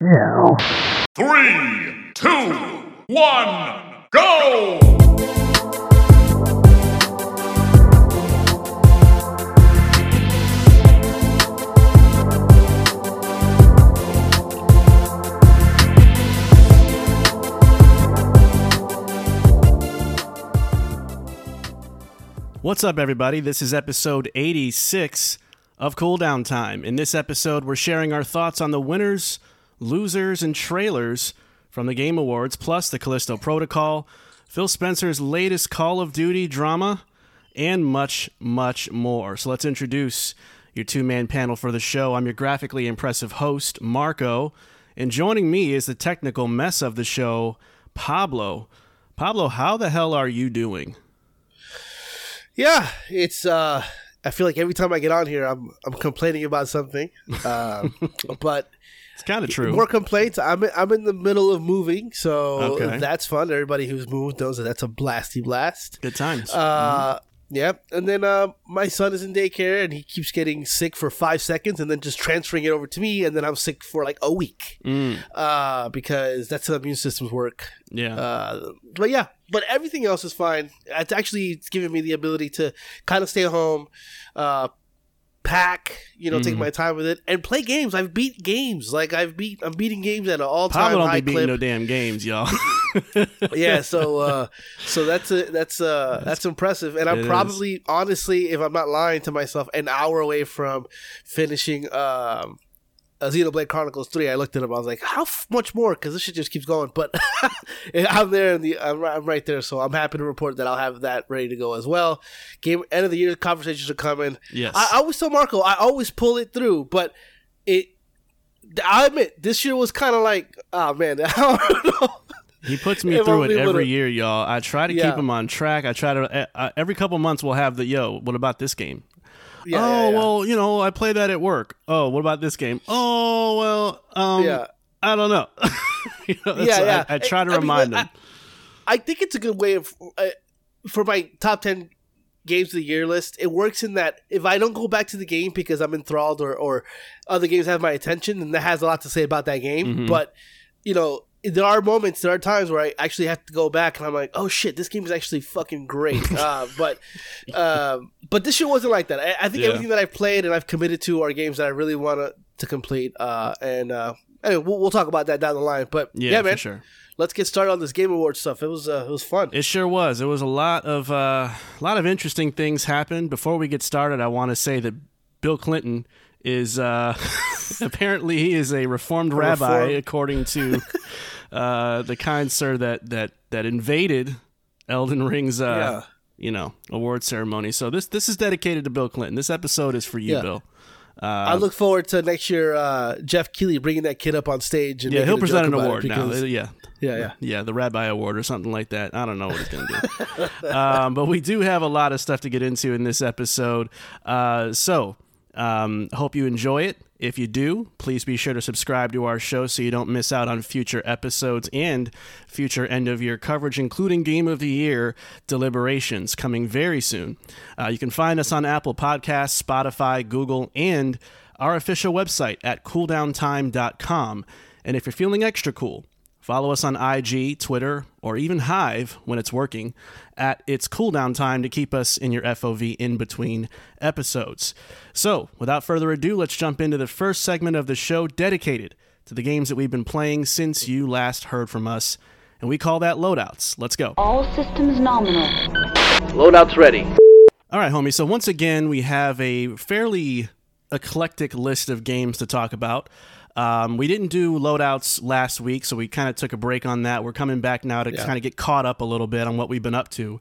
Yeah. Three, two, one, go! What's up, everybody? This is episode 86 of Cooldown Time. In this episode, we're sharing our thoughts on the winners, losers, and trailers from the Game Awards, plus the Callisto Protocol, Phil Spencer's latest Call of Duty drama, and much, much more. So let's introduce your two man panel for the show. I'm your graphically impressive host, Marco, and joining me is the technical mess of the show, Pablo. Pablo, how the hell are you doing? Yeah, it's. uh I feel like every time I get on here, I'm I'm complaining about something. Um, but It's kind of true. more complaints. I'm I'm in the middle of moving, so Okay. that's fun. Everybody who's moved knows that that's a blasty blast. Good times. Uh, yeah, and then uh, my son is in daycare, and he keeps getting sick for five seconds, and then just transferring it over to me, and then I'm sick for like a week, Mm, uh, because that's how immune systems work. yeah. Uh, but yeah, but everything else is fine. It's actually it's giving me the ability to kind of stay home, uh, pack, you know, take Mhm. my time with it, and play games. I've beat games. Like I've beat, I'm beating games at an all time high be beating clip. no damn games, y'all. yeah, so uh, so that's a, that's uh, that's impressive, and I'm It is. probably honestly, if I'm not lying to myself, an hour away from finishing. Um, Xenoblade Chronicles Three. I looked at him. I was like, "How f- much more?" Because this shit just keeps going. But I'm there, in the I'm, right- I'm right there. So I'm happy to report that I'll have that ready to go as well. Game end of the year conversations are coming. yes. I, I always tell Marco, I always pull it through, but it. I admit this year was kind of like, oh man, I don't know. he puts me if through it every year, y'all. I try to Yeah. keep him on track. I try to uh, uh, every couple months we'll have the yo. What about this game? Yeah, oh yeah, well, you know I play that at work. Oh, what about this game? Oh well, um, yeah. I don't know. You know, Yeah, yeah. I, I try to I remind I- them. I think it's a good way of uh, for my top ten games of the year list. It works in that if I don't go back to the game because I'm enthralled or or other games have my attention, then that has a lot to say about that game. Mhm. But you know. There are moments, there are times where I actually have to go back and I'm like, oh shit, this game is actually fucking great. uh, but, um, but this year wasn't like that. I, I think Yeah. everything that I've played and I've committed to are games that I really want to to complete. Uh, and uh, anyway, we'll, we'll talk about that down the line. But Yeah, yeah, man, sure. let's get started on this Game Awards stuff. It was uh, it was fun. It sure was. It was a lot of uh, a lot of interesting things happened. Before we get started, I want to say that Bill Clinton is uh, apparently he is a reformed rabbi, reformed- according to uh, the kind sir that that that invaded Elden Ring's uh, Yeah. you know award ceremony. So this this is dedicated to Bill Clinton. This episode is for you, Yeah. Bill. I look forward to next year. Uh, Geoff Keighley bringing that kid up on stage. And Yeah, he'll present an award now. because- Yeah, Yeah, yeah. yeah, the Rabbi Award or something like that. I don't know what he's going to do. um, but we do have a lot of stuff to get into in this episode. Uh, so, um, hope you enjoy it. If you do, please be sure to subscribe to our show so you don't miss out on future episodes and future end of year coverage, including Game of the Year deliberations coming very soon. Uh, you can find us on Apple Podcasts, Spotify, Google, and our official website at cooldowntime.com. And if you're feeling extra cool, Follow us on IG, Twitter, or even Hive when it's working at It's Cooldown Time to keep us in your FOV in between episodes. So, without further ado, let's jump into the first segment of the show dedicated to the games that we've been playing since you last heard from us. And we call that loadouts. Let's go. All systems nominal. Loadout's ready. All right, homie. So once again, we have a fairly eclectic list of games to talk about. Um, we didn't do loadouts last week, so we kind of took a break on that. We're coming back now to kind of get caught up a little bit on what we've been up to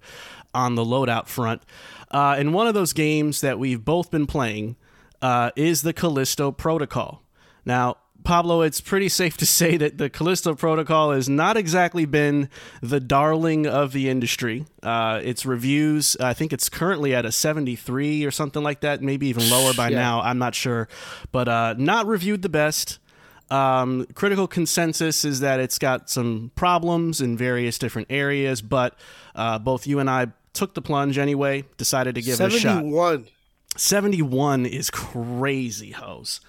on the loadout front. Uh, and one of those games that we've both been playing uh, is the Callisto Protocol. Now, Pablo, it's pretty safe to say that the Callisto Protocol has not exactly been the darling of the industry. Uh, its reviews, I think it's currently at a 73 or something like that, maybe even lower by Yeah. now. I'm not sure. But uh, not reviewed the best. Um, critical consensus is that it's got some problems in various different areas, but uh, both you and I took the plunge anyway, decided to give it a shot. Seventy-one. 71 is crazy, hoes.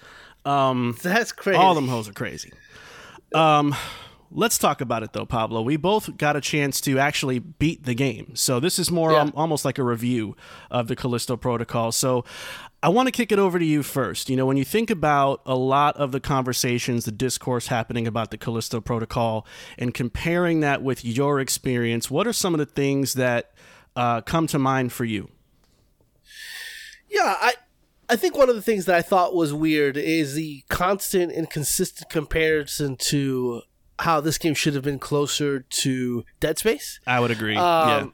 Um, That's crazy. all them hoes are crazy. Um, let's talk about it though, Pablo. We both got a chance to actually beat the game, so this is more Yeah. um, almost like a review of the Callisto Protocol. So. I want to kick it over to you first. You know, when you think about a lot of the conversations, the discourse happening about the Callisto Protocol, and comparing that with your experience, what are some of the things that uh, come to mind for you? Yeah, I I think one of the things that I thought was weird is the constant and consistent comparison to how this game should have been closer to Dead Space. I would agree. yeah.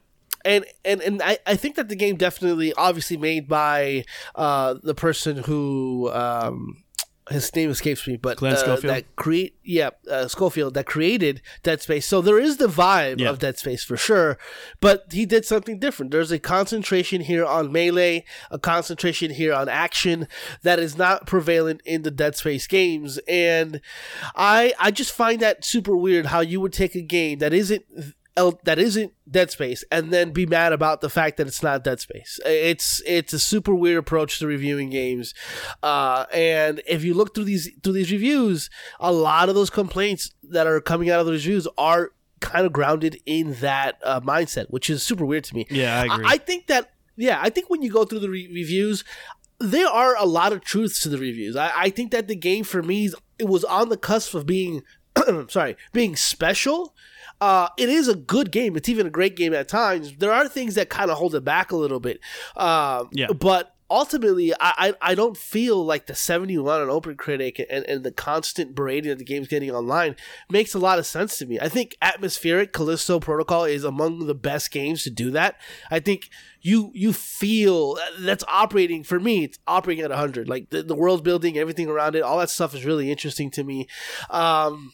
And and and I, I think that the game definitely obviously made by uh, the person who um, his name escapes me, but Glenn uh, Schofield? that create yeah uh, Schofield that created Dead Space. So there is the vibe Yeah. of Dead Space for sure, but he did something different. There's a concentration here on melee, a concentration here on action that is not prevalent in the Dead Space games, and I I just find that super weird how you would take a game that isn't el- that isn't Dead Space and then be mad about the fact that it's not Dead Space. It's it's a super weird approach to reviewing games, uh, and if you look through these through these reviews, a lot of those complaints that are coming out of the reviews are kind of grounded in that uh, mindset, which is super weird to me. Yeah, I agree. I, think that yeah, I think when you go through the re- reviews, there are a lot of truths to the reviews. I, I think that the game for me, it was on the cusp of being, sorry, being special. Uh, it is a good game. It's even a great game at times. There are things that kind of hold it back a little bit. Um, Yeah. But ultimately, I, I, I don't feel like the 71 on OpenCritic and, and the constant berating that the game's getting online makes a lot of sense to me. I think Atmospheric Callisto Protocol is among the best games to do that. I think you you feel that's operating for me it's operating at 100 like the, the world building everything around it all that stuff is really interesting to me um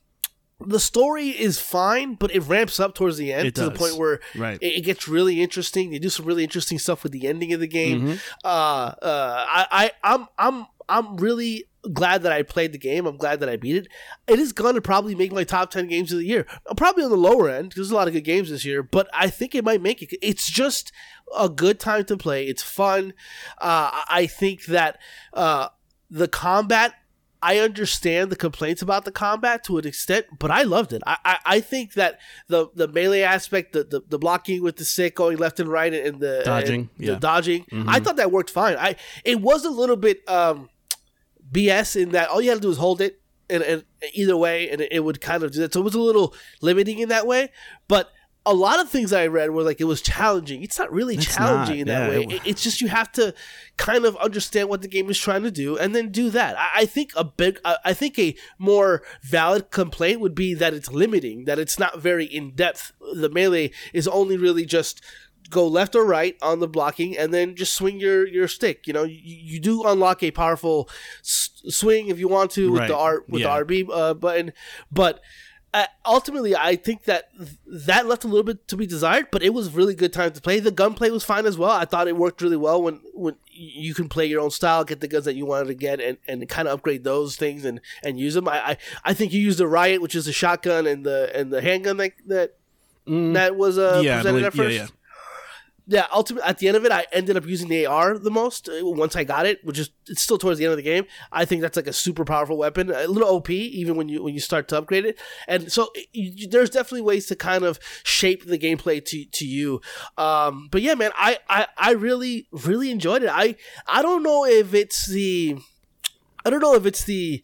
the story is fine, but it ramps up towards the end It to the point where Right. it, it gets really interesting. They do some really interesting stuff with the ending of the game. Mm-hmm. Uh, uh, I, I, I'm, I'm, I'm really glad that I played the game. I'm glad that I beat it. It is going to probably make my top ten games of the year. Uh, Probably on the lower end because There's a lot of good games this year, but I think it might make it. It's just a good time to play. It's fun. Uh, I- I think that uh, the combat I understand the complaints about the combat to an extent, but I loved it. I, I, I think that the the melee aspect, the, the the blocking with the stick going left and right, and the Dodging, and the yeah. Mm-hmm. dodging, I thought that worked fine. I it was a little bit um, BS in that all you had to do was hold it, and, and either way, and it, it would kind of do that. So it was a little limiting in that way, but. A lot of things I read were like it was challenging. It's not really It's challenging not, in that yeah, way. it- It- it's just you have to kind of understand what the game is trying to do and then do that. I, I think a big, I I think a more valid complaint would be that it's limiting, that it's not very in depth. The melee is only really just go left or right on the blocking and then just swing your your stick. You know, you, you do unlock a powerful s- swing if you want to with Right. the R with Yeah. the RB uh, button, but. Uh, ultimately, I think that th- that left a little bit to be desired, but it was really good time to play. The gunplay was fine as well. I thought it worked really well when, when you can play your own style, get the guns that you wanted to get, and, and kind of upgrade those things and, and use them. I, I I think you used the riot, which is the shotgun and the and the handgun that that, that was uh, Mm. yeah, presented believe- at first. yeah, yeah. Yeah, ultimately, at the end of it, I ended up using the AR the most uh, once I got it, which is it's still towards the end of the game. I think that's like a super powerful weapon, a little OP even when you when you start to upgrade it. And so you, there's definitely ways to kind of shape the gameplay to to you. Um, but yeah, man, I, I I really really enjoyed it. I I don't know if it's the I don't know if it's the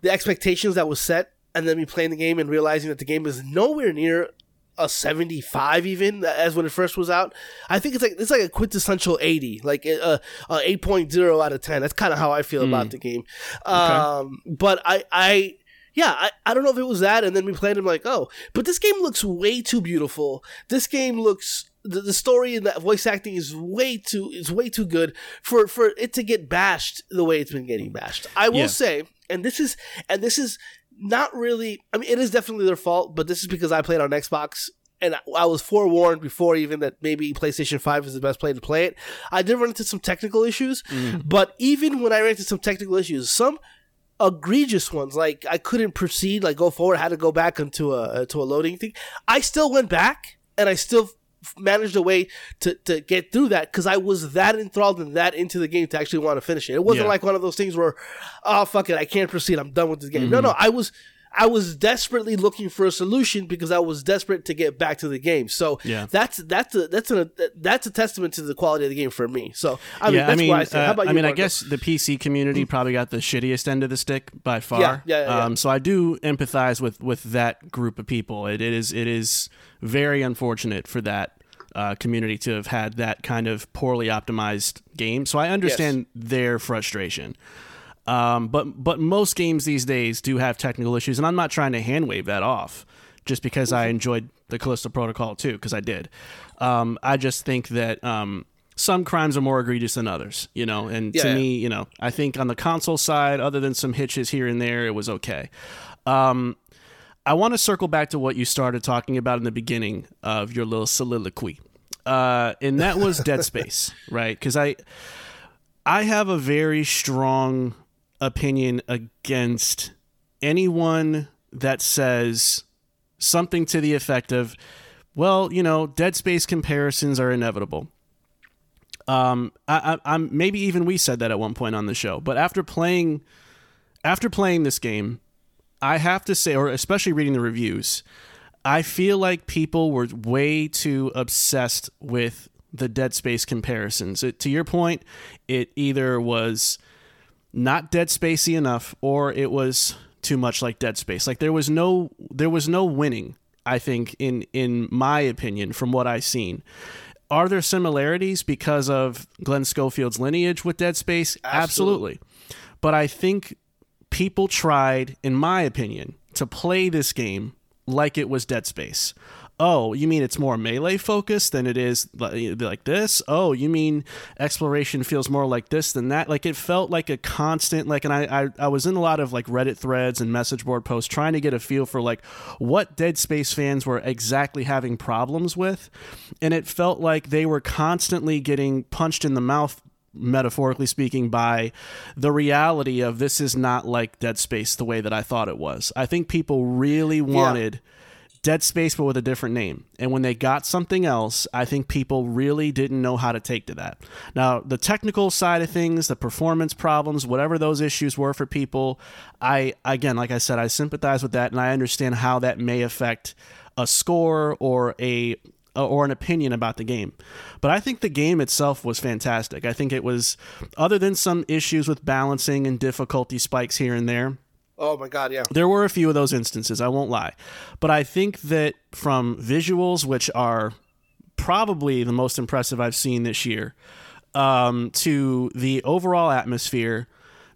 the expectations that was set and then me playing the game and realizing that the game is nowhere near a 75 even as when it first was out i think it's like it's like a quintessential 80 like a, a 8.0 out of 10 that's kind of how i feel about the game um but i i yeah, I, I don't know if it was that, and then we played him like, oh, but this game looks way too beautiful. This game looks the, the story and that voice acting is way too is way too good for for it to get bashed the way it's been getting bashed. I will Yeah. say, and this is and this is not really. I mean, it is definitely their fault, but this is because I played on Xbox. And I- was forewarned before even that maybe PlayStation 5 is the best play to play it. I did run into some technical issues, mm-hmm. but even when I ran into some technical issues, some egregious ones like I couldn't proceed, like go forward, I had to go back into a to a loading thing. I still went back and I still managed a way to, to get through that because I was that enthralled and that into the game to actually want to finish it. It wasn't Yeah. like one of those things where, oh fuck it, I can't proceed, I'm done with this game. No, mm-hmm. no, I was. I was desperately looking for a solution because I was desperate to get back to the game. So Yeah. that's that's a that's a that's a testament to the quality of the game for me. So I mean, yeah, that's I mean, why I uh, about I you? mean, I guess the PC community probably got the shittiest end of the stick by far. Yeah, yeah, yeah, yeah. Um, so I do empathize with with that group of people. It, it is it is very unfortunate for that uh, community to have had that kind of poorly optimized game. So I understand their frustration. Um, but but most games these days do have technical issues, and I'm not trying to hand wave that off just because I enjoyed the Callisto Protocol too, because I did. Um, I just think that um, some crimes are more egregious than others, you know. And Yeah, to yeah. me, you know, I think on the console side, other than some hitches here and there, it was okay. Um, I want to circle back to what you started talking about in the beginning of your little soliloquy, uh, and that was Dead Space, right? Because I, I have a very strong opinion against anyone that says something to the effect of, "Well, you know, Dead Space comparisons are inevitable." Um, I, I, I'm maybe even we said that at one point on the show, but after playing, after playing this game, I have to say, or especially reading the reviews, I feel like people were way too obsessed with the Dead Space comparisons. It, to your point, it either was not Dead Spacey enough, or it was too much like Dead Space. Like there was no there was no winning. I think in in my opinion, from what I've seen. Are there similarities because of Glenn Schofield's lineage with Dead Space? Absolutely. But I think people tried, in my opinion, to play this game like it was Dead Space. Oh, you mean it's more melee focused than it is like this? Oh, you mean exploration feels more like this than that? Like it felt like a constant like and I, I I was in a lot of like Reddit threads and message board posts trying to get a feel for like what Dead Space fans were exactly having problems with. And it felt like they were constantly getting punched in the mouth metaphorically speaking, by the reality of this is not like Dead Space the way that I thought it was. I think people really wanted Dead Space, but with a different name. And when they got something else, I think people really didn't know how to take to that. Now, the technical side of things, the performance problems, whatever those issues were for people, I, again, like I said, I sympathize with that and I understand how that may affect a score or a or an opinion about the game. But I think the game itself was fantastic. I think it was, other than some issues with balancing and difficulty spikes here and there, Oh my god, yeah. there were a few of those instances, I won't lie. But I think that from visuals, which are probably the most impressive I've seen this year, um, to the overall atmosphere,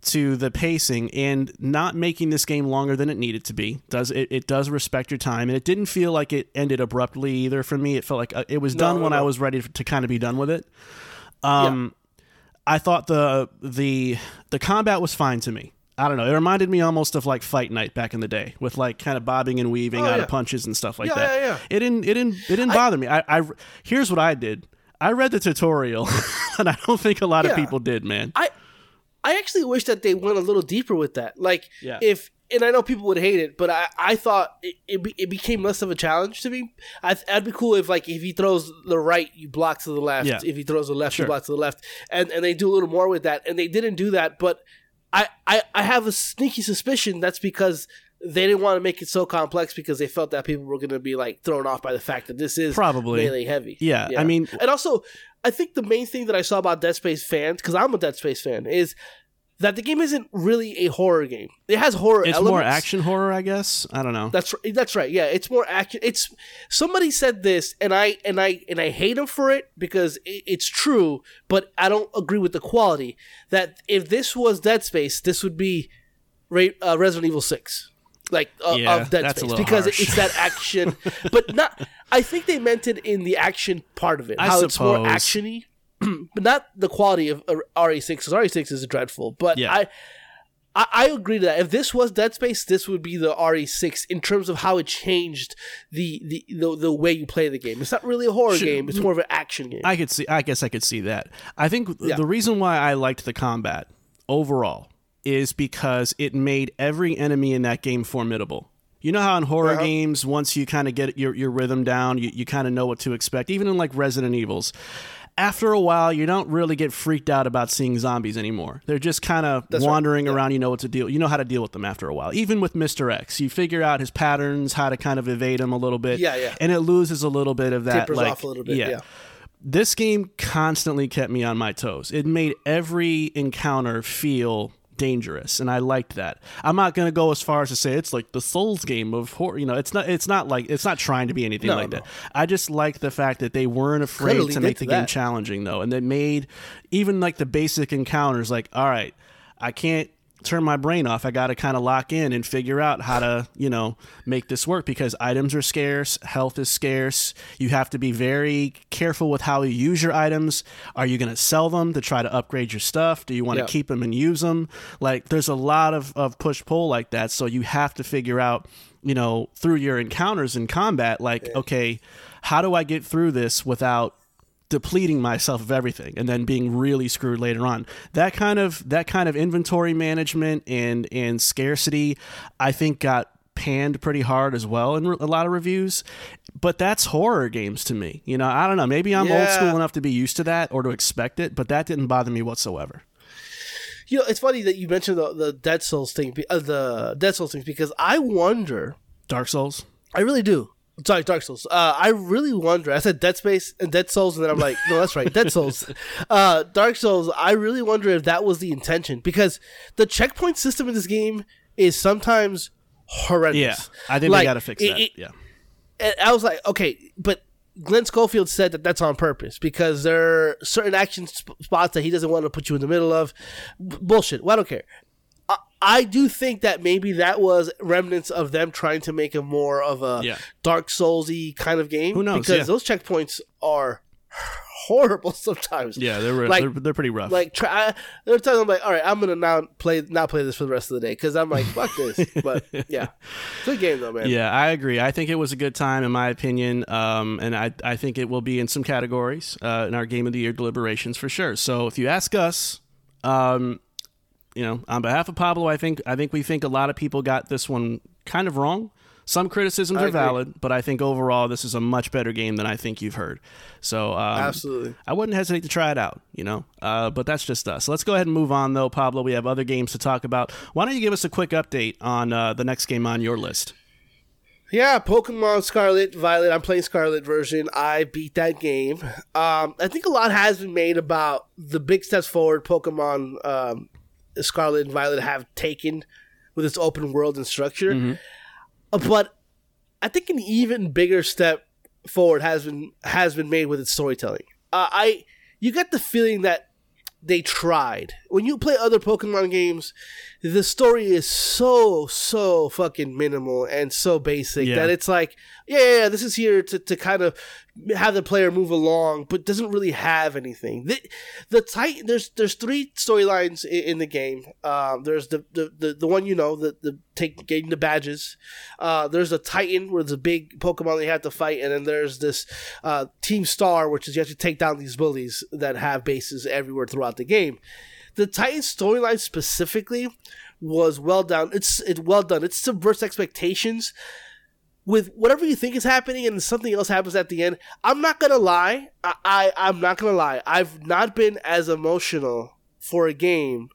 to the pacing, and not making this game longer than it needed to be. Does it, it does respect your time, and it didn't feel like it ended abruptly either for me. It felt like uh, it was done no, when I was ready to kind of be done with it. Um, I thought the the the combat was fine to me. I don't know. It reminded me almost of like Fight Night back in the day, with like kind of bobbing and weaving Oh, out yeah. of punches and stuff like Yeah, that. yeah, yeah. It didn't. It didn't. It didn't bother me. I, I. Here's what I did. I read the tutorial, and I don't think a lot of people did. Man. I I actually wish that they went a little deeper with that. Like Yeah. if and I know people would hate it, but I, I thought it, it, be, it became less of a challenge to me. I, I'd be cool if like if he throws the right, you block to the left. Yeah. If he throws the left, Sure. you block to the left, and and they do a little more with that. And they didn't do that, but I I, I have a sneaky suspicion that's because. They didn't want to make it so complex because they felt that people were going to be like thrown off by the fact that this is Probably. melee heavy. Yeah, I mean- and also, I think the main thing that I saw about Dead Space fans, because I'm a Dead Space fan, is that the game isn't really a horror game. It has horror It's elements. more action horror, I guess. I don't know. That's that's right. Yeah, it's more action. It's somebody said this, and I and I and I hate him for it because it, it's true, but I don't agree with the quality. That if this was Dead Space, this would be Re- uh, Resident Evil Six, like uh, Yeah, of Dead Space, because harsh. it's that action, but not. I think they meant it in the action part of it, I how it's more actiony, but not the quality of uh, RE6. Because RE6 is dreadful, but Yeah. I. I, I agree to that. If this was Dead Space, this would be the RE6 in terms of how it changed the the, the, the way you play the game. It's not really a horror Should- game; it's more of an action game. I could see. I guess I could see that. I think Yeah. the reason why I liked the combat overall is because it made every enemy in that game formidable. You know how in horror Uh-huh. games, once you kind of get your, your rhythm down, you, you kind of know what to expect. Even in like Resident Evils, after a while, you don't really get freaked out about seeing zombies anymore. They're just kind of right. wandering around. You know what to deal. You know how to deal with them after a while. Even with Mister X, you figure out his patterns, how to kind of evade him a little bit. Yeah, yeah. And it loses a little bit of that. Tapers like, off a little bit, yeah. This game constantly kept me on my toes. It made every encounter feel dangerous and I liked that. I'm not going to go as far as to say it's like the Souls game of horror, you know, it's not it's not like it's not trying to be anything No, like no. that. I just like the fact that they weren't afraid Could've to make the game challenging though and that made even like the basic encounters like all right, I can't turn my brain off. I got to kind of lock in and figure out how to, you know, make this work because items are scarce, health is scarce. You have to be very careful with how you use your items. Are you going to sell them to try to upgrade your stuff? Do you want to keep them and use them? Like there's a lot of, of push pull like that. So you have to figure out, you know, through your encounters in combat, like, okay, how do I get through this without depleting myself of everything and then being really screwed later on. That kind of that kind of inventory management and and scarcity i think got panned pretty hard as well in a lot of reviews. But that's horror games to me you know? I don't know maybe i'm old school enough to be used to that or to expect it but that didn't bother me whatsoever. You know, it's funny that you mentioned the, the Dead Souls thing, uh, the Dead Souls things, because I wonder, dark souls? I really do. Sorry, Dark Souls. Uh, I really wonder. I said Dead Space and Dead Souls, and then I'm like, no, that's right, Dead Souls. Uh, Dark Souls. I really wonder if that was the intention because the checkpoint system in this game is sometimes horrendous. yeah i think Like, they gotta fix that it- yeah and I was like, okay, but Glenn Schofield said that that's on purpose because there are certain action sp- spots that he doesn't want to put you in the middle of. B- bullshit. Well, I don't care. I, I do think that maybe that was remnants of them trying to make a more of a Yeah. Dark Soulsy kind of game. Who knows, Because yeah. those checkpoints are horrible sometimes. yeah they were Like- they're, they're pretty rough Like try, there are times I'm like, all right, I'm gonna now play not play this for the rest of the day because I'm like, fuck this. But yeah, good game though, man. Yeah, I agree. I think it was a good time, in my opinion, um, and I I think it will be in some categories uh, in our Game of the Year deliberations for sure. So if you ask us, um, you know, on behalf of Pablo, I think I think we think a lot of people got this one kind of wrong. Some criticisms I are agree. valid, but I think overall this is a much better game than I think you've heard. So um, Absolutely. I wouldn't hesitate to try it out, you know. Uh, but that's just us. Let's go ahead and move on, though, Pablo. We have other games to talk about. Why don't you give us a quick update on uh, the next game on your list? Yeah, Pokemon Scarlet Violet. I'm playing Scarlet version. I beat that game. Um, I think a lot has been made about the big steps forward Pokemon um, Scarlet and Violet have taken with its open world and structure. Uh, but I think an even bigger step forward has been has been made with its storytelling. Uh, I you get the feeling that they tried. When you play other Pokemon games, the story is so so fucking minimal and so basic Yeah. that it's like, yeah, yeah, yeah, this is here to, to kind of have the player move along, but doesn't really have anything. The the Titan there's there's three storylines in, in the game. Um, there's the, the, the, the one you know, the the take getting the badges. Uh, there's a Titan where there's a big Pokemon you have to fight, and then there's this uh, Team Star, which is you have to take down these bullies that have bases everywhere throughout the game. The Titan storyline specifically was well done. It's it's well done. It subverts expectations with whatever you think is happening and something else happens at the end. I'm not gonna lie. I, I I'm not gonna lie. I've not been as emotional for a game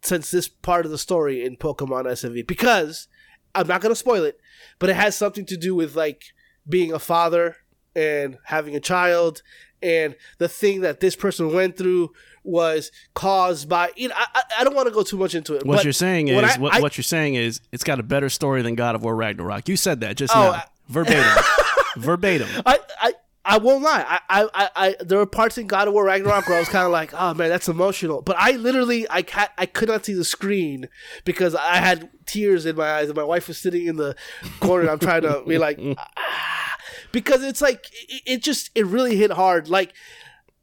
since this part of the story in Pokemon SMV because I'm not gonna spoil it, but it has something to do with like being a father and having a child and the thing that this person went through was caused by you know I, I- don't want to go too much into it What you're saying is I- what, I- what you're saying is it's got a better story than God of War Ragnarok. You said that just Oh, now, verbatim, verbatim. I, I, I won't lie. I, I, I, there were parts in God of War Ragnarok where I was kind of like, oh man, that's emotional. But I literally, I ca- I could not see the screen because I had tears in my eyes, and my wife was sitting in the corner. And I'm trying to be like, ah, because it's like it, it just it really hit hard. Like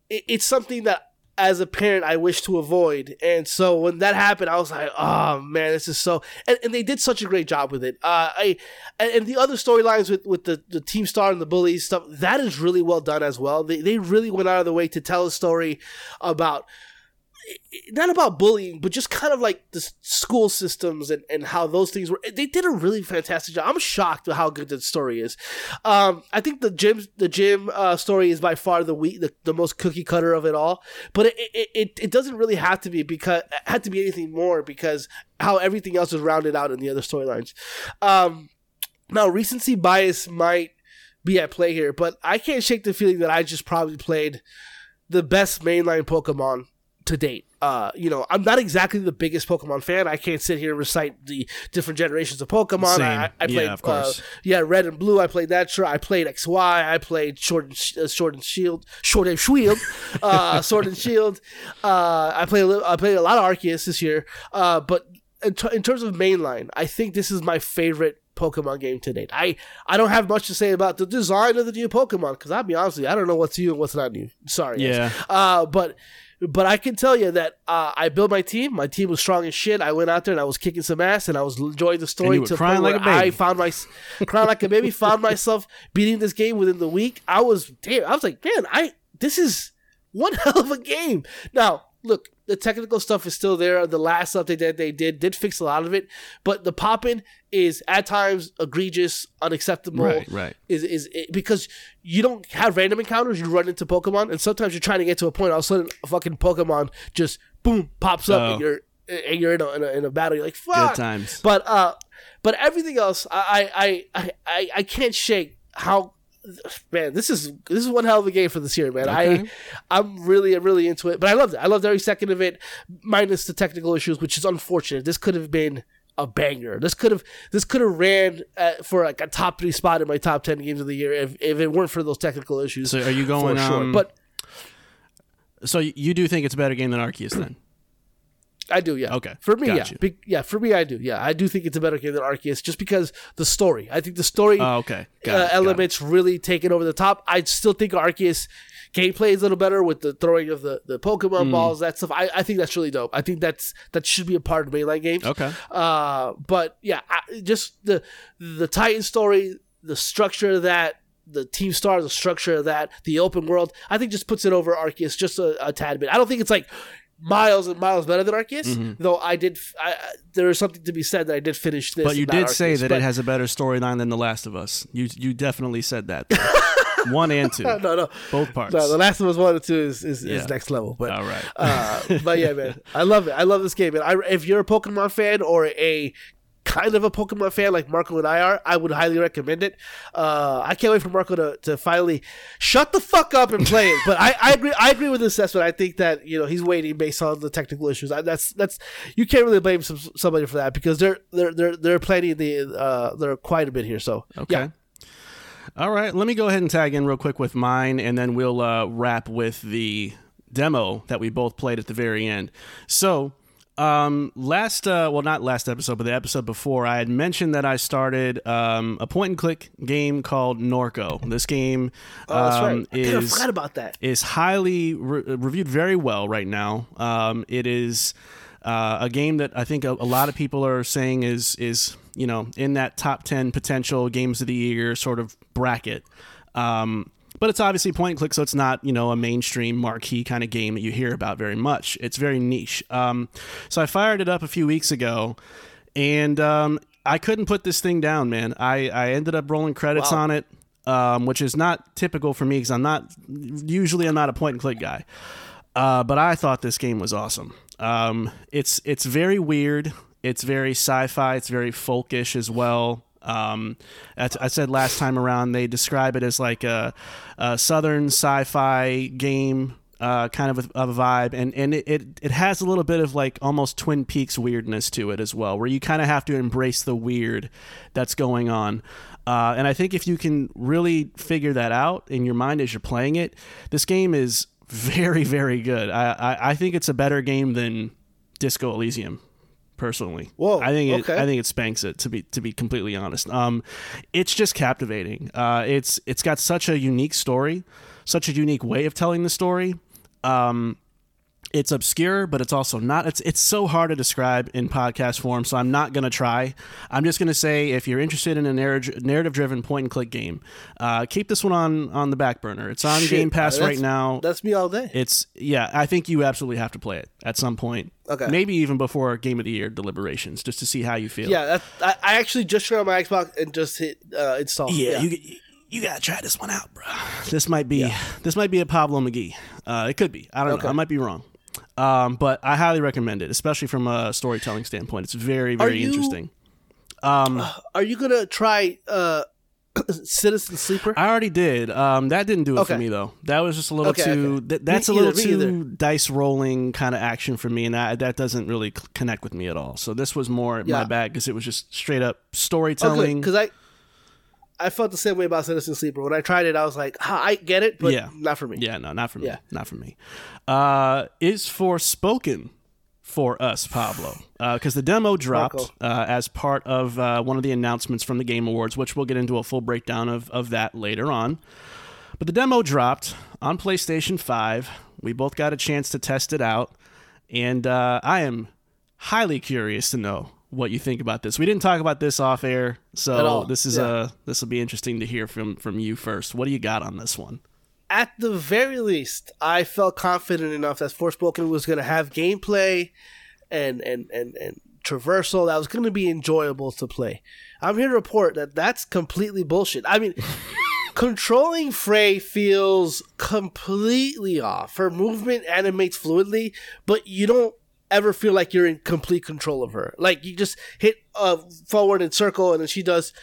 it, it's something that as a parent I wish to avoid. And so when that happened, I was like, oh man, this is so. And, and they did such a great job with it. Uh, I and, the other storylines with with the the team star and the bullies stuff that is really well done as well. They they really went out of the way to tell a story about not about bullying, but just kind of like the school systems and, and how those things were. They did a really fantastic job. I'm shocked at how good the story is. Um, I think the gym the gym uh, story is by far the the, the most cookie cutter of it all. But it, it, it, it doesn't really have to be because had to be anything more because how everything else is rounded out in the other storylines. Um, now recency bias might be at play here, but I can't shake the feeling that I just probably played the best mainline Pokemon to date. Uh, you know, I'm not exactly the biggest Pokemon fan. I can't sit here and recite the different generations of Pokemon. Same. I, I Yeah, played, of course. Uh, yeah, Red and Blue. I played that. Sure, I played XY. I played Sword and, uh, Sword and Shield, Sword and Shield, uh, Sword and Shield. Uh, I played a little, I played a lot of Arceus this year. Uh, but in, t- in terms of mainline, I think this is my favorite Pokemon game to date. I, I don't have much to say about the design of the new Pokemon because I'll be honest with you, I don't know what's new and what's not new. Sorry, guys. Yeah. Uh, but but I can tell you that uh, I built my team. My team was strong as shit. I went out there and I was kicking some ass and I was enjoying the story. to crying like a where I found my crying like a baby. Found myself beating this game within the week. I was damn. I was like, man, I this is one hell of a game. Now look, the technical stuff is still there. The last update that they did did fix a lot of it, but the popping is at times egregious, unacceptable. Right, right. Is is it, because you don't have random encounters. You run into Pokemon, and sometimes you're trying to get to a point. All of a sudden, a fucking Pokemon just boom pops up, Oh. and you're and you're in a, in a in a battle. You're like fuck. Good times. But uh, but everything else, I I I I, I can't shake how. Man, this is this is one hell of a game for this year, man. Okay. I I'm really really into it, but I loved it. I loved every second of it, minus the technical issues, which is unfortunate. This could have been a banger. This could have this could have ran uh, for like a top three spot in my top ten games of the year if, if it weren't for those technical issues. So are you for going? sure. Um, But so you do think it's a better game than Arceus then? I do, yeah. Okay, For me, got yeah. Be- yeah, for me, I do. Yeah, I do think it's a better game than Arceus just because the story. I think the story Oh, okay. Got uh, it, elements really taken over the top. I still think Arceus gameplay is a little better with the throwing of the, the Pokemon Hmm. balls, that stuff. I, I think that's really dope. I think that's that should be a part of mainline games. Okay. Uh, but yeah, I, just the the Titan story, the structure of that, the team star, the structure of that, the open world, I think just puts it over Arceus just a, a tad bit. I don't think it's like miles and miles better than Arceus, though I did. I, there is something to be said that I did finish this. But you and did say that it has a better storyline than The Last of Us. You you definitely said that. One and two, no, no, both parts. no. The Last of Us one and two is is, Yeah. is next level. But All right. uh, but yeah, man, I love it. I love this game, man. I, if you're a Pokemon fan or a kind of a Pokemon fan like Marco and I are, I would highly recommend it. Uh, I can't wait for Marco to, to finally shut the fuck up and play it. But I, I agree. I agree with the assessment. I think that you know he's waiting based on the technical issues. I, that's that's you can't really blame some, somebody for that because they're they're they're they're planning the uh they're quite a bit here. So Okay. yeah. All right. Let me go ahead and tag in real quick with mine, and then we'll uh, wrap with the demo that we both played at the very end. So, um, last, uh, well, not last episode, but the episode before, I had mentioned that I started um, a point and click game called Norco. This game Oh, that's um, right. I is forgot about that. is highly re- reviewed very well right now. Um, it is uh, a game that I think a, a lot of people are saying is is you know in that top ten potential games of the year sort of bracket. Um, but it's obviously point and click, so it's not you know a mainstream marquee kind of game that you hear about very much. It's very niche. Um, so I fired it up a few weeks ago, and um, I couldn't put this thing down, man. I I ended up rolling credits Wow. on it um, which is not typical for me because I'm not usually I'm not a point and click guy. Uh, but I thought this game was awesome. Um, it's it's very weird. It's very sci-fi. It's very folkish as well. Um, I said last time around, they describe it as like a, a southern sci-fi game, uh, kind of a, of a vibe, and and it, it it has a little bit of like almost Twin Peaks weirdness to it as well, where you kind of have to embrace the weird that's going on. Uh, and I think if you can really figure that out in your mind as you're playing it, this game is very, very good. I, I, I think it's a better game than Disco Elysium, personally. Whoa, I think it, okay. I think it spanks it to be to be completely honest. Um, it's just captivating. Uh, it's it's got such a unique story, such a unique way of telling the story. Um, it's obscure, but it's also not. It's it's so hard to describe in podcast form, so I'm not gonna try. I'm just gonna say if you're interested in a narrative driven point and click game, uh, keep this one on on the back burner. It's on Shit, Game Pass right now. That's me all day. It's yeah, I think you absolutely have to play it at some point. Okay. maybe even before Game of the Year deliberations, just to see how you feel. Yeah, I, I actually just turned on my Xbox and just hit uh, install. yeah, you you gotta try this one out, bro. This might be this might be a Pablo McGee. Uh, it could be. I don't know. I might be wrong. Um, but I highly recommend it, especially from a storytelling standpoint. It's very very you- interesting. Are you gonna try uh, Citizen Sleeper? I already did. Um, that didn't do it for me though. That was just a little Okay, too. okay. Th- that's Me a little either, too dice rolling kind of action for me, and that that doesn't really c- connect with me at all. So this was more my bag because it was just straight up storytelling. because I I felt the same way about Citizen Sleeper. When I tried it, I was like, "Ah, I get it, but Yeah. not for me. Yeah, no, not for me. Yeah. Not for me. Uh, is Forspoken for us, Pablo? Because the demo dropped uh, as part of uh, one of the announcements from the Game Awards, which we'll get into a full breakdown of, of that later on. But the demo dropped on PlayStation 5. We both got a chance to test it out. And uh, I am highly curious to know what you think about this. We didn't talk about this off air, so this is Yeah. uh this will be interesting to hear from from you first. What do you got on this one? At the very least, I felt confident enough that Forspoken was going to have gameplay and and and and traversal that was going to be enjoyable to play. I'm here to report that that's completely bullshit. I mean. Controlling Frey feels completely off. Her movement animates fluidly, but you don't ever feel like you're in complete control of her. Like you just hit uh, forward and circle, and then she does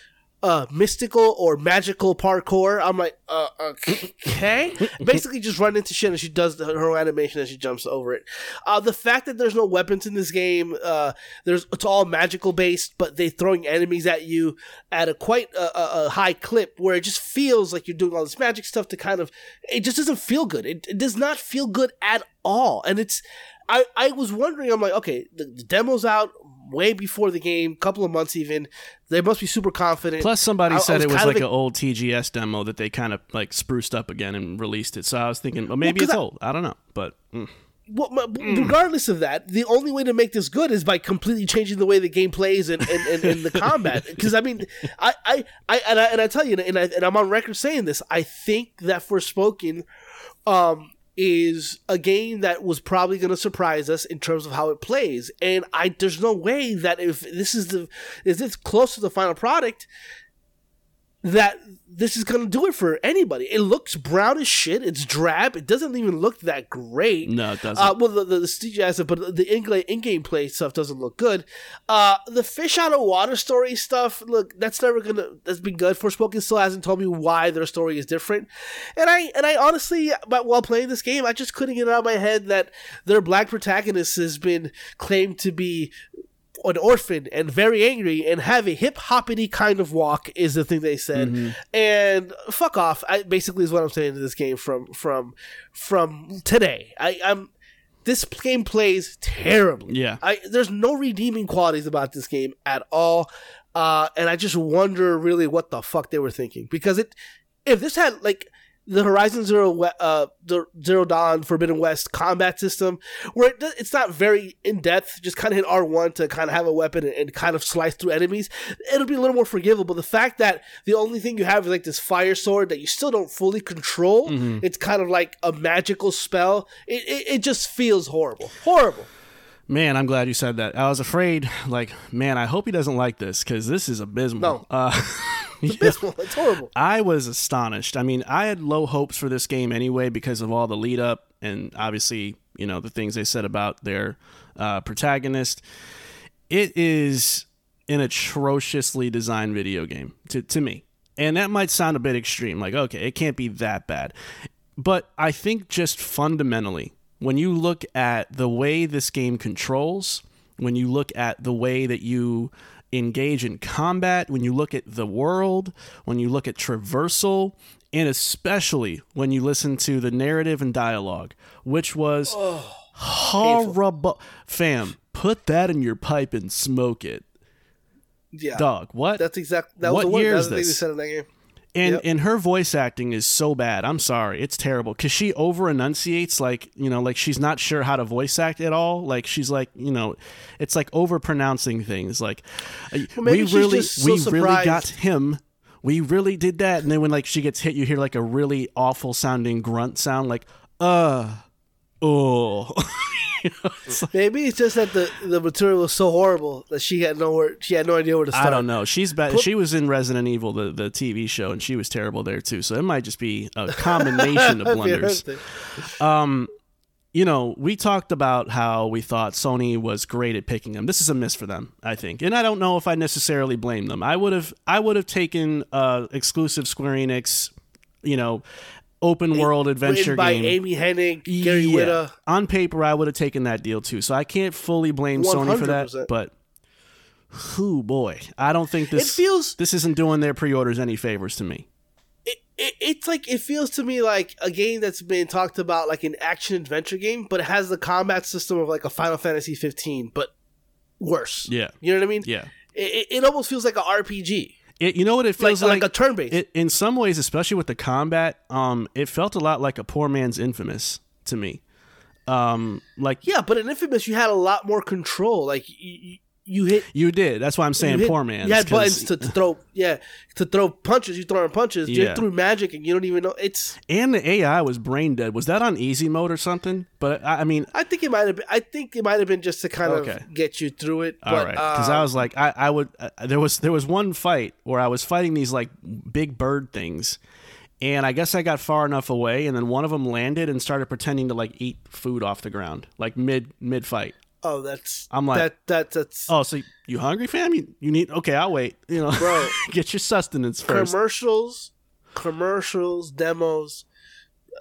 uh, mystical or magical parkour. I'm like, uh, okay. Basically, just run into shit, and she does the, her animation and she jumps over it. Uh, the fact that there's no weapons in this game, uh, there's it's all magical based, but they throwing enemies at you at a quite a, a, a high clip, where it just feels like you're doing all this magic stuff to kind of. It just doesn't feel good. It, it does not feel good at all, and it's. I, I was wondering, I'm like, okay, the, the demo's out way before the game, couple of months even. They must be super confident. Plus, somebody I- I said it was kind of like an old TGS demo that they kind of like spruced up again and released it. So I was thinking, well, maybe 'cause it's I- old. I don't know, but mm. well, but regardless of that, the only way to make this good is by completely changing the way the game plays and, and, and, and the combat. Because I mean, I, I, I, and I and I tell you, and, I, and I'm on record saying this. I think that for Forspoken, um, is a game that was probably going to surprise us in terms of how it plays. And I, there's no way that if this is the, is this close to the final product, that this is to do it for anybody. It looks brown as shit. It's drab. It doesn't even look that great. no, it doesn't. Uh, well, the, the, the CGI, but the in-game, in-game play stuff doesn't look good. Uh, the fish out of water story stuff, look, that's never gonna. That's been good. Forspoken still hasn't told me why their story is different, and I and I honestly, but while playing this game, I just couldn't get it out of my head that their black protagonist has been claimed to be an orphan and very angry and have a hip hoppity kind of walk is the thing they said. And fuck off. I basically is what I'm saying to this game from from from today. I, I'm this game plays terribly. Yeah. I there's no redeeming qualities about this game at all. Uh, and I just wonder really what the fuck they were thinking because it if this had like the Horizon Zero uh the Zero Dawn Forbidden West combat system where it, it's not very in depth just kind of hit R1 to kind of have a weapon and, and kind of slice through enemies it'll be a little more forgivable the fact that the only thing you have is like this fire sword that you still don't fully control it's kind of like a magical spell it, it, it just feels horrible horrible man, I'm glad you said that. I was afraid, like, man, I hope he doesn't like this because this is abysmal. No. Uh, it's abysmal it's horrible I was astonished. I mean, I had low hopes for this game anyway because of all the lead up and obviously, you know, the things they said about their uh, protagonist. It is an atrociously designed video game to, to me. And that might sound a bit extreme. Like, okay, it can't be that bad. But I think just fundamentally, when you look at the way this game controls, when you look at the way that you engage in combat, when you look at the world, when you look at traversal, and especially when you listen to the narrative and dialogue, which was oh, horrible. Fam, put that in your pipe and smoke it. yeah Dog, what? that's exactly that was What the one year that is was the this? Said in that game And Yep. and her voice acting is so bad. I'm sorry, it's terrible because she over enunciates like you know like she's not sure how to voice act at all. Like she's like you know, it's like over pronouncing things. Like uh, maybe we really so we really got him. We really did that. And then when like she gets hit, you hear like a really awful sounding grunt sound, like uh oh. You know, it's like- Maybe it's just that the, the material was so horrible that she had nowhere she had no idea where to start. I don't know. She's bad. Put- she was in Resident Evil, the, the TV show, and she was terrible there too. So it might just be a combination of blunders. Um, you know, we talked about how we thought Sony was great at picking them. This is a miss for them, I think, and I don't know if I necessarily blame them. I would have, I would have taken uh, exclusive Square Enix, you know, open world adventure by game. Amy Hennig, Gary Yeah. Whitta. On paper, I would have taken that deal too. So I can't fully blame Sony for that. But, who boy, I don't think It this feels this isn't doing their pre-orders any favors to me. it, it, it's like it feels to me like a game that's been talked about like an action adventure game, but it has the combat system of like a Final Fantasy 15, but worse. Yeah. You know what I mean? Yeah. It, it, it almost feels like an RPG, It, you know what it like feels like, a turn based. it, in some ways, especially with the combat, um, it felt a lot like a poor man's Infamous to me. Um, like yeah, but in Infamous, you had a lot more control. Like you, you hit. you did. That's why I'm saying hit, poor man. you had buttons to, to throw, yeah, to throw punches. You throwing punches. Yeah. You threw magic, and you don't even know. It's. and the AI was brain dead. Was that on easy mode or something? But I, I mean, I think it might have been. I think it might have been just to kind Okay. of get you through it. all but, right, because I um, was like, I, I would. Uh, there was there was one fight where I was fighting these like big bird things. And I guess I got far enough away, and then one of them landed and started pretending to like eat food off the ground, like mid mid fight. Oh, that's. I'm like- that. That that's. Oh, so you hungry, fam? You, you need? Okay, I'll wait. You know, Bro. get your sustenance first. commercials, commercials, demos,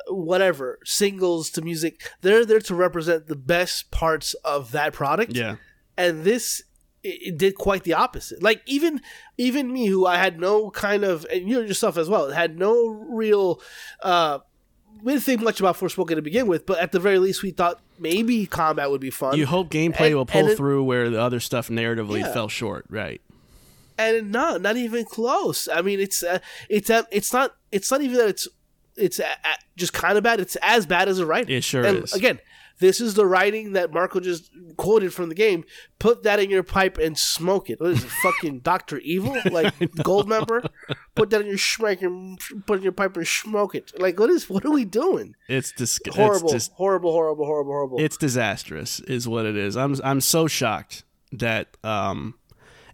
whatever, singles to music. They're there to represent the best parts of that product. yeah, And this it, it did quite the opposite. Like even even me who I had no kind of and you yourself as well, had no real uh we didn't think much about Forspoken to begin with, but at the very least we thought maybe combat would be fun. you hope gameplay And- will pull it- through where the other stuff narratively Yeah. fell short. Right. and not not even close. I mean, it's uh, it's uh, it's not it's not even that it's it's uh, just kind of bad. It's as bad as the writing. It sure and is. Again, this is the writing that Marco just quoted from the game. Put that in your pipe and smoke it. What is it, fucking Doctor Evil, like Gold Member? Put that in your schmack and put it in your pipe and smoke it. Like what is what are we doing? It's dis- Horrible, dis- horrible, horrible, horrible, horrible. it's disastrous, is what it is. I'm I'm so shocked that um,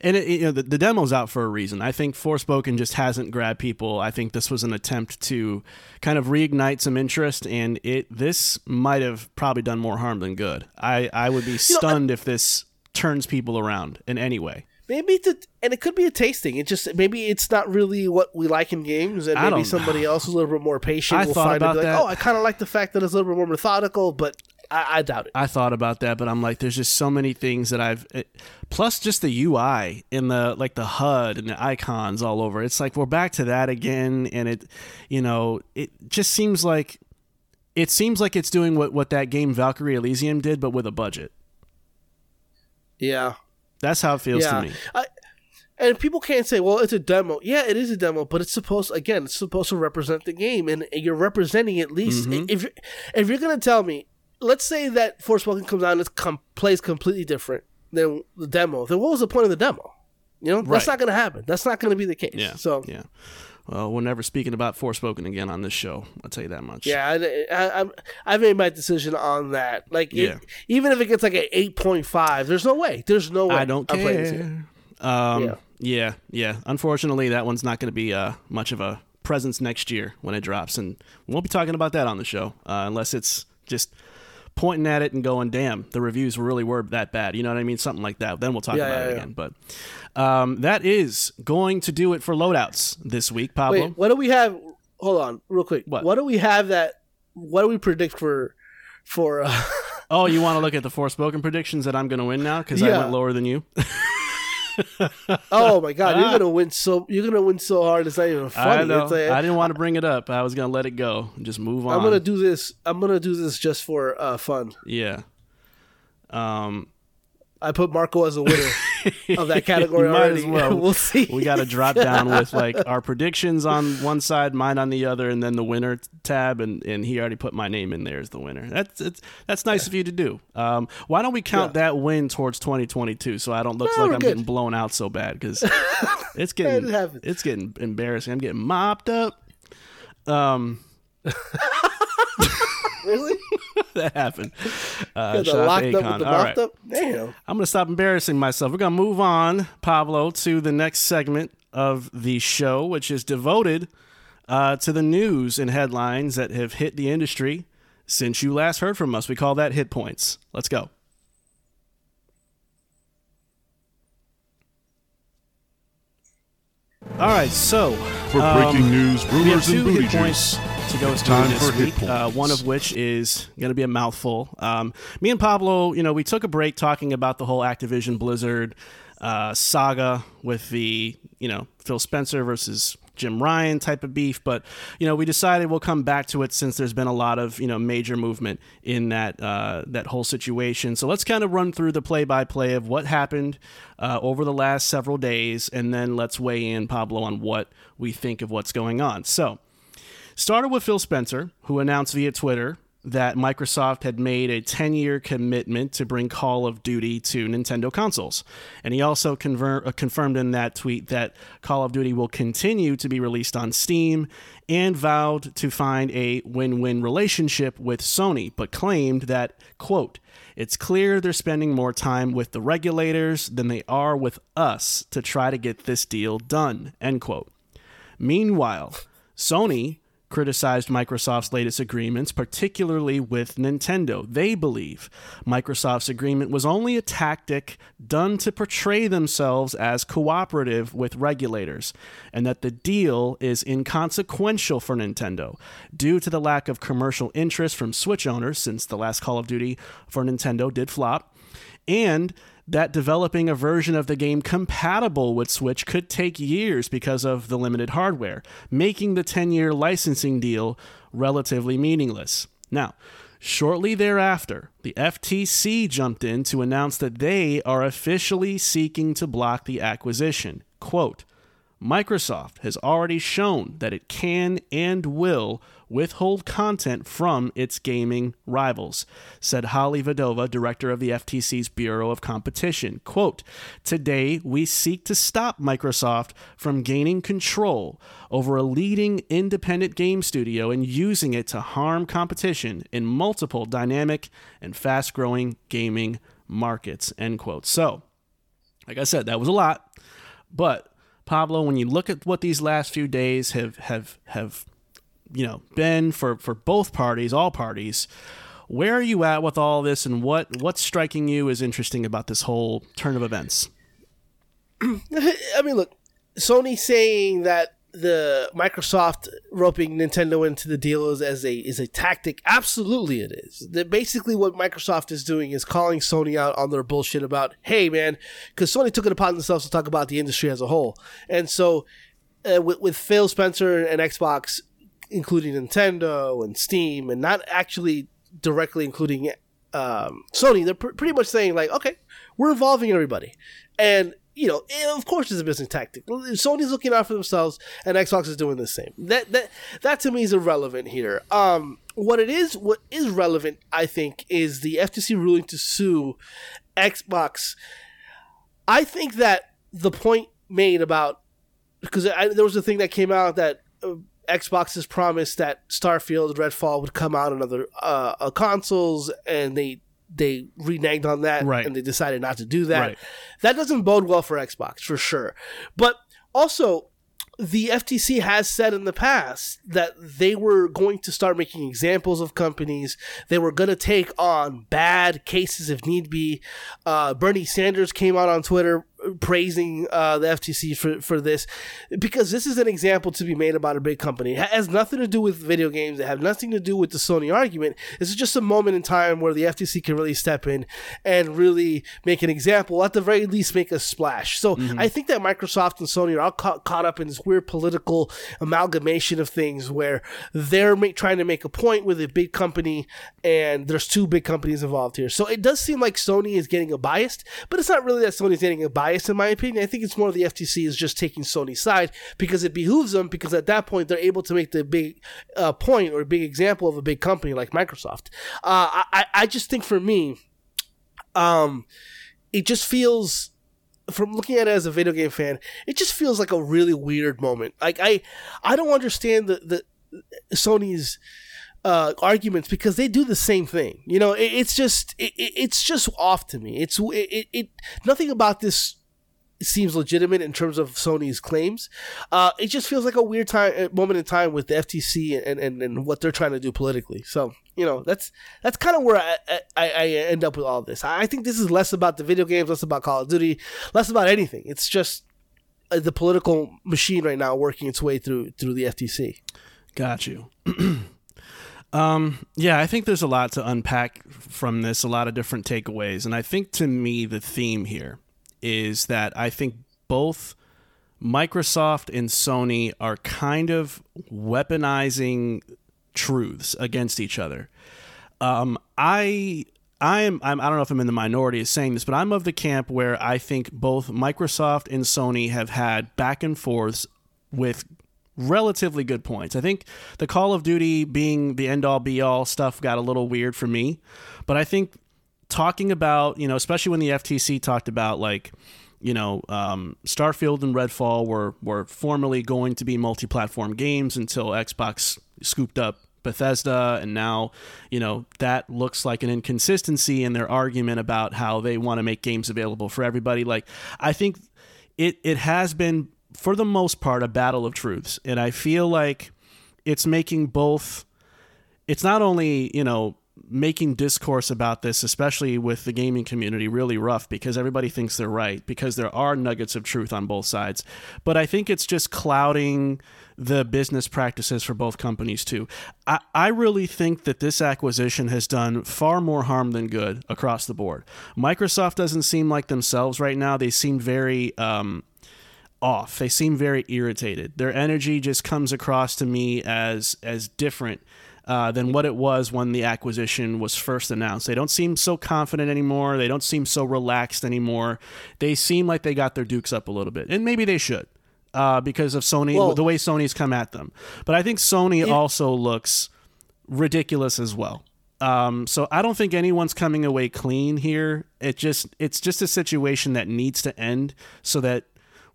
and it, you know the, the demo's out for a reason. I think Forspoken just hasn't grabbed people. I think this was an attempt to kind of reignite some interest, and it this might have probably done more harm than good. I I would be know, I- stunned if this turns people around in any way. Maybe it's a, and it could be a tasting. It just maybe it's not really what we like in games, and maybe somebody else who's a little bit more patient I will thought find it. Like, that. oh, I kind of like the fact that it's a little bit more methodical, but I, I doubt it. I thought about that, but I'm like, there's just so many things that I've. It, plus, just the UI and the like, the HUD and the icons all over. It's like we're back to that again, and it, you know, it just seems like, it seems like it's doing what what that game Valkyrie Elysium did, but with a budget. Yeah, That's how it feels yeah. to me. I, and people can't say, "Well, it's a demo." Yeah, it is a demo, but it's supposed again, it's supposed to represent the game, and you're representing at least. Mm-hmm. If you're, if you're gonna tell me, let's say that Forspoken comes out and it com- plays completely different than the demo, then what was the point of the demo? You know, Right. that's not gonna happen. That's not gonna be the case. Yeah. So yeah. Well, we're never speaking about Forspoken again on this show. I'll tell you that much. Yeah, I, I, I'm- made my decision on that. Like, it- even if it gets like an eight point five, there's no way. There's no way. I don't I'm playing this game. care. Um, Yeah. yeah. yeah, Unfortunately, that one's not going to be uh, much of a presence next year when it drops, and we won't be talking about that on the show uh, unless it's just pointing at it and going, "Damn, the reviews really were that bad." You know what I mean? Something like that. Then we'll talk Yeah, about yeah, it yeah. again. But um, that is going to do it for loadouts this week, Pablo. Wait, what do we have? Hold on, real quick. What? do we have that? What do we predict for? For uh, Oh, you want to look at the Forspoken predictions that I'm going to win now because I went lower than you? oh my god, you're gonna win so you're gonna win so hard. It's not even funny. I know. Like- I didn't want to bring it up. I was going to let it go and just move on. I'm gonna do this. I'm gonna do this just for uh, fun. Yeah. Um I put Marco as a winner of that category You might already. as well. we'll see. We got to drop down with like our predictions on one side, mine on the other, and then the winner tab. And, and he already put my name in there as the winner. That's it's, that's nice of you to do. Um, why don't we count that win towards 2022 so I don't look No, like I'm good. getting blown out so bad because it's getting happens. it's getting embarrassing. I'm getting mopped up. Um, really? that happened. Uh, Got the shout out to locked up Akon. with the All right. up. Damn. I'm going to stop embarrassing myself. We're going to move on, Pablo, to the next segment of the show, which is devoted uh, to the news and headlines that have hit the industry since you last heard from us. We call that hit points. Let's go. All right, so For um, breaking news, we have rumors, and two booty hit points juice. To go It's through this week. Uh, one of which is going to be a mouthful. Um, me and Pablo, you know, we took a break talking about the whole Activision Blizzard uh, saga with the, you know, Phil Spencer versus Jim Ryan type of beef, but you know, we decided we'll come back to it since there's been a lot of you know major movement in that uh, that whole situation. So let's kind of run through the play by play of what happened uh, over the last several days, and then let's weigh in Pablo on what we think of what's going on. So. Started with Phil Spencer, who announced via Twitter that Microsoft had made a 10 year commitment to bring Call of Duty to Nintendo consoles. And he also conver- uh, confirmed in that tweet that Call of Duty will continue to be released on Steam and vowed to find a win win relationship with Sony, but claimed that, quote, it's clear they're spending more time with the regulators than they are with us to try to get this deal done, end quote. Meanwhile, Sony criticized Microsoft's latest agreements, particularly with Nintendo. They believe Microsoft's agreement was only a tactic done to portray themselves as cooperative with regulators, and that the deal is inconsequential for Nintendo due to the lack of commercial interest from Switch owners since the last Call of Duty for Nintendo did flop, and that developing a version of the game compatible with Switch could take years because of the limited hardware, making the 10 year licensing deal relatively meaningless. Now, shortly thereafter, the FTC jumped in to announce that they are officially seeking to block the acquisition. Quote, Microsoft has already shown that it can and will withhold content from its gaming rivals, said Holly Vedova, director of the FTC's Bureau of Competition. Quote, Today, we seek to stop Microsoft from gaining control over a leading independent game studio and using it to harm competition in multiple dynamic and fast growing gaming markets. End quote. So, like I said, that was a lot. But Pablo, when you look at what these last few days have have have you know been for for both parties, all parties, where are you at with all this, and what what's striking you as interesting about this whole turn of events? I mean, look, Sony saying that the Microsoft roping Nintendo into the deal is as a is a tactic. Absolutely, it is. That basically what Microsoft is doing is calling Sony out on their bullshit about, hey man, because Sony took it upon themselves to talk about the industry as a whole, and so uh, with with Phil Spencer and Xbox, including Nintendo and Steam, and not actually directly including um, Sony, they're pr- pretty much saying like, okay, we're involving everybody, and you know, of course, it's a business tactic. Sony's looking out for themselves, and Xbox is doing the same. That that that to me is irrelevant here. Um, what it is, what is relevant, I think, is the FTC ruling to sue Xbox. I think that the point made about because there was a thing that came out that uh, Xbox has promised that Starfield, Redfall would come out on other uh, uh, consoles, and they they reneged on that, Right. and they decided not to do that. Right. That doesn't bode well for Xbox for sure. But also, the FTC has said in the past that they were going to start making examples of companies. They were going to take on bad cases if need be. Uh, Bernie Sanders came out on Twitter praising uh, the FTC for, for this because this is an example to be made about a big company. It has nothing to do with video games. It has nothing to do with the Sony argument. This is just a moment in time where the FTC can really step in and really make an example, at the very least, make a splash. So I think that Microsoft and Sony are all caught, caught up in this weird political amalgamation of things where they're make, trying to make a point with a big company and there's two big companies involved here. So it does seem like Sony is getting a biased, but it's not really that Sony's getting a bias in my opinion. I think it's more the FTC is just taking Sony's side because it behooves them because at that point they're able to make the big uh, point or big example of a big company like Microsoft. Uh, I, I just think for me, um, it just feels from looking at it as a video game fan, it just feels like a really weird moment. Like I, I don't understand the the Sony's uh, arguments because they do the same thing. You know, it, it's just it, it's just off to me. It's it, it nothing about this seems legitimate in terms of Sony's claims. Uh, it just feels like a weird time uh, moment in time with the FTC and, and, and what they're trying to do politically. So you know that's that's kind of where I, I, I end up with all this. I think this is less about the video games, less about Call of Duty, less about anything. It's just uh, the political machine right now working its way through through the FTC. Got you. um, yeah, I think there's a lot to unpack from this, a lot of different takeaways. And I think to me, the theme here is that I think both Microsoft and Sony are kind of weaponizing truths against each other. Um, I I am I'm, I don't know if I'm in the minority of saying this, but I'm of the camp where I think both Microsoft and Sony have had back and forths with relatively good points. I think the Call of Duty being the end all be all stuff got a little weird for me, but I think talking about, you know, especially when the FTC talked about like, you know, um, Starfield and Redfall were were formerly going to be multi-platform games until Xbox scooped up Bethesda, and now, you know, that looks like an inconsistency in their argument about how they want to make games available for everybody. Like, I think it it has been for the most part a battle of truths, and I feel like it's making both. It's not only you know making discourse about this, especially with the gaming community, really rough because everybody thinks they're right because there are nuggets of truth on both sides. But I think it's just clouding the business practices for both companies too. I, I really think that this acquisition has done far more harm than good across the board. Microsoft doesn't seem like themselves right now. They seem very um, off. They seem very irritated. Their energy just comes across to me as as different uh, than what it was when the acquisition was first announced. They don't seem so confident anymore. They don't seem so relaxed anymore. They seem like they got their dukes up a little bit, and maybe they should. Uh, because of Sony, Well- the way Sony's come at them. But I think Sony also looks ridiculous as well. Um, so I don't think anyone's coming away clean here. It just it's just a situation that needs to end so that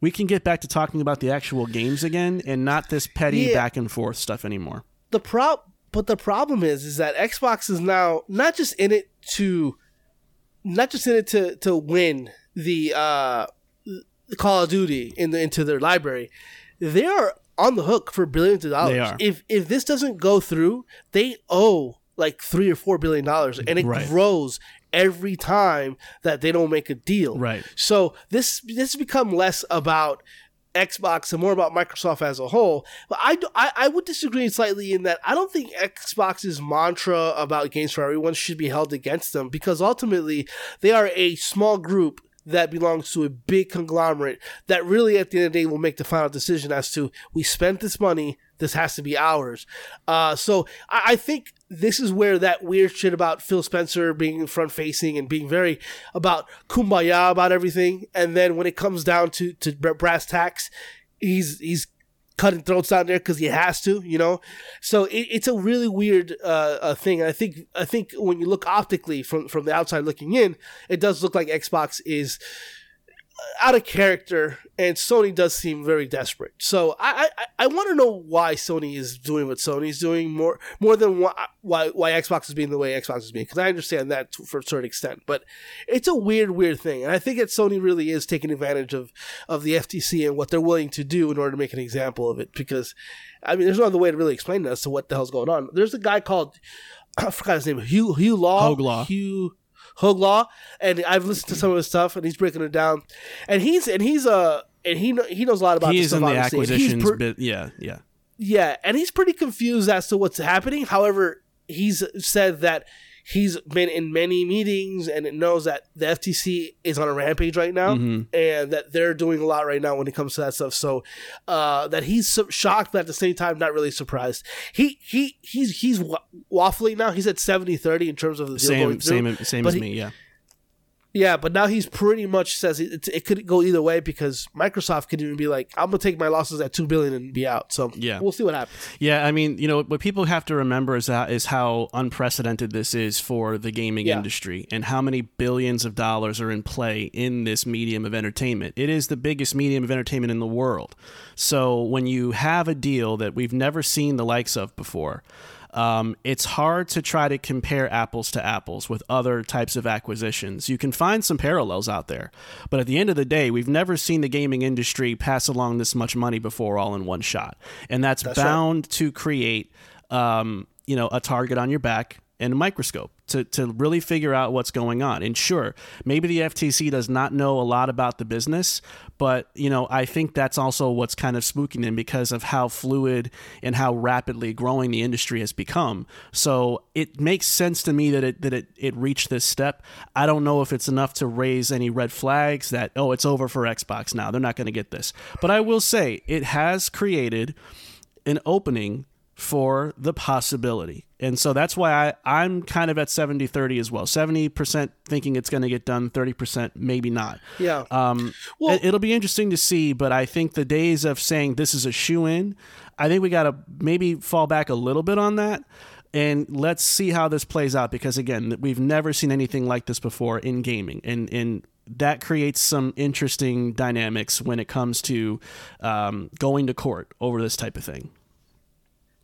we can get back to talking about the actual games again and not this petty Yeah. back and forth stuff anymore. the prob but the problem is is that Xbox is now not just in it to not just in it to to win the uh Call of Duty in the, into their library. They are on the hook for billions of dollars. If if this doesn't go through, they owe like 3 or 4 billion dollars and it Right. grows every time that they don't make a deal. Right. So this this has become less about Xbox and more about Microsoft as a whole. But I, I, I would disagree slightly in that I don't think Xbox's mantra about games for everyone should be held against them because ultimately they are a small group that belongs to a big conglomerate that really at the end of the day will make the final decision as to we spent this money this has to be ours uh, so I, I think this is where that weird shit about phil spencer being front facing and being very about kumbaya about everything and then when it comes down to to brass tacks he's he's cutting throats down there because he has to, you know. So it, it's a really weird uh, uh, thing. And I think I think when you look optically from from the outside looking in, it does look like Xbox is out of character, and Sony does seem very desperate. So I I, I want to know why Sony is doing what Sony is doing more more than why why, why Xbox is being the way Xbox is being because I understand that to, for a certain extent, but it's a weird weird thing, and I think that Sony really is taking advantage of of the FTC and what they're willing to do in order to make an example of it because. I mean, there's no other way to really explain as to what the hell's going on. There's a guy called I forgot his name, Hugh Hugh Law, Hoeg Law. Hugh Hoeg Law, and I've listened to some of his stuff, and he's breaking it down, and he's and he's a and he he knows a lot about He this stuff, in the obviously, acquisitions per- bit. Yeah, yeah. yeah, and he's pretty confused as to what's happening. However, he's said that he's been in many meetings and it knows that the FTC is on a rampage right now Mm-hmm. and that they're doing a lot right now when it comes to that stuff. So uh, that he's shocked, but at the same time, not really surprised. He he he's he's wa- waffling now. He's at 70-30 in terms of the deal going Same, through. same, same as he- me. Yeah. Yeah, but now he's pretty much says it, it could go either way because Microsoft could even be like, "I'm gonna take my losses at two billion and be out." So Yeah. we'll see what happens. Yeah, I mean, you know, what people have to remember is that is how unprecedented this is for the gaming Yeah. industry and how many billions of dollars are in play in this medium of entertainment. It is the biggest medium of entertainment in the world. So when you have a deal that we've never seen the likes of before, um, it's hard to try to compare apples to apples with other types of acquisitions. You can find some parallels out there, but at the end of the day, we've never seen the gaming industry pass along this much money before all in one shot, and that's, right. bound to create, um, you know, a target on your back and a microscope to, to really figure out what's going on. And sure, maybe the FTC does not know a lot about the business, but you know, I think that's also what's kind of spooking them because of how fluid and how rapidly growing the industry has become. So it makes sense to me that it that it, it reached this step. I don't know if it's enough to raise any red flags that oh it's over for Xbox now. They're not going to get this. But I will say it has created an opening for the possibility. And so that's why I, I'm kind of at 70 30 as well. 70% thinking it's going to get done, 30% maybe not. Yeah. Um, Well- it- it'll be interesting to see, but I think the days of saying this is a shoe in, I think we got to maybe fall back a little bit on that. And let's see how this plays out because, again, we've never seen anything like this before in gaming. And, and that creates some interesting dynamics when it comes to um, going to court over this type of thing.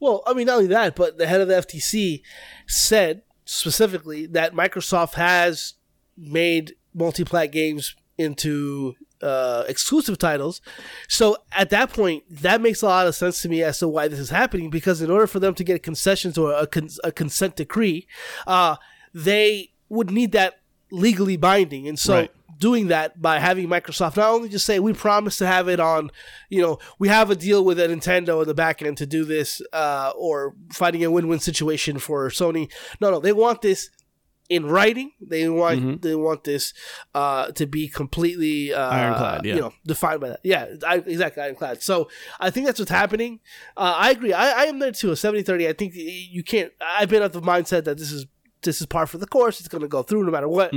Well, I mean, not only that, but the head of the FTC said specifically that Microsoft has made multi-plat games into uh, exclusive titles. So at that point, that makes a lot of sense to me as to why this is happening. Because in order for them to get concessions or a, con- a consent decree, uh, they would need that legally binding, and so. Right. Doing that by having Microsoft not only just say we promise to have it on, you know, we have a deal with a Nintendo in the back end to do this, uh, or finding a win-win situation for Sony. No, no, they want this in writing. They want they want this uh, to be completely uh, Ironclad, yeah. you know, defined by that. Yeah, I, exactly, ironclad. So I think that's what's happening. Uh, I agree. I, I am there too. A 70-30. I think you can't. I've been of the mindset that this is this is par for the course. It's going to go through no matter what.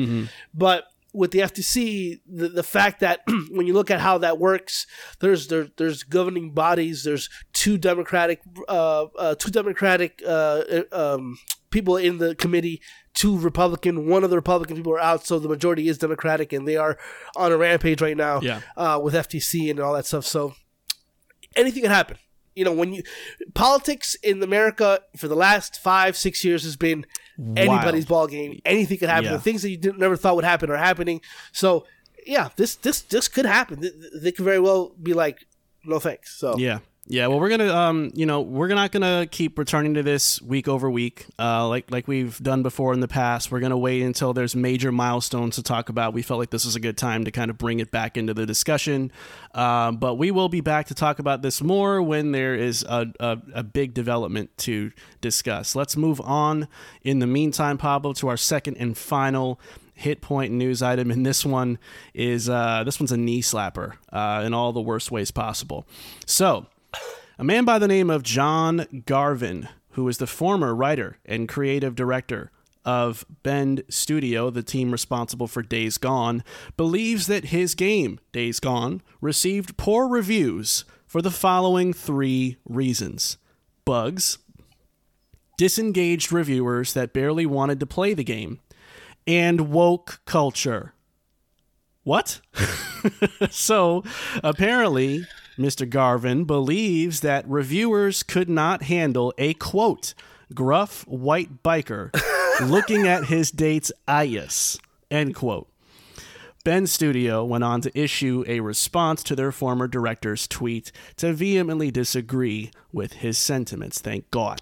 But with the FTC, the, the fact that when you look at how that works, there's there, there's governing bodies. There's two Democratic uh, uh, two Democratic uh, um, people in the committee, two Republican. One of the Republican people are out, so the majority is Democratic, and they are on a rampage right now Yeah. uh, with FTC and all that stuff. So anything can happen. You know, when you politics in America for the last five, six years has been anybody's ball game. Anything could happen. Yeah. The things that you didn't, never thought would happen are happening. So, yeah, this this this could happen. They, they could very well be like, no thanks. So, Yeah. Yeah, well, we're gonna, um, you know, we're not gonna keep returning to this week over week, uh, like like we've done before in the past. We're gonna wait until there's major milestones to talk about. We felt like this was a good time to kind of bring it back into the discussion, um, but we will be back to talk about this more when there is a, a, a big development to discuss. Let's move on. In the meantime, Pablo, to our second and final hit point news item, and this one is uh, this one's a knee slapper uh, in all the worst ways possible. So. A man by the name of John Garvin, who is the former writer and creative director of Bend Studio, the team responsible for Days Gone, believes that his game, Days Gone, received poor reviews for the following three reasons bugs, disengaged reviewers that barely wanted to play the game, and woke culture. What? so apparently, Mr. Garvin believes that reviewers could not handle a quote, gruff white biker looking at his date's ayas, end quote. Bend Studio went on to issue a response to their former director's tweet to vehemently disagree with his sentiments. Thank God.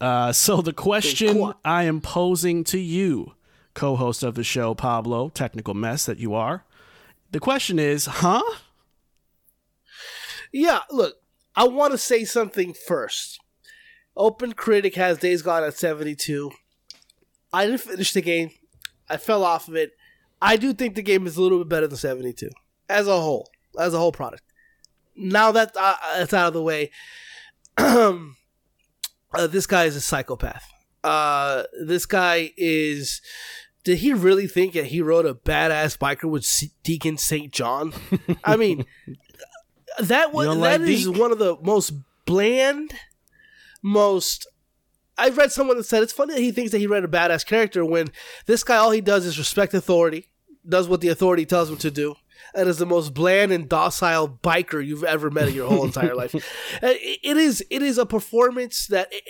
Uh, so the question I am posing to you, co-host of the show, Pablo, technical mess that you are. The question is, huh? Yeah, look, I want to say something first. Open Critic has Days Gone at 72. I didn't finish the game. I fell off of it. I do think the game is a little bit better than 72 as a whole, as a whole product. Now that uh, that's out of the way, uh, this guy is a psychopath. Uh, this guy is. Did he really think that he wrote a badass biker with Deacon St. John? I mean, that was that like is Deke? one of the most bland, most. I've read someone that said it's funny that he thinks that he read a badass character when this guy all he does is respect authority, does what the authority tells him to do, and is the most bland and docile biker you've ever met in your whole entire life. Uh, It is it is a performance that, it,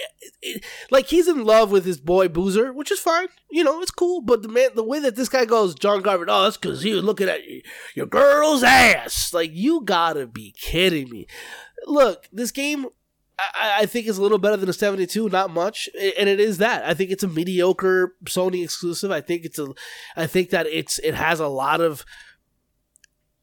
it- like he's in love with his boy Boozer, which is fine, you know, it's cool. But the man, the way that this guy goes, John Garvin, oh, that's because he was looking at your girl's ass. Like you gotta be kidding me. Look, this game. I, I think is a little better than a 72, not much, and it is that. I think it's a mediocre Sony exclusive. I think it's a, I think that it's it has a lot of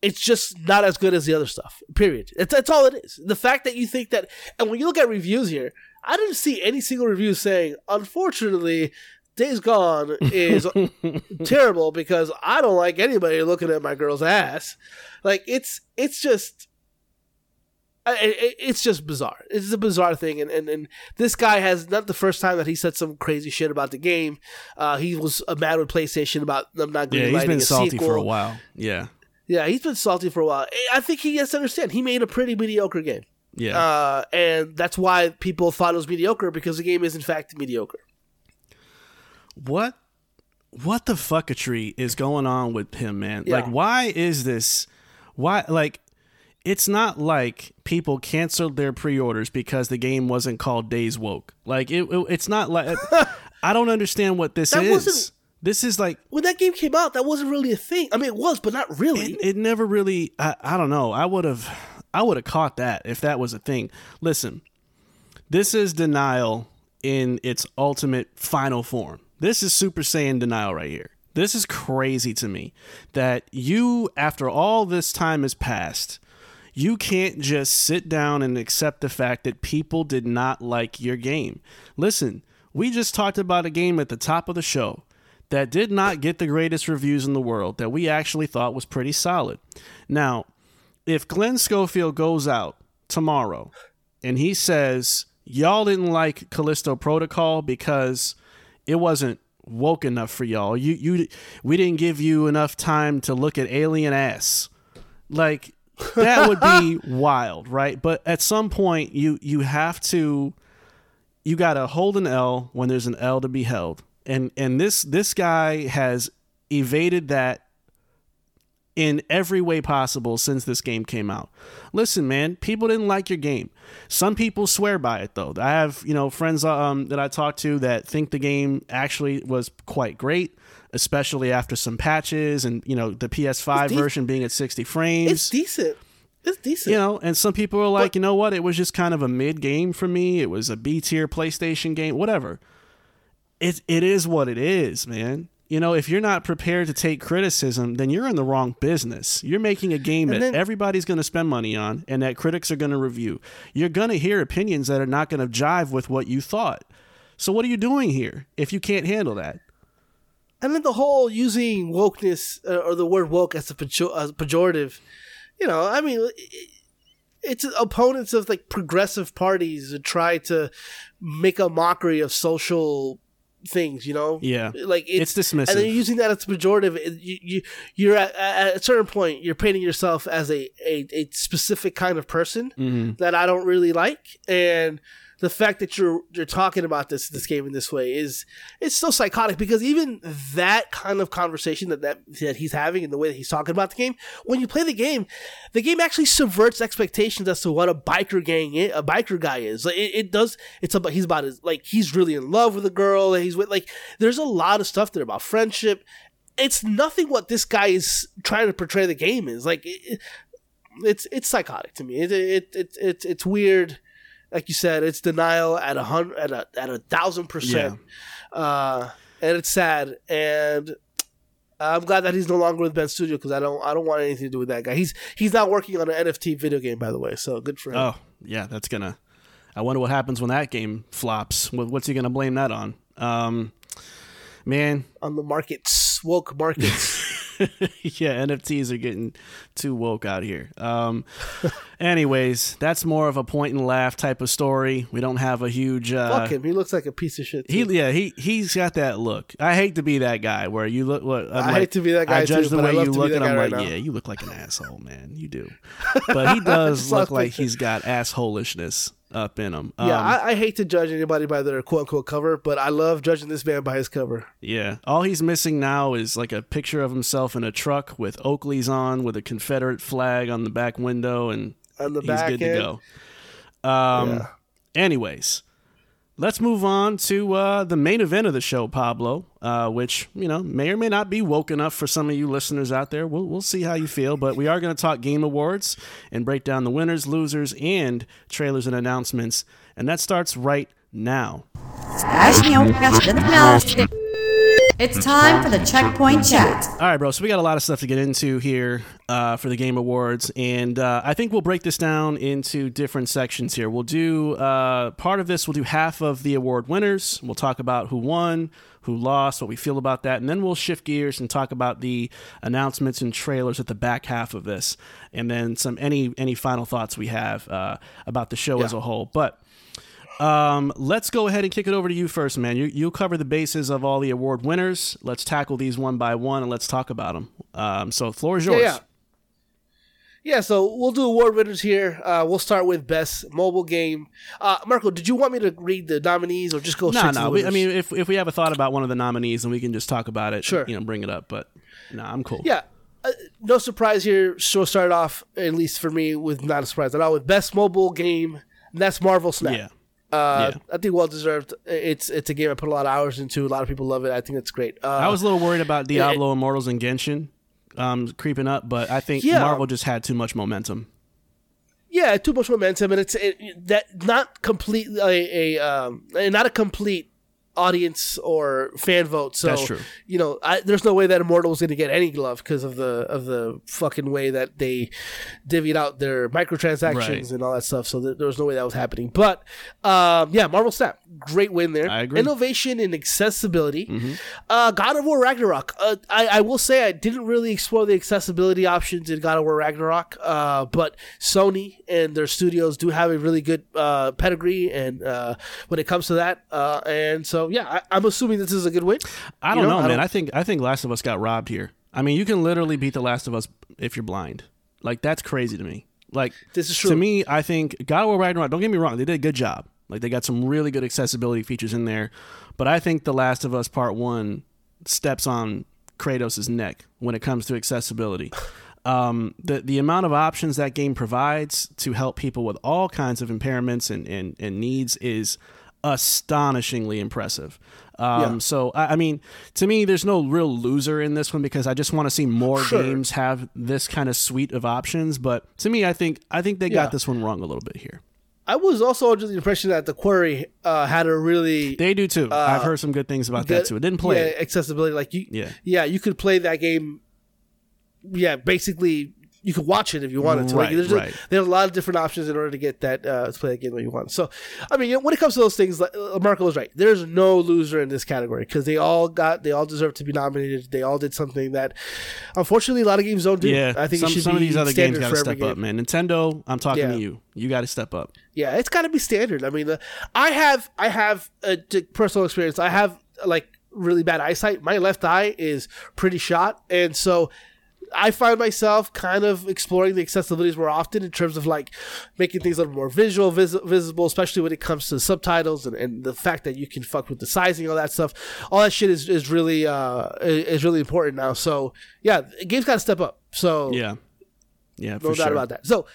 it's just not as good as the other stuff. Period. That's, that's all it is. The fact that you think that, and when you look at reviews here, I didn't see any single review saying, unfortunately, Days Gone is terrible because I don't like anybody looking at my girl's ass. Like it's it's just. It's just bizarre. It's a bizarre thing, and, and, and this guy has not the first time that he said some crazy shit about the game. Uh, he was uh, mad with PlayStation about them not Yeah, greenlighting he's been a salty sequel. for a while. Yeah. Yeah, he's been salty for a while. I think he has to understand. He made a pretty mediocre game. Yeah. Uh, and that's why people thought it was mediocre because the game is in fact mediocre. what what the fuckatry is going on with him, man? Yeah. Like why is this why like it's not like people canceled their pre-orders because the game wasn't called Days Woke. Like it, it- it's not like I don't understand what this That is. This is like When that game came out, that wasn't really a thing. I mean, it was, but not really. it, it never really I, I don't know i would have i would have caught that if that was a thing listen this is denial in its ultimate final form this is super saiyan denial right here this is crazy to me that you after all this time has passed you can't just sit down and accept the fact that people did not like your game. Listen, we just talked about a game at the top of the show that did not get the greatest reviews in the world that we actually thought was pretty solid. Now, if Glenn Schofield goes out tomorrow and he says, Y'all didn't like Callisto Protocol because it wasn't woke enough for y'all. You you we didn't give you enough time to look at alien ass. Like that would be wild, right? But at some point you you have to you got to hold an L when there's an L to be held. And and this this guy has evaded that in every way possible since this game came out. Listen, man, people didn't like your game. Some people swear by it though. I have, you know, friends um, that I talk to that think the game actually was quite great, especially after some patches and, you know, the PS5 de- version being at 60 frames it's decent. It's decent. you know, and some people are like, you know what? It was just kind of a mid game for me. It was a B tier PlayStation game, whatever. It it is what it is, man. You know, if you're not prepared to take criticism, then you're in the wrong business. You're making a game that then- everybody's going to spend money on and that critics are going to review. You're going to hear opinions that are not going to jive with what you thought. So what are you doing here if you can't handle that? And then the whole using wokeness uh, or the word woke as a as pejorative, you know, I mean, it- it's opponents of like progressive parties who try to make a mockery of social things, you know? Yeah. Like it's, It's dismissive. And then you're using that as a pejorative. You, you, you're at, at a certain point, you're painting yourself as a, a, a specific kind of person Mm-hmm. that I don't really like. And the fact that you're you're talking about this this game in this way is it's so psychotic because even that kind of conversation that, that that he's having and the way that he's talking about the game, when you play the game, the game actually subverts expectations as to what a biker gang is, a biker guy is. Like it, it does. It's about he's about his like he's really in love with a girl and he's with like there's a lot of stuff there about friendship. It's nothing what this guy is trying to portray the game is like. It, it's it's psychotic to me. It it, it, it it's weird. Like you said, it's denial at a hundred at a at a thousand percent. Uh, and it's sad. And I'm glad that he's no longer with Bend Studio because I don't I don't want anything to do with that guy. He's he's not working on an NFT video game, by the way. So good for him. Oh, yeah, that's gonna. I wonder what happens when that game flops. What- What's he gonna blame that on? Um, man, On the markets, woke markets. yeah, NFTs are getting too woke out here. Um, anyways, that's more of a point and laugh type of story. We don't have a huge. Uh, Fuck him. He looks like a piece of shit. He yeah he he's got that look. I hate to be that guy where you look. What I like, hate to be that guy I judge too, the way you look, and I'm guy like, now. yeah, you look like an asshole, man. You do. But he does look like he's got assholishness up in yeah, Um, I, I hate to judge anybody by their quote unquote cover, but I love judging this man by his cover. Yeah. All he's missing now is like a picture of himself in a truck with Oakley's on with a Confederate flag on the back window and On the he's back good end. to go. Um Yeah. anyways, let's move on to uh, the main event of the show, Pablo, uh, which, you know, may or may not be woke enough for some of you listeners out there. We'll we'll see how you feel, but we are going to talk game awards and break down the winners, losers, and trailers and announcements. And that starts right now. It's time for the checkpoint chat. All right, bro. So we got a lot of stuff to get into here uh, for the Game Awards, and uh, I think we'll break this down into different sections here. We'll do uh, part of this. We'll do half of the award winners. We'll talk about who won, who lost, what we feel about that, and then we'll shift gears and talk about the announcements and trailers at the back half of this, and then some any any final thoughts we have uh, about the show as a whole. But um, let's go ahead and kick it over to you first, man. You you cover the bases of all the award winners. Let's tackle these one by one and let's talk about them. Um, so, floor is yours. Yeah, yeah. Yeah, so we'll do award winners here. Uh, we'll start with best mobile game. Uh, Marco, did you want me to read the nominees or just go No, no. the we- I mean, if if we have a thought about one of the nominees, then we can just talk about it. Sure. You know, bring it up. But no, I'm cool. Yeah. Uh, no surprise here. So start off, at least for me, with not a surprise at all, with best mobile game. And that's Marvel Snap. Yeah. Uh, Yeah. I think well deserved. It's it's a game I put a lot of hours into. A lot of people love it. I think it's great. Uh, I was a little worried about Diablo Immortals and Genshin um, creeping up, but I think Yeah. Marvel just had too much momentum. yeah, too much momentum, and it's it, that not completely a, a um, not a complete audience or fan vote. So That's true. you know, I, there's no way that Immortal was going to get any love because of the of the fucking way that they divvied out their microtransactions Right. and all that stuff. So there, there was no way that was happening. But um, yeah, Marvel Snap, great win there. I agree. Mm-hmm. Innovation and accessibility. Uh, God of War Ragnarok. Uh, I, I will say I didn't really explore the accessibility options in God of War Ragnarok, uh, but Sony and their studios do have a really good uh, pedigree and uh, when it comes to that. Uh, and so yeah, I, I'm assuming this is a good win. I don't know, I man. I think I think Last of Us got robbed here. I mean, you can literally beat The Last of Us if you're blind. Like that's crazy to me. Like This is true. To me, I think God of War Ragnarok. Don't get me wrong; they did a good job. Like they got some really good accessibility features in there. But I think The Last of Us Part One steps on Kratos' neck when it comes to accessibility. Um, the the amount of options that game provides to help people with all kinds of impairments and, and, and needs is astonishingly impressive. Um, Yeah. So I, I mean, to me, there's no real loser in this one because I just want to see more Sure. games have this kind of suite of options. But to me, I think I think they Yeah. got this one wrong a little bit here. I was also under the impression that the Quarry uh, had a really They do too. I've heard some good things about that too. It didn't play yeah, it. accessibility. Like you, Yeah. yeah, you could play that game. Yeah, basically, you could watch it if you wanted to. Right, like, there's, right. there's a lot of different options in order to get that uh, to play that game the way you want. So, I mean, when it comes to those things, like, uh, Marco was right. There's no loser in this category because they all got, they all deserve to be nominated. They all did something that, unfortunately, a lot of games don't do. Yeah, I think some, it should some be of these other games got to step up, man. Nintendo, I'm talking Yeah. to you. You got to step up. Yeah, it's got to be standard. I mean, uh, I have I have a t- personal experience. I have like really bad eyesight. My left eye is pretty shot, and so I find myself kind of exploring the accessibilities more often in terms of like making things a little more visual, vis- visible, especially when it comes to subtitles and, and the fact that you can fuck with the sizing, and all that stuff. All that shit is, is really uh is really important now. So yeah, game's got to step up. So Yeah, yeah, for no sure. doubt about that. So,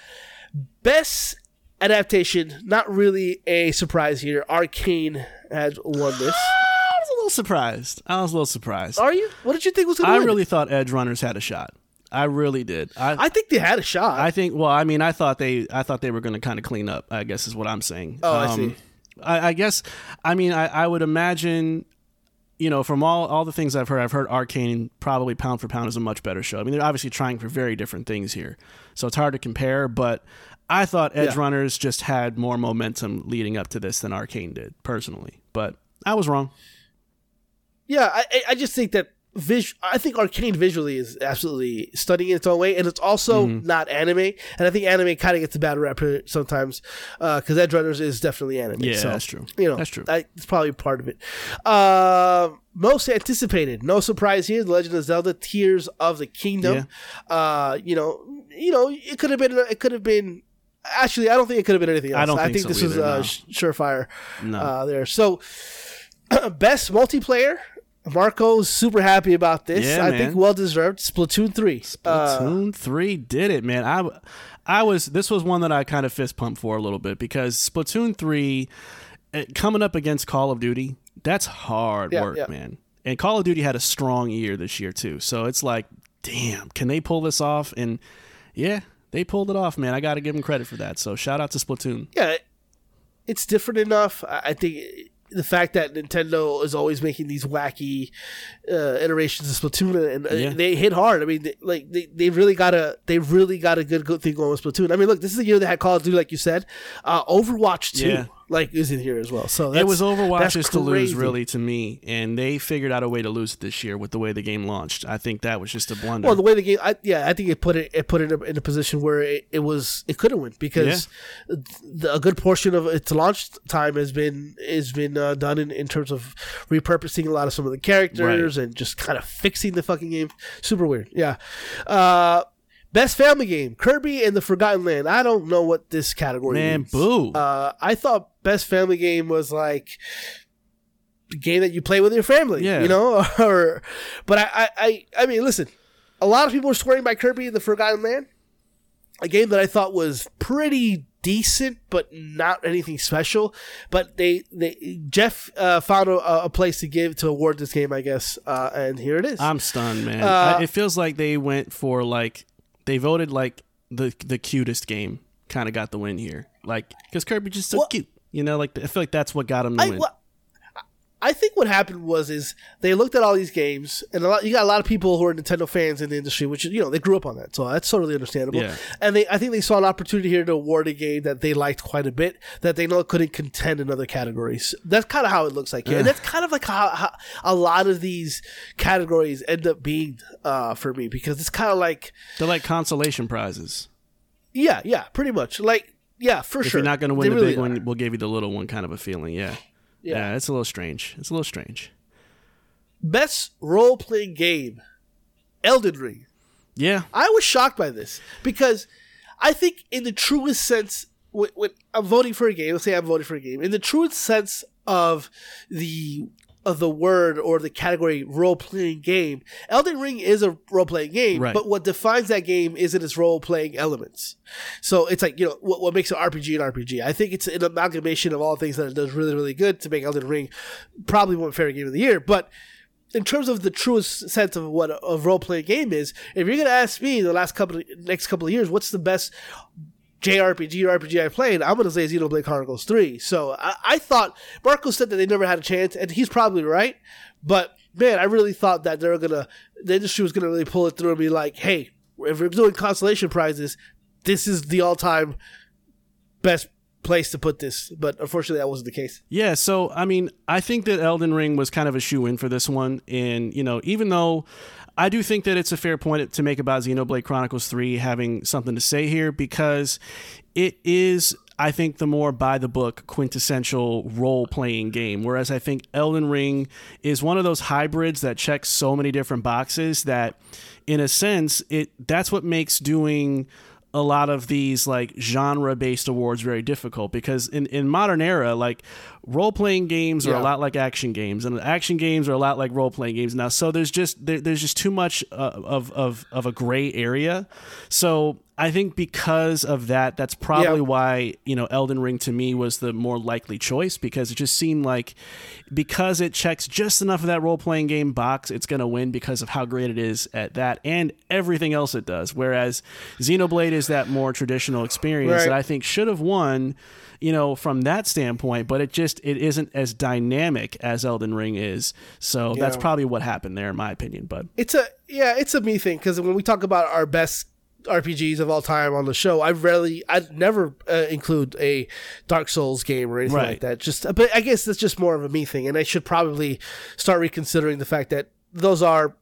best adaptation, not really a surprise here. Arcane has won this. I was a little surprised. I was a little surprised. Are you? What did you think was going to I win? really thought Edge Runners had a shot. I really did. I, I think they had a shot. I think. Well, I mean, I thought they, I thought they were going to kind of clean up. I guess is what I'm saying. Um, Oh, I see. I, I guess. I mean, I, I would imagine. you know, from all all the things I've heard, I've heard Arcane probably pound for pound is a much better show. I mean, they're obviously trying for very different things here, so it's hard to compare. But I thought Edge Yeah. Runners just had more momentum leading up to this than Arcane did, personally. But I was wrong. Yeah, I- I just think that vis- I think Arcane visually is absolutely stunning in its own way, and it's also Mm-hmm. not anime. And I think anime kind of gets a bad rap sometimes because Edge Runners is definitely anime. Yeah, so, that's true. You know, That's true. I, it's probably part of it. Uh, most anticipated, no surprise here. The Legend of Zelda: Tears of the Kingdom. Uh, you know, you know, it could have been. It could have been. Actually, I don't think it could have been anything else. I don't think so this was either, uh, no. sh- surefire No. uh, there. So, best multiplayer. Marco's super happy about this. Yeah, I man. think well deserved. Splatoon three. Uh, three did it, man. I, I was. This was one that I kind of fist pumped for a little bit because Splatoon three, eh, coming up against Call of Duty, that's hard Yeah, work, yeah. man. And Call of Duty had a strong year this year too, so it's like, damn, can they pull this off? And yeah, they pulled it off, man. I got to give them credit for that. So shout out to Splatoon. yeah, it's different enough. I I think the fact that Nintendo is always making these wacky uh, iterations of Splatoon and uh, Yeah. they hit hard. I mean, they, like they, they really got a they really got a good good thing going with Splatoon. I mean, look, this is the year they had Call of Duty, like you said. Uh, Overwatch two, Yeah. Like is in here as well. So it was Overwatch's to lose, really, to me, and they figured out a way to lose it this year with the way the game launched. I think that was just a blunder. Well, the way the game, I, yeah, I think it put it it put it in a, position where it, it was it couldn't win because the, a good portion of its launch time has been has been uh, done in, in terms of repurposing a lot of some of the characters and just kind of fixing the fucking game. Super weird, yeah. Uh, best family game: Kirby and the Forgotten Land. I don't know what this category Man, is. boo. Uh, I thought best family game was like the game that you play with your family, Yeah. you know. or, but I, I, I, I mean, listen, a lot of people are swearing by Kirby and the Forgotten Land, a game that I thought was pretty decent, but not anything special. But they, they, Geoff uh, found a, a place to give to award this game, I guess, uh, and here it is. I'm stunned, man. Uh, it feels like they went for like they voted like the the cutest game. Kind of got the win here, like because Kirby just so Well- cute. You know, like I feel like that's what got him the I, win. well, I think what happened was is they looked at all these games, and a lot you got a lot of people who are Nintendo fans in the industry, which you know they grew up on that, so that's totally understandable. Yeah. And they, I think they saw an opportunity here to award a game that they liked quite a bit, that they know couldn't contend in other categories. That's kind of how it looks like here, and that's kind of like how, how a lot of these categories end up being uh, for me because it's kind of like, They're like consolation prizes. yeah, yeah, pretty much like. Yeah, for If sure. you're not going to They win the really big are. one, we'll give you the little one, kind of a feeling. Yeah. Yeah. yeah, it's a little strange. It's a little strange. Best role playing game, Elden Ring. Yeah, I was shocked by this because I think, in the truest sense, when, when I'm voting for a game, let's say I'm voting for a game, in the truest sense of the of the word or the category role playing game, Elden Ring is a role playing game. Right. But what defines that game isn't its role playing elements. So it's like you know what, what makes an RPG an RPG. I think it's an amalgamation of all things that it does really really good to make Elden Ring probably one favorite game of the year, but in terms of the truest sense of what a, a role playing game is, if you're gonna ask me the last couple of, next couple of years, what's the best JRPG or RPG I played, I'm gonna say Xenoblade Chronicles Three. So I, I thought Marco said that they never had a chance, and he's probably right. But man, I really thought that they were gonna the industry was gonna really pull it through and be like, hey, if we're doing consolation prizes, this is the all time best place to put this. But unfortunately, that wasn't the case. Yeah, so I mean, I think that Elden Ring was kind of a shoe in for this one, and you know, even though I do think that it's a fair point to make about Xenoblade Chronicles Three having something to say here because it is. I think the more by the book quintessential role playing game. Whereas I think Elden Ring is one of those hybrids that checks so many different boxes that, in a sense, it that's what makes doing a lot of these like genre based awards very difficult because in, in modern era like role playing games are Yeah. a lot like action games and action games are a lot like role playing games now so there's just there, there's just too much uh, of, of of a gray area so I think because of that, that's probably Yeah. why you know Elden Ring to me was the more likely choice because it just seemed like because it checks just enough of that role playing game box, it's going to win because of how great it is at that and everything else it does. Whereas Xenoblade is that more traditional experience Right. that I think should have won, you know, from that standpoint. But it just it isn't as dynamic as Elden Ring is. So that's probably what happened there, in my opinion. But It's a yeah, it's a me thing because when we talk about our best RPGs of all time on the show, I rarely, I never uh, include a Dark Souls game or anything Right. like that. Just, but I guess that's just more of a me thing, and I should probably start reconsidering the fact that those are.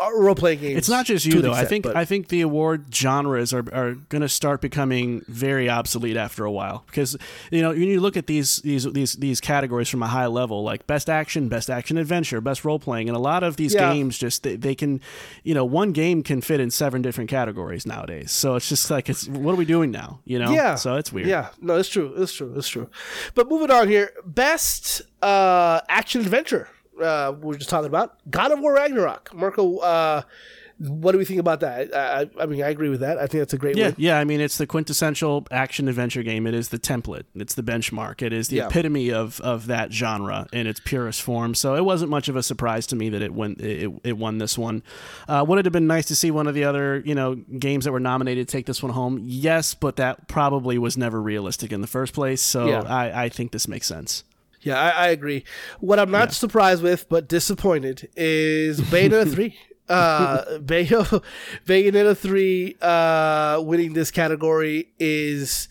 Uh, role playing games. It's not just you though. I think but- I think the award genres are, are going to start becoming very obsolete after a while because you know when you look at these these these these categories from a high level like best action, best action adventure, best role playing, and a lot of these Yeah. games just they, they can you know one game can fit in seven different categories nowadays. So it's just like it's what are we doing now? You know? Yeah. So it's weird. Yeah, no, it's true. It's true. It's true. But moving on here, best uh, action adventure. Uh, we we're just talking about God of War Ragnarok. Marco, uh, what do we think about that? I, I, mean, I agree with that. I think that's a great Yeah, win. yeah. I mean, it's the quintessential action adventure game. It is the template. It's the benchmark. It is the Yeah. epitome of, of that genre in its purest form. So it wasn't much of a surprise to me that it went it, it won this one. Uh, would it have been nice to see one of the other you know games that were nominated take this one home? Yes, but that probably was never realistic in the first place. So Yeah. I, I think this makes sense. Yeah, I, I agree. What I'm not surprised with, but disappointed, is Bayonetta 3. Uh, Bay- Bayonetta 3 uh, winning this category is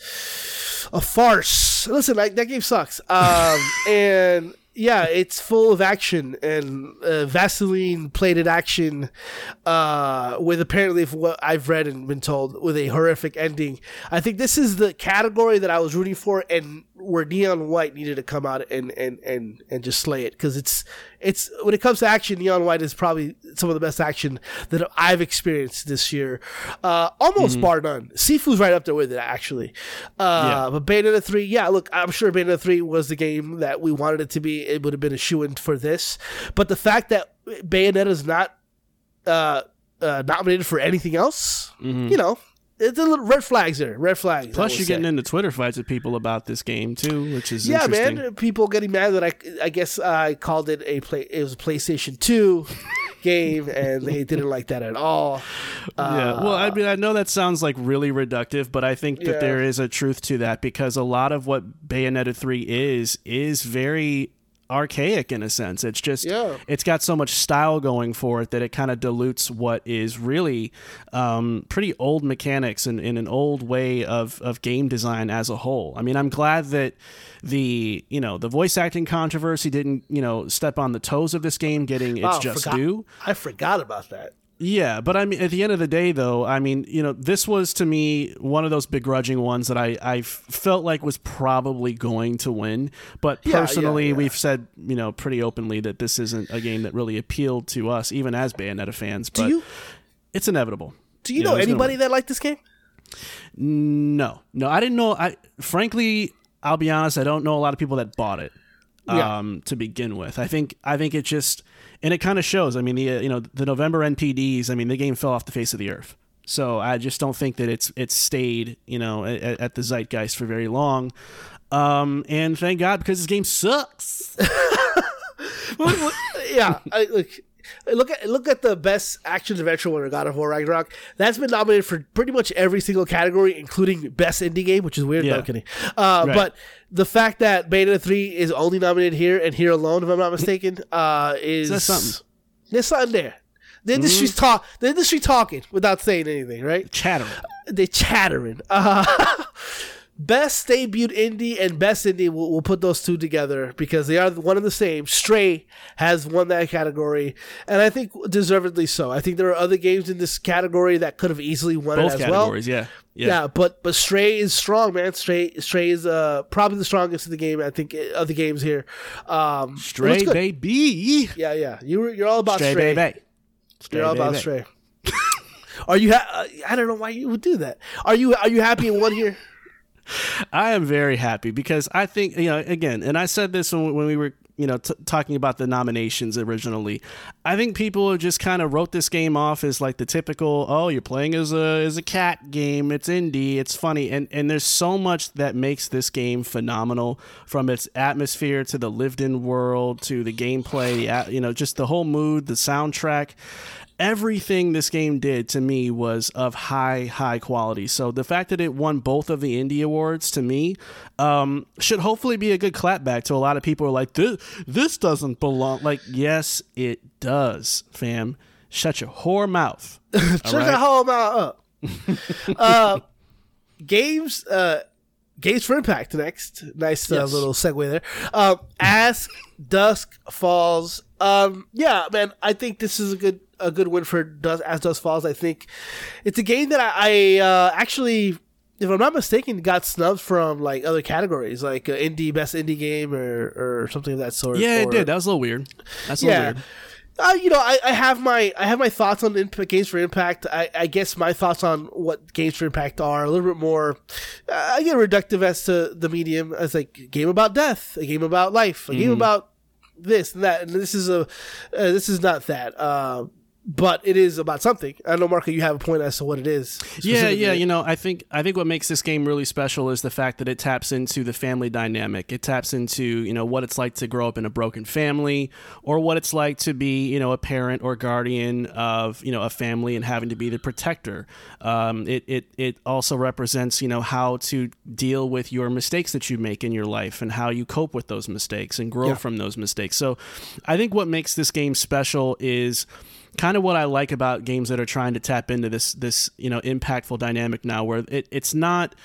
a farce. Listen, like, that game sucks. Um, and yeah, it's full of action and uh, Vaseline plated action uh, with apparently, from what I've read and been told, with a horrific ending. I think this is the category that I was rooting for and where Neon White needed to come out and, and, and, and just slay it. Because it's it's when it comes to action, Neon White is probably some of the best action that I've experienced this year, uh, almost bar none. Sifu's right up there with it actually, uh, but Bayonetta three, yeah, look, I'm sure Bayonetta three was the game that we wanted it to be. It would have been a shoe in for this, but the fact that Bayonetta's not uh, uh, nominated for anything else, you know, it's a little red flags there. Red flags. Plus, you're say. getting into Twitter fights with people about this game too, which is Yeah, man. People getting mad that I, I guess I called it a play. It was a PlayStation Two game, and they didn't like that at all. Yeah, well, I uh, mean, I know that sounds like really reductive, but I think that Yeah. there is a truth to that because a lot of what Bayonetta 3 is is very archaic in a sense. It's just Yeah. it's got so much style going for it that it kind of dilutes what is really um, pretty old mechanics and in an old way of, of game design as a whole. I mean, I'm glad that the you know the voice acting controversy didn't you know step on the toes of this game getting its Wow, just forgot- due. I forgot about that. Yeah, but I mean, at the end of the day, though, I mean, you know, this was to me one of those begrudging ones that I, I felt like was probably going to win. But Yeah, yeah, personally, yeah. we've said, you know, pretty openly that this isn't a game that really appealed to us, even as Bayonetta fans. But you- it's inevitable. Do you know it's gonna anybody that liked this game? No, no, I didn't know. I frankly, I'll be honest, I don't know a lot of people that bought it. Yeah. Um, to begin with, I think I think it just and it kind of shows. I mean, the uh, you know the November NPDs. I mean, the game fell off the face of the earth. So I just don't think that it's it's stayed you know at, at the zeitgeist for very long. Um, and thank God because this game sucks. yeah, I, look at look at the best action adventure winner, God of War Ragnarok. That's been nominated for pretty much every single category, including best indie game, which is weird. No Yeah. I'm kidding. Uh, Right. But the fact that Bayonetta three is only nominated here and here alone, if I'm not mistaken, uh, is That's something. There's something there. The industry's talk. The industry talking without saying anything, right? Chattering. They're chattering. Uh, best debut indie and best indie, we'll, we'll put those two together because they are one and the same. Stray has won that category, and I think deservedly so. I think there are other games in this category that could have easily won Both it as categories, well. yeah. Yeah. yeah, but but Stray is strong, man. Stray Stray is uh probably the strongest of the game. I think of the games here. Um, Stray baby, Yeah, yeah. You were, you're all about Stray Stray. baby. You're all about. Stray. are you? Ha- uh, I don't know why you would do that. Are you? Are you happy in one here? I am very happy because I think you know again, and I said this when, we were you know t- talking about the nominations originally. I think people just kind of wrote this game off as like the typical oh you're playing as a as a cat game. It's indie. It's funny, and and there's so much that makes this game phenomenal from its atmosphere to the lived in world to the gameplay. You know just the whole mood, the soundtrack everything this game did to me was of high high quality so the fact that it won both of the indie awards to me um, should hopefully be a good clapback to a lot of people who are like this, this doesn't belong like yes it does fam shut your whore mouth Shut your whore mouth up. uh, games, uh, games for impact. Next, nice uh, Yes. little segue there. Um, As Dusk Falls. Um, yeah, man, I think this is a good a good win for Dusk, As does Falls. I think it's a game that I, I uh, actually. If I'm not mistaken, got snubbed from like other categories, like uh, indie best indie game or, or something of that sort. yeah it did that was a little weird that's a little yeah. weird Uh, you know, I, I have my I have my thoughts on Games for Impact. I, I guess my thoughts on what Games for Impact are a little bit more, uh, I get reductive as to the medium as like game about death, a game about life, a game about this and that. And this is a uh, this is not that. Uh, but it is about something. I know, Marco, you have a point as to what it is. Yeah, yeah. You know, I think I think what makes this game really special is the fact that it taps into the family dynamic. It taps into you know what it's like to grow up in a broken family, or what it's like to be you know a parent or guardian of you know a family and having to be the protector. Um, it it it also represents you know how to deal with your mistakes that you make in your life and how you cope with those mistakes and grow Yeah. from those mistakes. So, I think what makes this game special is kind of what I like about games that are trying to tap into this this you know impactful dynamic now, where it, it's not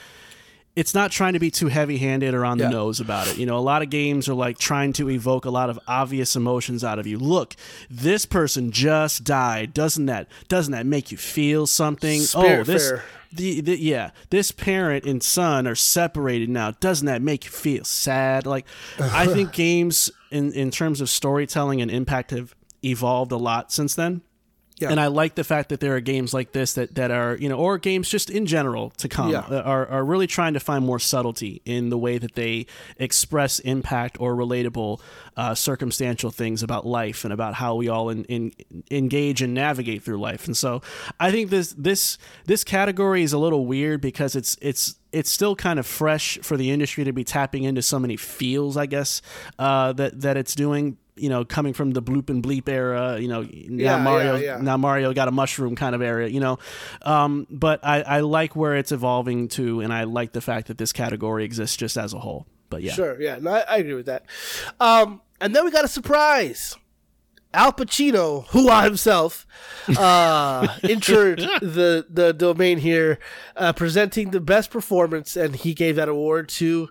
it's not trying to be too heavy handed or on the Yeah. nose about it. You know, a lot of games are like trying to evoke a lot of obvious emotions out of you. Look, this person just died. Doesn't that doesn't that make you feel something? Oh, Spirit oh, this fair. the, the yeah, this parent and son are separated now. Doesn't that make you feel sad? Like I think games in in terms of storytelling and impact have evolved a lot since then. Yeah. And I like the fact that there are games like this that, that are, you know, or games just in general to come Yeah. are, are really trying to find more subtlety in the way that they express impact or relatable uh, circumstantial things about life and about how we all in, in, engage and navigate through life. And so I think this this this category is a little weird because it's it's it's still kind of fresh for the industry to be tapping into so many feels, I guess, uh, that that it's doing. You know, coming from the bloop and bleep era, you know, now Yeah, Mario, yeah, yeah. now Mario got a mushroom kind of area, you know. Um, but I, I like where it's evolving to, and I like the fact that this category exists just as a whole. But yeah, Sure, yeah, no, I, I agree with that. Um, and then we got a surprise. Al Pacino, who I himself, uh, entered the the domain here, uh, presenting the best performance, and he gave that award to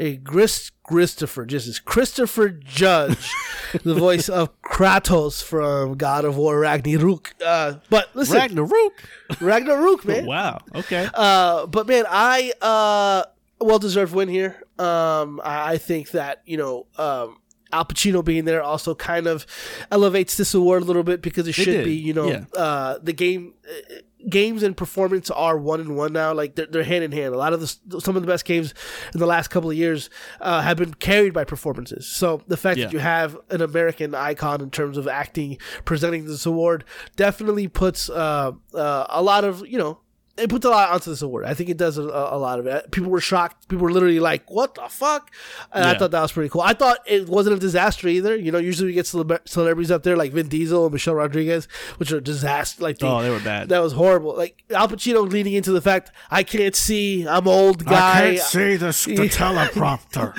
a Chris Christopher, just as Christopher Judge, the voice of Kratos from God of War Ragnarok. Uh, but listen, Ragnarok. Ragnarok, man. Wow. Okay. Uh, but man, I uh, well deserved win here. Um, I, I think that you know um, Al Pacino being there also kind of elevates this award a little bit because it should did, be you know yeah. uh, the game. Uh, Games and performance are one in one now. Like they're, they're hand in hand. A lot of the some of the best games in the last couple of years uh, have been carried by performances. So the fact Yeah. that you have an American icon in terms of acting presenting this award definitely puts uh, uh, a lot of you know it puts a lot onto this award. I think it does a, a lot of it. People were shocked. People were literally like, "What the fuck?" And I thought that was pretty cool. I thought it wasn't a disaster either. You know, usually we get celeb- celebrities up there like Vin Diesel and Michelle Rodriguez, which are disaster. Like, the- Oh, they were bad. That was horrible. Like Al Pacino leaning into the fact I can't see. I'm an old guy. I can't see the, the teleprompter.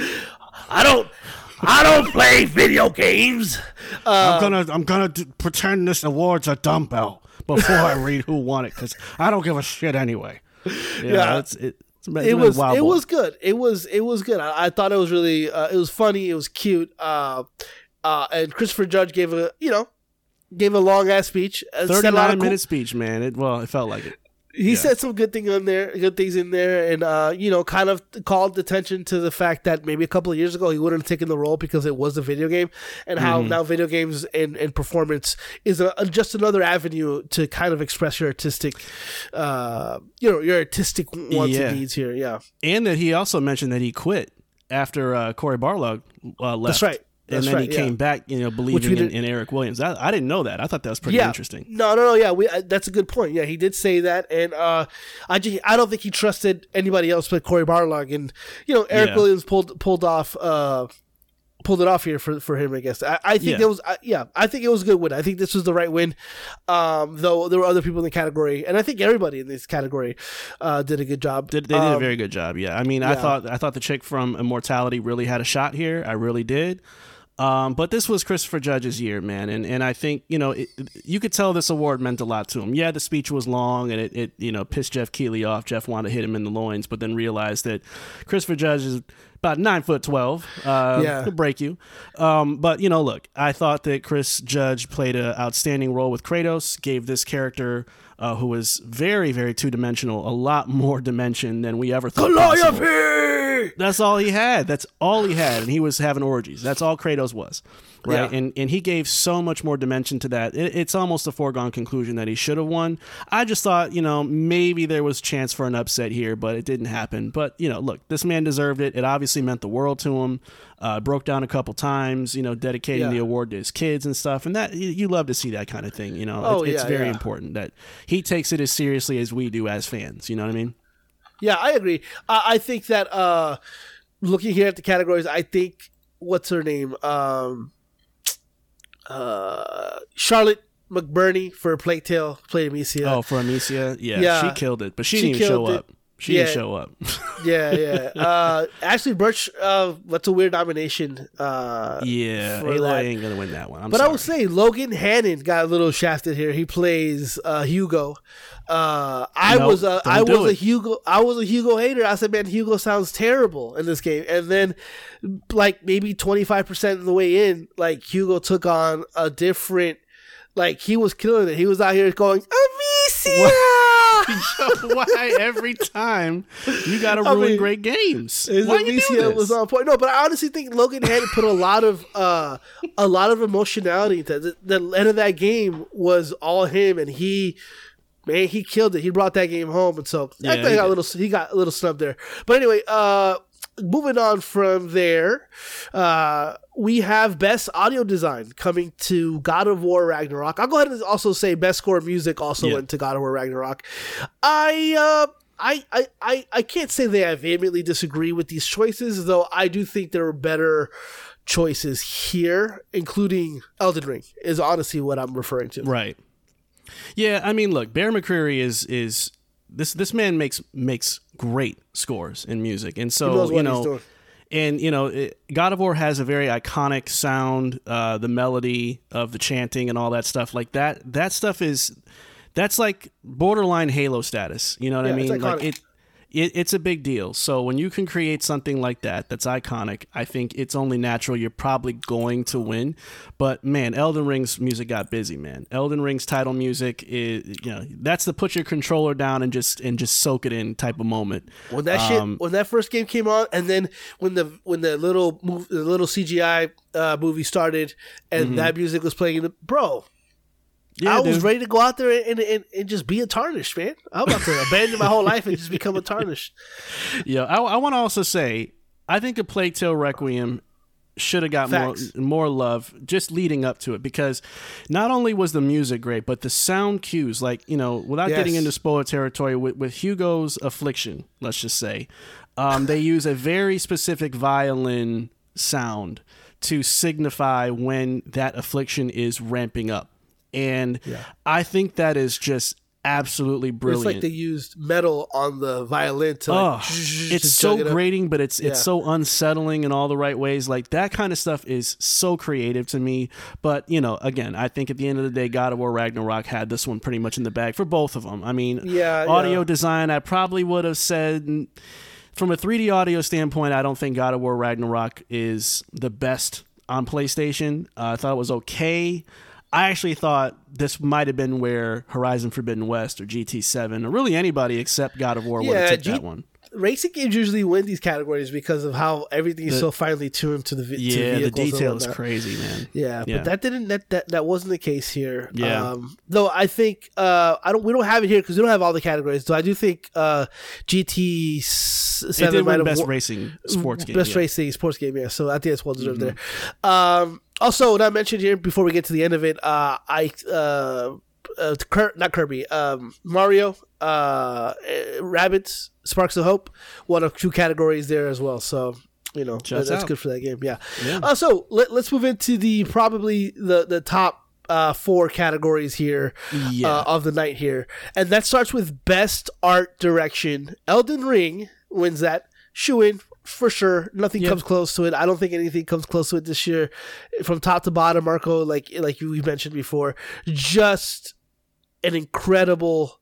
I don't. I don't play video games. I'm um, gonna I'm gonna d- pretend this award's a dumbbell before I read who won it because I don't give a shit anyway. Yeah, Yeah. it's, it, it's been- it was it boy. was good. It was it was good. I, I thought it was really uh, it was funny. It was cute. Uh, uh, and Christopher Judge gave a you know gave a long ass speech. Uh, a lot 39 of cool- minute speech, man. It well, it felt like it. He Yeah. said some good thing in there, good things in there, and uh, you know, kind of called attention to the fact that maybe a couple of years ago he wouldn't have taken the role because it was a video game, and Mm-hmm. how now video games and, and performance is a, a- just another avenue to kind of express your artistic, uh, you know, your artistic wants Yeah. and needs here. Yeah, and that he also mentioned that he quit after uh, Cory Barlog uh, left. That's right. That's and then right, he yeah. came back, you know, believing in, in Eric Williams. I, I didn't know that. I thought that was pretty yeah. interesting. No, no, no. Yeah, we, uh, that's a good point. Yeah, he did say that, and uh, I just, I don't think he trusted anybody else but Cory Barlog, and you know, Eric Yeah. Williams pulled pulled off. Uh, Pulled it off here for, for him, I guess. I, I think it was, yeah, I think it was a good win. I think this was the right win. Um, though there were other people in the category, and I think everybody in this category uh, did a good job. Did, they did a Um, very good job. Yeah, I mean, I thought I thought the chick from Immortality really had a shot here. I really did. Um, but this was Christopher Judge's year, man, and and I think you know it, you could tell this award meant a lot to him. Yeah, the speech was long and it, it you know pissed Geoff Keighley off. Geoff wanted to hit him in the loins, but then realized that Christopher Judge is about nine foot twelve. Uh, Yeah. he'll break you. Um, but you know, look, I thought that Chris Judge played an outstanding role with Kratos. Gave this character. Uh, who was very, very two dimensional, a lot more dimension than we ever thought. possible. That's all he had. That's all he had, and he was having orgies. That's all Kratos was, right? Yeah. And and he gave so much more dimension to that. It, it's almost a foregone conclusion that he should have won. I just thought, you know, maybe there was chance for an upset here, but it didn't happen. But you know, look, this man deserved it. It obviously meant the world to him. Uh, broke down a couple times, you know, dedicating Yeah. the award to his kids and stuff, and that you, you love to see that kind of thing. You know, Oh, it's, it's yeah, very important that he takes it as seriously as we do as fans. You know what I mean? Yeah, I agree. I, I think that uh, looking here at the categories, I think what's her name, um, uh, Charlotte McBurney for Plague played Amicia. Oh, for Amicia, yeah, Yeah. she killed it, but she, She didn't even show it. up. She didn't show up. Yeah, yeah. Uh, Ashly Burch, uh, that's a weird nomination. Uh, yeah, Aloy ain't gonna win that one. I'm But sorry. I would say Logan Hannan got a little shafted here. He plays uh, Hugo. Uh, I No, was a I was a. Hugo I was a Hugo hater. I said, man, Hugo sounds terrible in this game. And then, like maybe twenty five percent of the way in, like Hugo took on a different. Like he was killing it. He was out here going Amicia. Why every time you gotta I ruin mean, great games? Why you do Amicia this? was on point. No, but I honestly think Logan had put a lot of uh, a lot of emotionality into it. The, the end of that game was all him, and he man, he killed it. He brought that game home, and so Yeah, I think he got a little he got a little snub there. But anyway, uh, moving on from there, uh, we have best audio design coming to God of War Ragnarok. I'll go ahead and also say best score music also Yeah. went to God of War Ragnarok. I uh I, I, I, I can't say that I vehemently disagree with these choices, though I do think there are better choices here, including Elden Ring, is honestly what I'm referring to. Right. Yeah, I mean, look, Bear McCreary is is this this man makes makes great scores in music, and so you know, and you know, it, God of War has a very iconic sound, uh, the melody of the chanting and all that stuff like that. That stuff is that's like borderline Halo status. You know what I mean? it's Like it. It, it's a big deal. So when you can create something like that, that's iconic. I think it's only natural you're probably going to win. But man, Elden Ring's music got busy, man. Elden Ring's title music is, you know, that's the put your controller down and just and just soak it in type of moment. When that Um, shit, when that first game came on, and then when the when the little move, the little CGI uh, movie started, and that music was playing, bro, Mm-hmm. Yeah, I was ready to go out there and, and, and just be a tarnished man. I'm about to abandon my whole life and just become a tarnished. Yeah, I, I want to also say, I think a Plague Tale Requiem should have got Facts. more more love just leading up to it because not only was the music great, but the sound cues, like you know, without getting into spoiler territory, with, with Hugo's affliction, let's just say, um, they use a very specific violin sound to signify when that affliction is ramping up, and I think that is just absolutely brilliant. It's like they used metal on the violin to Oh, like, to it's so it grating, but it's Yeah. it's so unsettling in all the right ways. Like that kind of stuff is so creative to me. But you know, again, I think at the end of the day, God of War Ragnarok had this one pretty much in the bag for both of them. I mean, Yeah, audio yeah. design, I probably would have said. From a 3D audio standpoint, I don't think God of War Ragnarok is the best on PlayStation. Uh, I thought it was okay. I actually thought this might have been where Horizon Forbidden West or GT7 or really anybody except God of War would have Yeah, took G- that one. Racing games usually win these categories because of how everything is so finely tuned to the vi- to Yeah, the detail is crazy, man. Yeah, Yeah. but that didn't that, that that wasn't the case here. Yeah. Um, though I think uh, I don't we don't have it here because we don't have all the categories. So I do think uh, GT seven might have best racing sports game. best yeah. Mm-hmm. racing sports game. Yeah, so I think it's well deserved there. Um, also, not mentioned here before we get to the end of it. Uh, I uh, uh, not Kirby, um, Mario, uh, uh, Rabbids, Sparks of Hope, one of two categories there as well. So you know that, that's out. good for that game. Yeah. Yeah. Uh, so let, let's move into the probably the the top uh, four categories here Yeah. uh, of the night here, and that starts with best art direction. Elden Ring wins that. Shoe in for sure. Nothing Yeah. comes close to it. I don't think anything comes close to it this year, from top to bottom. Marco, like like we mentioned before, just an incredible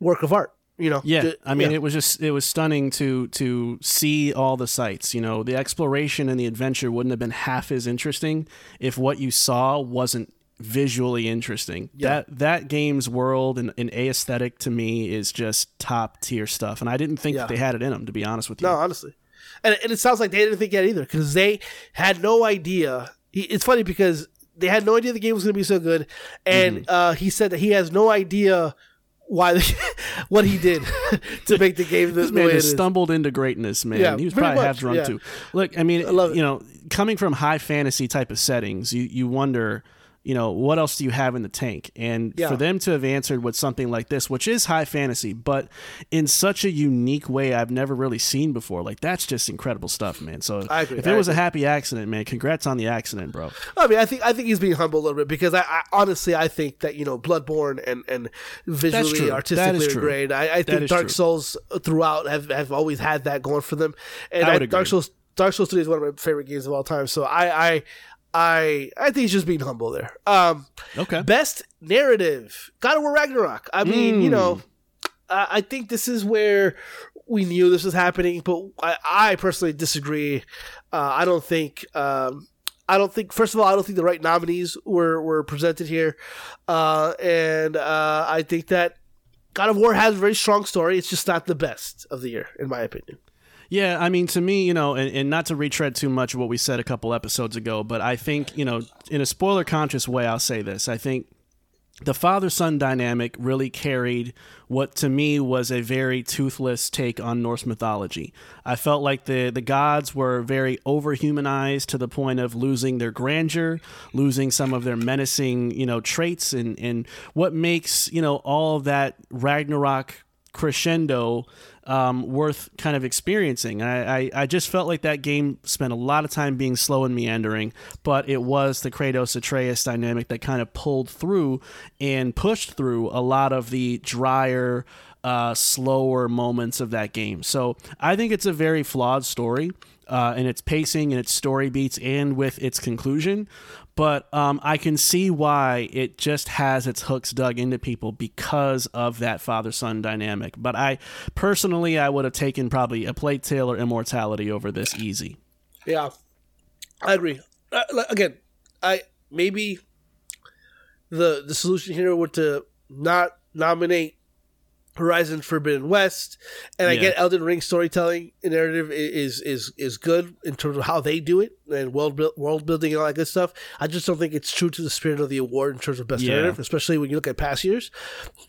work of art. You know. Yeah, I mean, yeah. it was just it was stunning to to see all the sights. You know, the exploration and the adventure wouldn't have been half as interesting if what you saw wasn't visually interesting. Yeah. That that game's world and, and aesthetic to me is just top tier stuff, and I didn't think Yeah. that they had it in them. To be honest with you, No, honestly, and, and it sounds like they didn't think that either because they had no idea. He, it's funny because they had no idea the game was going to be so good, and Mm-hmm. uh, he said that he has no idea why they, what he did to make the game the, this man just stumbled into greatness, man. Yeah, he was probably half drunk yeah. too. Look, I mean, it. you know, coming from high fantasy type of settings, you you wonder, you know, what else do you have in the tank? And Yeah. for them to have answered with something like this, which is high fantasy, but in such a unique way I've never really seen before, like that's just incredible stuff, man. So I agree, if it I was a happy accident, man, congrats on the accident, bro. I mean, I think I think he's being humble a little bit because I, I honestly I think that you know Bloodborne and and visually artistically great. I, I think Dark true. Souls throughout have have always had that going for them, and I I agree. Dark Souls Dark Souls Three is one of my favorite games of all time. So I I I, I think he's just being humble there. Um, Okay. Best narrative, God of War Ragnarok. I mean, you Hmm. know, I, I think this is where we knew this was happening, but I, I personally disagree. Uh, I don't think. Um, I don't think. First of all, I don't think the right nominees were were presented here, uh, and uh, I think that God of War has a very strong story. It's just not the best of the year, in my opinion. Yeah, I mean, to me, you know, and, and not to retread too much of what we said a couple episodes ago, but I think, you know, in a spoiler conscious way, I'll say this. I think the father son dynamic really carried what to me was a very toothless take on Norse mythology. I felt like the, the gods were very overhumanized to the point of losing their grandeur, losing some of their menacing, you know, traits and, and what makes, you know, all that Ragnarok crescendo um, worth kind of experiencing. I, I, I just felt like that game spent a lot of time being slow and meandering, but it was the Kratos Atreus dynamic that kind of pulled through and pushed through a lot of the drier, uh, slower moments of that game. So I think it's a very flawed story. Uh, in its pacing and its story beats and with its conclusion but um, I can see why it just has its hooks dug into people because of that father son dynamic. But I personally, I would have taken probably a Plague Tale or Immortality over this easy. Yeah, I agree. Uh, again, I maybe the the solution here would to not nominate Horizon Forbidden West, and I get Elden Ring storytelling and narrative is is is good in terms of how they do it and world buil- world building and all that good stuff. I just don't think it's true to the spirit of the award in terms of best Yeah. narrative, especially when you look at past years.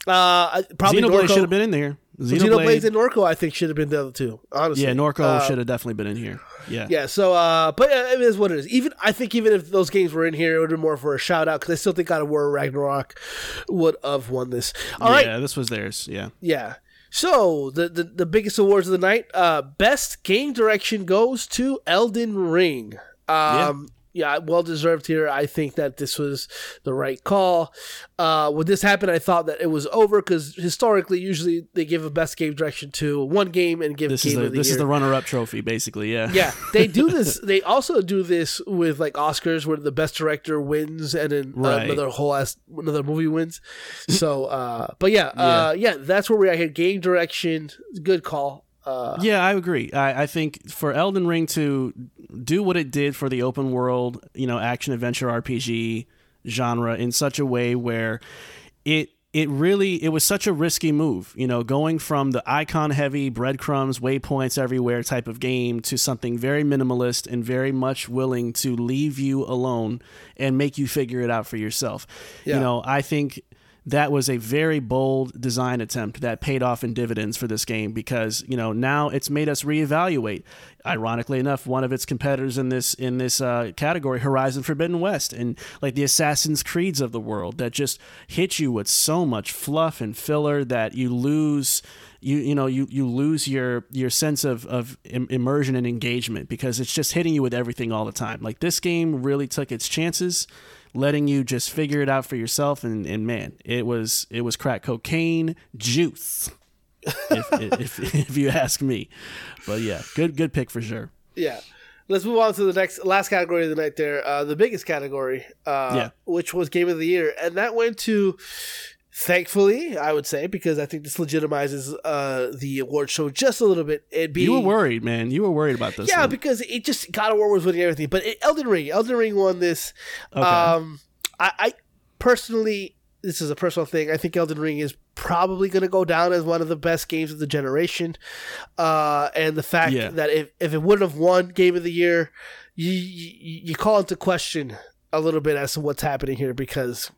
Uh, probably Xenoblade Norco, should have been in there. Xenoblade Xenoblade, and Norco, I think should have been the other two. Honestly, yeah, Norco Uh, should have definitely been in here. Yeah, yeah, so uh, but uh, it is what it is. Even I think even if those games were in here, it would have been more for a shout out because I still think God of War Ragnarok would have won this. All right, yeah, this was theirs. Yeah, yeah. So the, the the biggest awards of the night, uh, best game direction goes to Elden Ring. Um, yeah, well deserved here. I think that this was the right call. Uh, when this happened, I thought that it was over because historically, usually they give a best game direction to one game and give this game is the of the this year. is the runner up trophy, basically. Yeah, Yeah, they do this. They also do this with like Oscars, where the best director wins, and then uh, another whole ass another movie wins. So, uh, but yeah, uh, yeah, that's where we are here. Game direction, good call. Uh, Yeah, I agree. I, I think for Elden Ring to do what it did for the open world, you know, action adventure RPG genre in such a way where it it really it was such a risky move you know going from the icon heavy breadcrumbs waypoints everywhere type of game to something very minimalist and very much willing to leave you alone and make you figure it out for yourself Yeah. you know i think that was a very bold design attempt that paid off in dividends for this game because you know now it's made us reevaluate. Ironically enough, one of its competitors in this in this uh, category, Horizon Forbidden West, and like the Assassin's Creeds of the world, that just hit you with so much fluff and filler that you lose you you know you you lose your your sense of of im- immersion and engagement because it's just hitting you with everything all the time. Like this game really took its chances letting you just figure it out for yourself and, and man it was it was crack cocaine juice if, if, if you ask me but yeah good good pick for sure Yeah. Let's move on to the next last category of the night. There, uh, the biggest category, uh, Yeah. which was game of the year, and that went to. Thankfully, I would say because I think this legitimizes uh, the award show just a little bit. It being you were worried man you were worried about this yeah, one. because it just God of War was winning everything. But it, Elden Ring, Elden Ring won this. Okay. Um, I, I personally, this is a personal thing. I think Elden Ring is probably going to go down as one of the best games of the generation. Uh, and the fact Yeah. that if, if it wouldn't have won Game of the Year, you, you you call into question a little bit as to what's happening here because.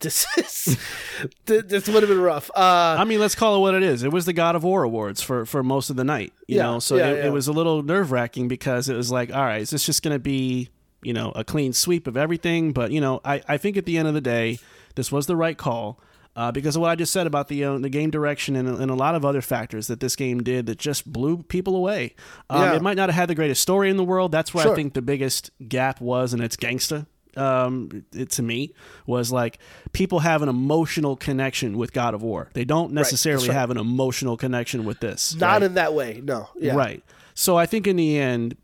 This is this would have been rough. Uh, I mean, let's call it what it is. It was the God of War awards for, for most of the night, you Yeah, know. So yeah, it, yeah. it was a little nerve wracking because it was like, all right, is this just going to be, you know, a clean sweep of everything? But you know, I, I think at the end of the day, this was the right call uh, because of what I just said about the uh, the game direction and, and a lot of other factors that this game did that just blew people away. Um, Yeah. It might not have had the greatest story in the world. That's where Sure. I think the biggest gap was, and it's gangsta. Um, it, to me was like people have an emotional connection with God of War. They don't necessarily right. have an emotional connection with this. not right? in that way. No. Yeah. Right. So I think in the end,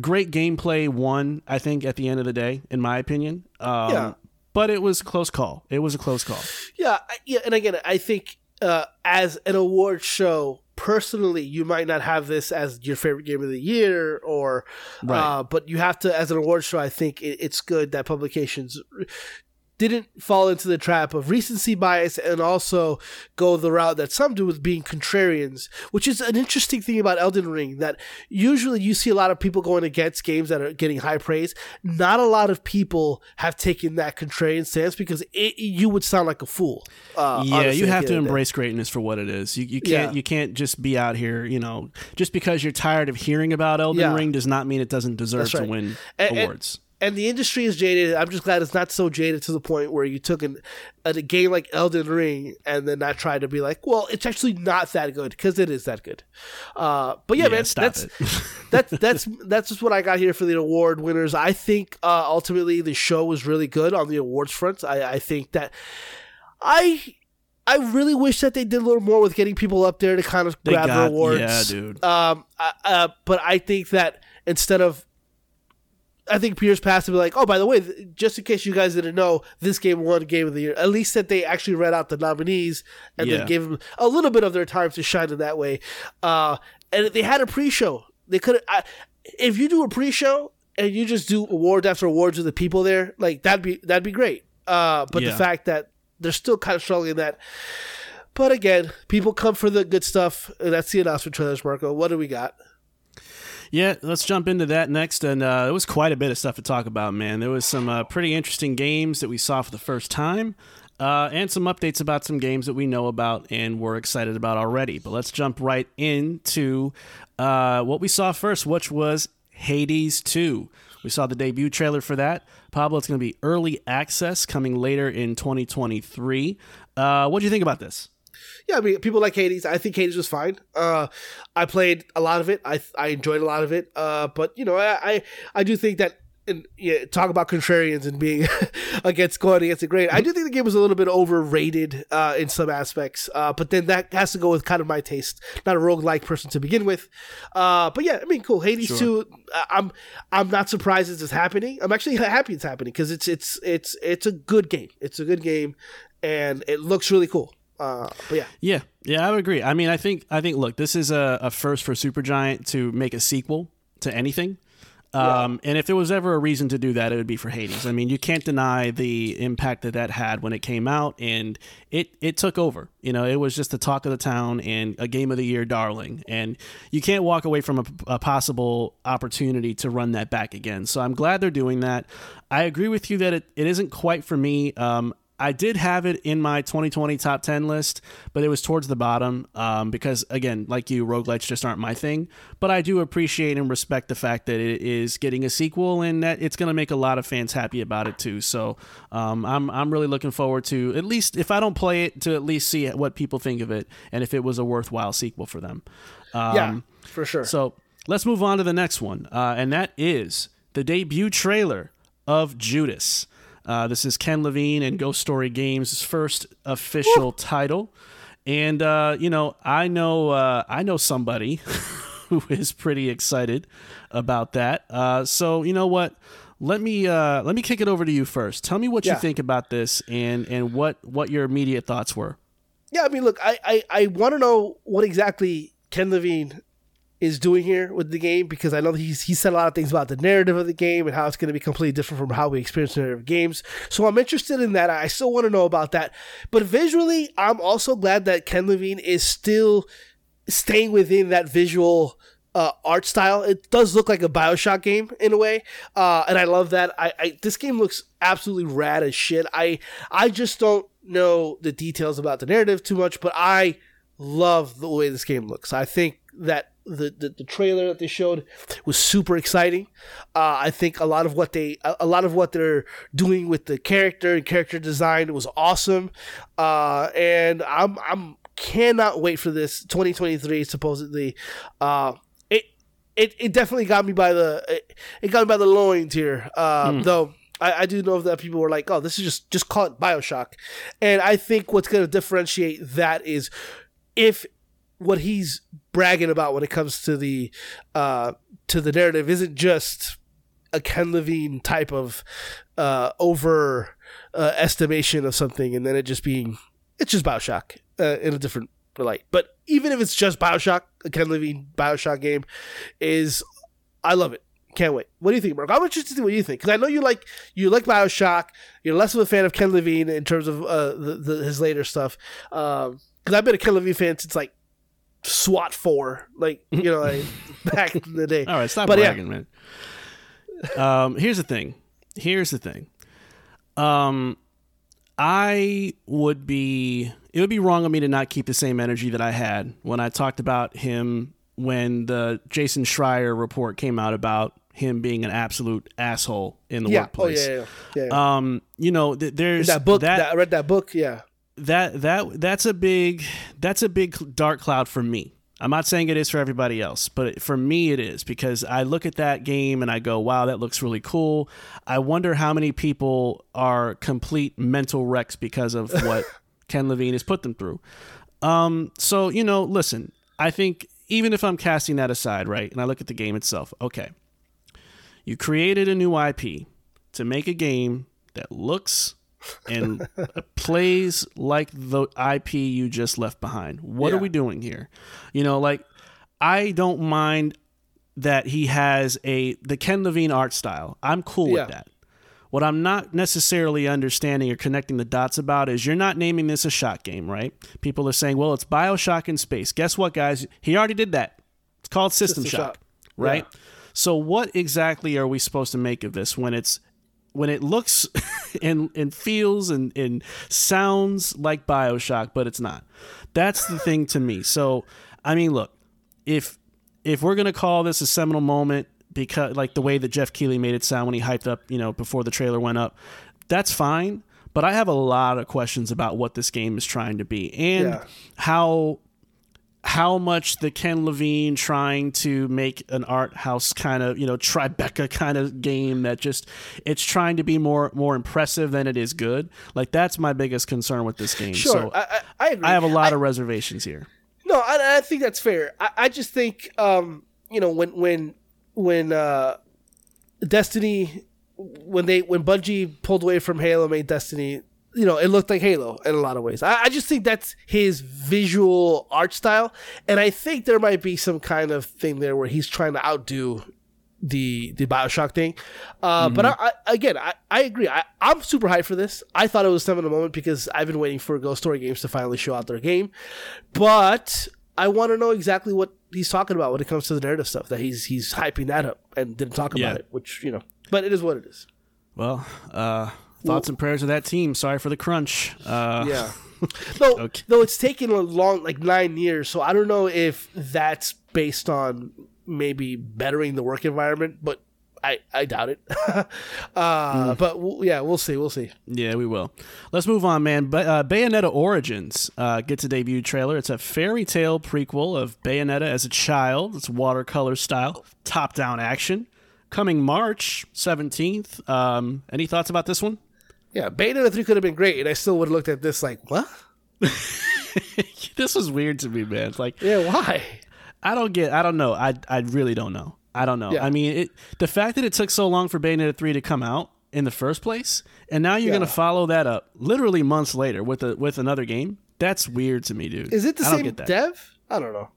great gameplay won. I think at the end of the day, in my opinion. Um, Yeah. But it was a close call. It was a close call. Yeah, yeah, and again, I think uh, as an award show, personally, you might not have this as your favorite game of the year, or Right. uh, but you have to as an award show. I think it, it's good that publications didn't fall into the trap of recency bias and also go the route that some do with being contrarians, which is an interesting thing about Elden Ring that usually you see a lot of people going against games that are getting high praise. Not a lot of people have taken that contrarian stance because it, you would sound like a fool. Uh, yeah, honestly, you have to embrace greatness for what it is. You, you can't Yeah. you can't just be out here, you know, just because you're tired of hearing about Elden Yeah. Ring does not mean it doesn't deserve That's to win and- awards. and the industry is jaded. I'm just glad it's not so jaded to the point where you took an, a game like Elden Ring and then not tried to be like, well, it's actually not that good because it is that good. Uh, but yeah, Yeah, man, that's that's that's that's just what I got here for the award winners. I think uh, ultimately the show was really good on the awards front. I, I think that I. I really wish that they did a little more with getting people up there to kind of They grab got- their awards. yeah, dude. Um, uh, uh, but I think that instead of I think Pierce passed to be like, oh, by the way, just in case you guys didn't know, this game won Game of the Year. At least that they actually read out the nominees and Yeah. then gave them a little bit of their time to shine in that way. Uh, and they had a pre-show. They could, if you do a pre-show and you just do awards after awards with the people there, like that'd be that'd be great. Uh, but the fact that they're still kind of struggling that. But again, people come for the good stuff. And that's the announcement trailers, Marco. What do we got? Yeah, let's jump into that next. And uh, there was quite a bit of stuff to talk about, man. There was some uh, pretty interesting games that we saw for the first time, uh, and some updates about some games that we know about and we're excited about already. But let's jump right into uh, what we saw first, which was Hades 2. We saw the debut trailer for that. Pablo, it's going to be early access coming later in 2023. Uh, what do you think about this? Yeah, I mean, people like Hades. I think Hades was fine. Uh, I played a lot of it. I I enjoyed a lot of it. Uh, but you know, I I, I do think that. And yeah, talk about contrarians and being against going against the grain. I do think the game was a little bit overrated uh, in some aspects, uh, but then that has to go with kind of my taste. Not a roguelike person to begin with, uh, but yeah, I mean, cool. Hades two. I- I'm I'm not surprised this is happening. I'm actually happy it's happening because it's it's it's it's a good game. It's a good game, and it looks really cool. Uh, but yeah, Yeah, yeah, I would agree. I mean, I think I think look, this is a, a first for Supergiant to make a sequel to anything. Um, And if there was ever a reason to do that, it would be for Hades. I mean, you can't deny the impact that that had when it came out, and it it took over. You know, it was just the talk of the town and a game of the year darling. And you can't walk away from a, a possible opportunity to run that back again. So I'm glad they're doing that. I agree with you that it, it isn't quite for me. Um, I did have it in my 2020 top 10 list, but it was towards the bottom um, because, again, like you, roguelites just aren't my thing. But I do appreciate and respect the fact that it is getting a sequel and that it's going to make a lot of fans happy about it too. So um, I'm, I'm really looking forward to, at least if I don't play it, to at least see what people think of it and if it was a worthwhile sequel for them. Um, yeah, for sure. So let's move on to the next one, uh, and that is the debut trailer of Judas. Uh, this is Ken Levine and Ghost Story Games' first official title, and uh, you know I know uh, I know somebody who is pretty excited about that. Uh, so you know what? Let me uh, let me kick it over to you first. Tell me what Yeah. you think about this and and what what your immediate thoughts were. Yeah, I mean, look, I I, I want to know what exactly Ken Levine is doing here with the game because I know he's he said a lot of things about the narrative of the game and how it's going to be completely different from how we experience narrative games. So I'm interested in that. I still want to know about that. But visually, I'm also glad that Ken Levine is still staying within that visual uh, art style. It does look like a Bioshock game in a way, uh, and I love that. I, I this game looks absolutely rad as shit. I I just don't know the details about the narrative too much, but I love the way this game looks. I think that the, the, the trailer that they showed was super exciting. Uh, I think a lot of what they a, a lot of what they're doing with the character and character design was awesome. Uh, and I'm I'm cannot wait for this 2023 supposedly. Uh, it it it definitely got me by the it, it got me by the loins here. Uh, though. I, I do know that people were like, "Oh, this is just just call it Bioshock," and I think what's going to differentiate that is if what he's bragging about when it comes to the uh, to the narrative isn't just a Ken Levine type of uh, over uh, estimation of something, and then it just being it's just Bioshock uh, in a different light. But even if it's just Bioshock, a Ken Levine Bioshock game, is I love it. Can't wait. What do you think, Mark? I'm interested to see what you think because I know you like you like Bioshock. You're less of a fan of Ken Levine in terms of uh, the, the, his later stuff. Because I've been a Ken Levine fan since like SWAT four, like you know, like, back in the day. All right, stop But yeah. bragging, man. Um, here's the thing. Here's the thing. Um, I would be. It would be wrong of me to not keep the same energy that I had when I talked about him when the Jason Schreier report came out about him being an absolute asshole in the Yeah. Oh workplace. yeah, yeah, yeah. yeah. Um, you know, th- there's that book. that That, I read that book. Yeah. That that that's a big that's a big dark cloud for me. I'm not saying it is for everybody else, but for me it is because I look at that game and I go, "Wow, that looks really cool." I wonder how many people are complete mental wrecks because of what Ken Levine has put them through. Um, so you know, listen, I think even if I'm casting that aside, right, and I look at the game itself, okay, you created a new IP to make a game that looks and plays like the IP you just left behind. What Yeah. are we doing here? You know, like I don't mind that he has a the Ken Levine art style. I'm cool Yeah. with that. What I'm not necessarily understanding or connecting the dots about is you're not naming this a shot game, right? People are saying, "Well, it's BioShock in space." Guess what, guys? He already did that. It's called System, System Shock, Shock. right? So what exactly are we supposed to make of this when it's when it looks and and feels and, and sounds like Bioshock, but it's not. That's the thing to me. So I mean, look, if if we're gonna call this a seminal moment because like the way that Geoff Keighley made it sound when he hyped up, you know, before the trailer went up, that's fine. But I have a lot of questions about what this game is trying to be and Yeah. how how much the Ken Levine trying to make an art house kind of, you know, Tribeca kind of game that just it's trying to be more more impressive than it is good. Like that's my biggest concern with this game. Sure. So I, I, I agree. I have a lot of reservations here. No, I, I think that's fair. I, I just think, um, you know, when when when uh, Destiny, when they when Bungie pulled away from Halo, made Destiny, you know, it looked like Halo in a lot of ways. I, I just think that's his visual art style, and I think there might be some kind of thing there where he's trying to outdo the the Bioshock thing. Uh, But I, I, again, I, I agree. I, I'm super hyped for this. I thought it was time in the moment because I've been waiting for Ghost Story Games to finally show out their game. But I want to know exactly what he's talking about when it comes to the narrative stuff. That he's he's hyping that up and didn't talk about Yeah. it, which you know. But it is what it is. Well, uh, thoughts and prayers to that team. Sorry for the crunch. Uh, Yeah. though, Okay. though it's taken a long, like nine years, so I don't know if that's based on maybe bettering the work environment, but I, I doubt it. uh, But we'll, yeah, we'll see. We'll see. Yeah, we will. Let's move on, man. Ba- uh, Bayonetta Origins uh, gets a debut trailer. It's a fairy tale prequel of Bayonetta as a child. It's watercolor style, top down action. Coming March 17th. Um, any thoughts about this one? Yeah, Bayonetta 3 could have been great, and I still would have looked at this like, what? this was weird to me, man. It's like, Yeah, why? I don't get. I don't know. I I really don't know. I don't know. Yeah. I mean, it, the fact that it took so long for Bayonetta three to come out in the first place, and now you're Yeah. gonna follow that up literally months later with a with another game. That's weird to me, dude. Is it the I don't same get that. dev? I don't know.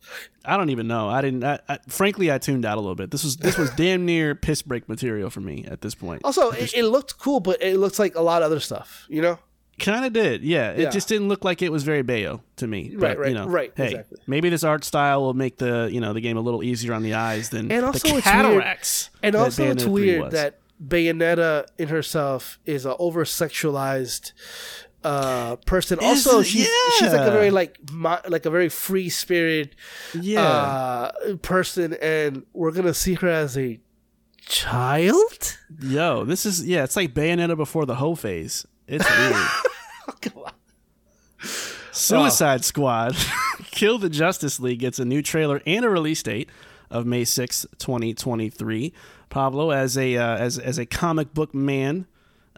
I don't even know. I didn't. I, I, frankly, I tuned out a little bit. This was this was damn near piss break material for me at this point. Also, it, it looked cool, but it looks like a lot of other stuff, you know? Kind of did, yeah. It Yeah. just didn't look like it was very Bayo to me. Right, But, right, you know, right, Hey, exactly. maybe this art style will make the you know the game a little easier on the eyes than And the also it's weird- cataracts. And also, it's Bayonetta 3 weird that Bayonetta in herself is a over sexualized uh, person. Is- also, she's she's like a very like like a very free spirit yeah. uh, person, and we're gonna see her as a child. Yo, this is yeah, it's like Bayonetta before the hoe phase. It's weird. On. Suicide Squad, Kill the Justice League gets a new trailer and a release date of May sixth, twenty twenty three. Pablo, as a uh, as as a comic book man,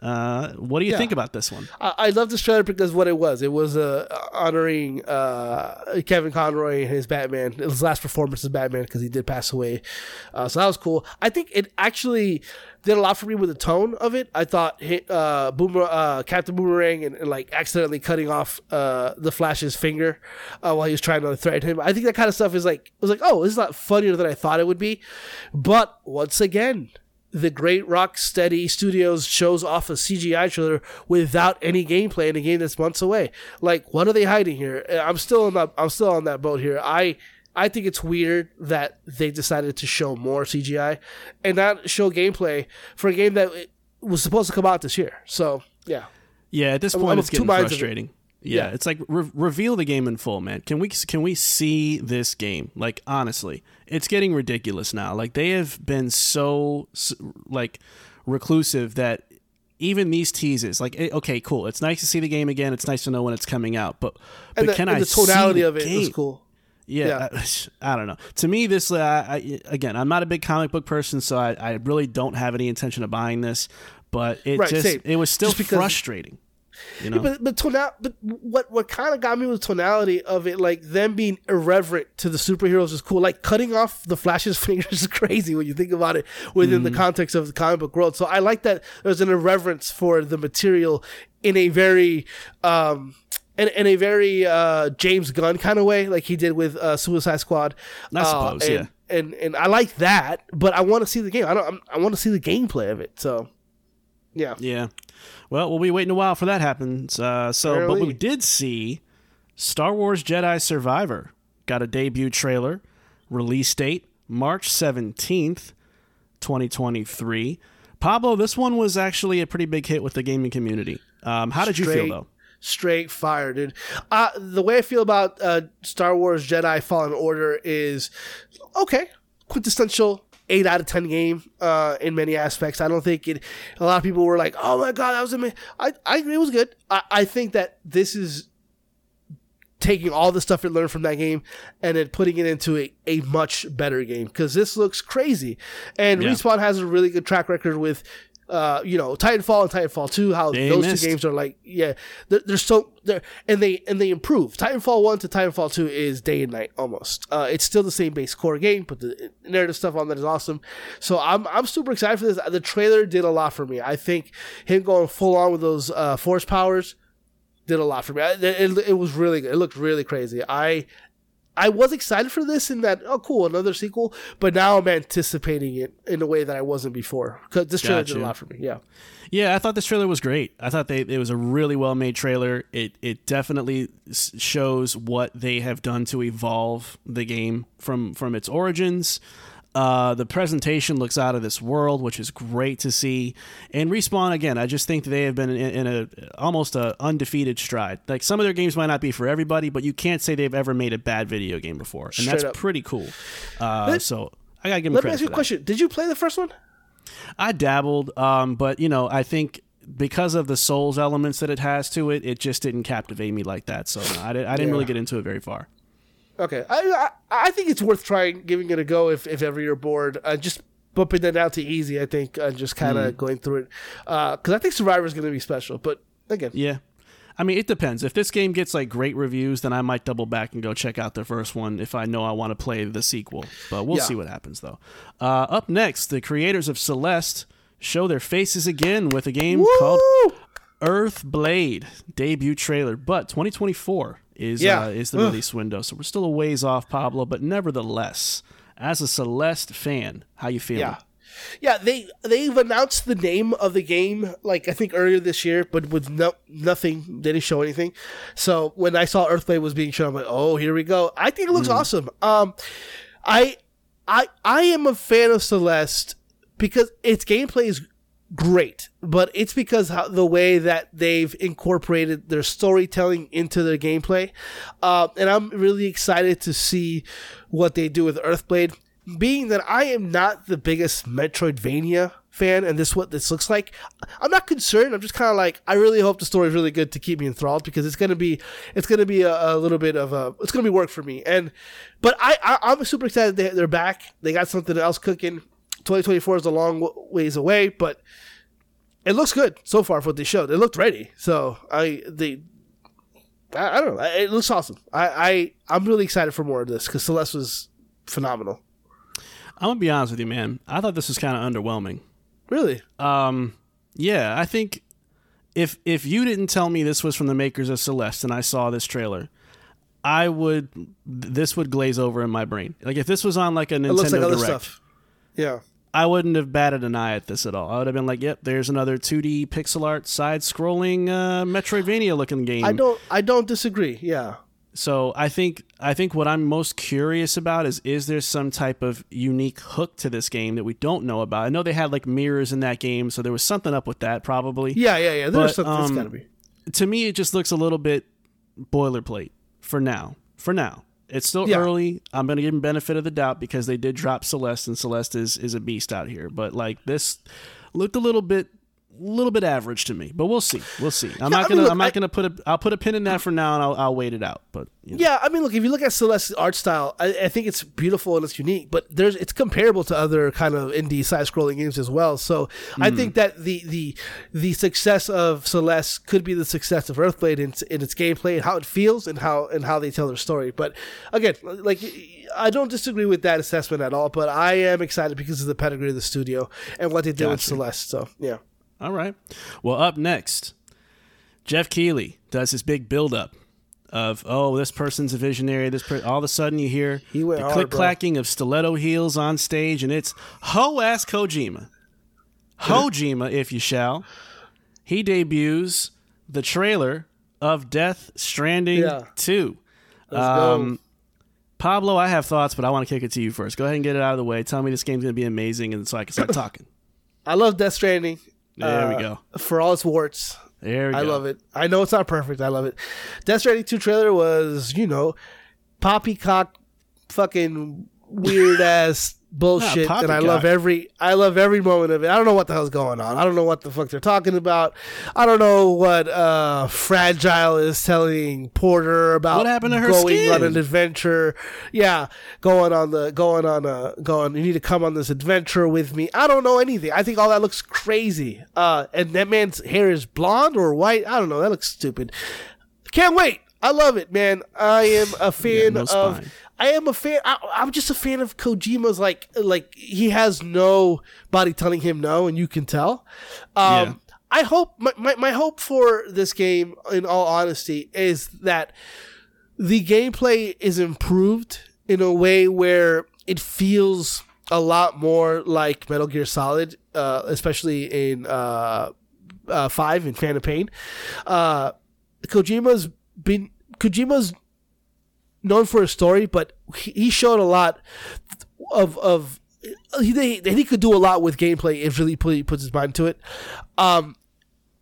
uh, what do you Yeah. think about this one? I, I love this trailer because what it was, it was uh, honoring uh, Kevin Conroy and his Batman, his last performance as Batman because he did pass away. Uh, so that was cool. I think it actually did a lot for me with the tone of it. I thought hit, uh, Boomer, uh, Captain Boomerang and, and like accidentally cutting off uh, the Flash's finger uh, while he was trying to threaten him. I think that kind of stuff is like, it was like, oh, this is not funnier than I thought it would be. But once again, the great Rocksteady Studios shows off a CGI trailer without any gameplay in a game that's months away. Like, what are they hiding here? Uh, I'm still on that. I'm still on that boat here. I I think it's weird that they decided to show more CGI and not show gameplay for a game that was supposed to come out this year. So yeah, Yeah, at this I'm point, of it's two getting of it. frustrating. Yeah, Yeah. it's like re- reveal the game in full, man. Can we can we see this game? Like honestly, it's getting ridiculous now. Like they have been so like reclusive that even these teases, like eh, okay, cool. It's nice to see the game again. It's nice to know when it's coming out, but but the, can and I the tonality see the of it game? cool. Yeah, I, I don't know. To me, this uh, I, again, I'm not a big comic book person, so I, I really don't have any intention of buying this. But it Right, just same. it was still frustrating. You know, But but tonal, but what what kind of got me with the tonality of it, like them being irreverent to the superheroes is cool. Like cutting off the Flash's fingers is crazy when you think about it within the context of the comic book world. So I like that there's an irreverence for the material in a very um in, in a very uh James Gunn kind of way, like he did with uh, Suicide Squad. I Uh, suppose, and, yeah. And and I like that, but I want to see the game. I don't. I'm, I want to see the gameplay of it. So yeah. Yeah. Well, we'll be waiting a while for that happens. Uh, so, but we did see Star Wars Jedi Survivor got a debut trailer, release date March seventeenth, twenty twenty three. Pablo, this one was actually a pretty big hit with the gaming community. Um, how did you feel Straight- though? Straight fire, dude. Uh, the way I feel about uh, Star Wars Jedi Fallen Order is okay, quintessential eight out of ten game uh, in many aspects. I don't think it. A lot of people were like, "Oh my god, that was amazing." I I agree, it was good. I, I think that this is taking all the stuff it learned from that game and then putting it into a, a much better game because this looks crazy. And Yeah. Respawn has a really good track record with, uh, you know, Titanfall and Titanfall Two. How They those missed. two games are like, yeah, they're, they're so they're and they and they improve. Titanfall One to Titanfall Two is day and night almost. Uh, it's still the same base core game, but the narrative stuff on that is awesome. So I'm I'm super excited for this. The trailer did a lot for me. I think him going full on with those uh, force powers did a lot for me. It, it was really good. It looked really crazy. I I was excited for this in that oh cool another sequel, but now I'm anticipating it in a way that I wasn't before because this trailer did a lot for me. Yeah, Yeah, I thought this trailer was great. I thought they it was a really well made trailer. It it definitely shows what they have done to evolve the game from from its origins. Uh, the presentation looks out of this world, which is great to see. And respawn again, I just think they have been in, in a almost a undefeated stride. Like some of their games might not be for everybody, but you can't say they've ever made a bad video game before, and Straight that's up. pretty cool. Uh, Let- so I gotta give them let me ask you a question. Did you play the first one? I dabbled, um, but you know, I think because of the Souls elements that it has to it, it just didn't captivate me like that. So no, I, did, I didn't Yeah. really get into it very far. Okay, I, I I think it's worth trying, giving it a go if if ever you're bored. Uh, just bumping it down to easy. I think uh, just kind Mm. of going through it because I think Survivor is going to be special. But again, Yeah. I mean, it depends. If this game gets like great reviews, then I might double back and go check out the first one if I know I want to play the sequel. But we'll Yeah. see what happens, though. Uh, up next, the creators of Celeste show their faces again with a game called Woo! Earthblade debut trailer, but 2024 is Yeah. uh, is the Ugh. release window, so we're still a ways off, Pablo. But nevertheless, as a Celeste fan, how you feeling? Yeah. Yeah, they they've announced the name of the game like I think earlier this year, but with no nothing. They didn't show anything. So when I saw Earthblade was being shown, I'm like, oh, here we go. I think it looks awesome. Um, I I I am a fan of Celeste because its gameplay is great, but it's because how, the way that they've incorporated their storytelling into their gameplay, uh, and I'm really excited to see what they do with Earthblade. Being that I am not the biggest Metroidvania fan, and this is what this looks like, I'm not concerned. I'm just kind of like, I really hope the story is really good to keep me enthralled because it's gonna be, it's gonna be a, a little bit of a, it's gonna be work for me. And, but I, I I'm super excited they, they're back. They got something else cooking. 2024 is a long ways away, but it looks good so far for what they showed. It looked ready, so I they. I, I don't know. It looks awesome. I, I I'm really excited for more of this because Celeste was phenomenal. I'm gonna be honest with you, man. I thought this was kind of underwhelming. Really, Um, yeah, I think if if you didn't tell me this was from the makers of Celeste and I saw this trailer, I would this would glaze over in my brain. Like if this was on like a Nintendo it looks like other stuff. Yeah, I wouldn't have batted an eye at this at all. I would have been like, "Yep, there's another 2D pixel art side-scrolling uh, Metroidvania looking game." I don't I don't disagree. Yeah, So I think I think what I'm most curious about is is there some type of unique hook to this game that we don't know about? I know they had like mirrors in that game, so there was something up with that probably. yeah, yeah, yeah. There's something that's um, got to be. To me, it just looks a little bit boilerplate for now. For now, it's still Yeah. early. I'm gonna give them benefit of the doubt because they did drop Celeste, and Celeste is is a beast out here. But like this looked a little bit. Little bit average to me, but we'll see. We'll see. I'm Yeah, not I mean, gonna. look, I'm not I- gonna put a. I'll put a pin in that for now, and I'll, I'll wait it out. But you know. Yeah, I mean, look, if you look at Celeste's art style, I, I think it's beautiful and it's unique, but there's it's comparable to other kind of indie side-scrolling games as well. So I hmm. think that the the the success of Celeste could be the success of Earthblade in, in its gameplay and how it feels and how and how they tell their story. But again, like I don't disagree with that assessment at all. But I am excited because of the pedigree of the studio and what they did with Celeste. So yeah, All right. Well, up next, Geoff Keighley does his big build-up of oh, this person's a visionary. This per-. all of a sudden you hear He the click clacking of stiletto heels on stage, and it's ho ass Kojima, Hojima, if you shall. He debuts the trailer of Death Stranding Yeah. Two. Um, Pablo, I have thoughts, but I want to kick it to you first. Go ahead and get it out of the way. Tell me this game's going to be amazing, and so I can start talking. I love Death Stranding. There we uh, go. For all its warts, There we I go. love it. I know it's not perfect. I love it. Death Stranding 2 trailer was, you know, poppycock fucking weird ass bullshit and I love every I love every moment of it. I don't know what the hell's going on. I don't know what the fuck they're talking about. I don't know what uh Fragile is telling Porter about What happened to her going skin? on an adventure. Yeah, going on the going on a going you need to come on this adventure with me. I don't know anything. I think all that looks crazy. Uh and that man's hair is blonde or white. I don't know. That looks stupid. Can't wait. I love it, man. I am a fan no of. I am a fan. I, I'm just a fan of Kojima's. Like, like he has nobody telling him no, and you can tell. Um, Yeah. I hope my, my my hope for this game, in all honesty, is that the gameplay is improved in a way where it feels a lot more like Metal Gear Solid, uh, especially in uh, uh, Five in Phantom Pain. Uh, Kojima's been Kojima's known for his story, but he, he showed a lot of of he, he, could do a lot with gameplay if really put, puts his mind to it. Um,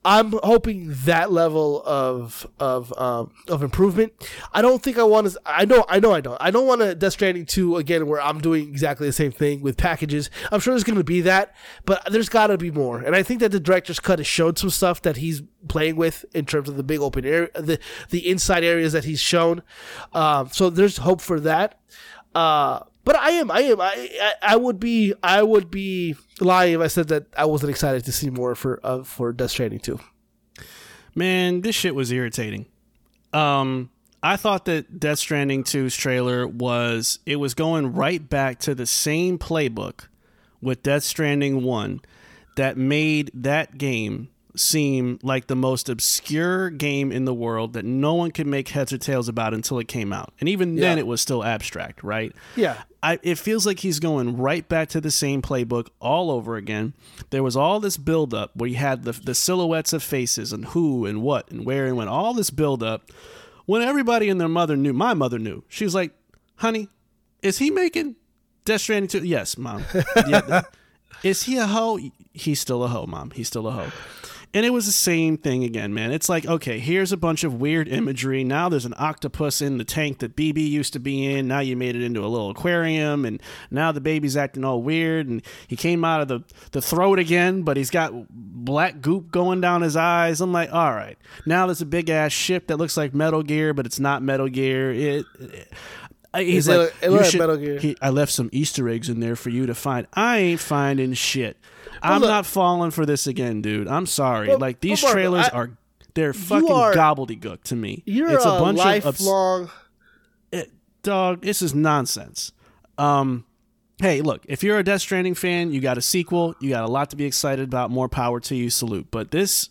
I'm hoping that level of of um, of improvement. I don't think I want to. I know. I know. I don't. I don't want a Death Stranding two again, where I'm doing exactly the same thing with packages. I'm sure there's going to be that, but there's got to be more. And I think that the director's cut has showed some stuff that he's playing with in terms of the big open area, the the inside areas that he's shown. Um, so there's hope for that. Uh, but I am, I am, I, I, I would be, I would be lying if I said that I wasn't excited to see more for, uh, for Death Stranding too. Man, this shit was irritating. Um, I thought that Death Stranding 2's trailer was it was going right back to the same playbook with Death Stranding 1 that made that game seem like the most obscure game in the world that no one could make heads or tails about until it came out. And even then it was still abstract, right? Yeah. I, it feels like he's going right back to the same playbook all over again. There was all this buildup where you had the, the silhouettes of faces and who and what and where and when, all this buildup. When everybody and their mother knew, my mother knew. She was like, honey, is he making Death Stranding 2? Yes, mom. Yeah. is he a hoe? He's still a hoe, mom. He's still a hoe. And it was the same thing again, man. It's like, okay, here's a bunch of weird imagery. Now there's an octopus in the tank that BB used to be in. Now you made it into a little aquarium, and now the baby's acting all weird. And he came out of the, the throat again, but he's got black goop going down his eyes. I'm like, all right. Now there's a big ass ship that looks like Metal Gear, but it's not Metal Gear. It. it He's It like, look- it "You like should- Metal Gear." he- I left some Easter eggs in there for you to find. I ain't finding shit. I'm look- not falling for this again, dude. I'm sorry. But- like these trailers I- are they're fucking are- gobbledygook to me. You're it's a, a, bunch of obs- lifelong. it- dog. This is nonsense. Um, hey, look, if you're a Death Stranding fan, you got a sequel. You got a lot to be excited about. More power to you. Salute. But this.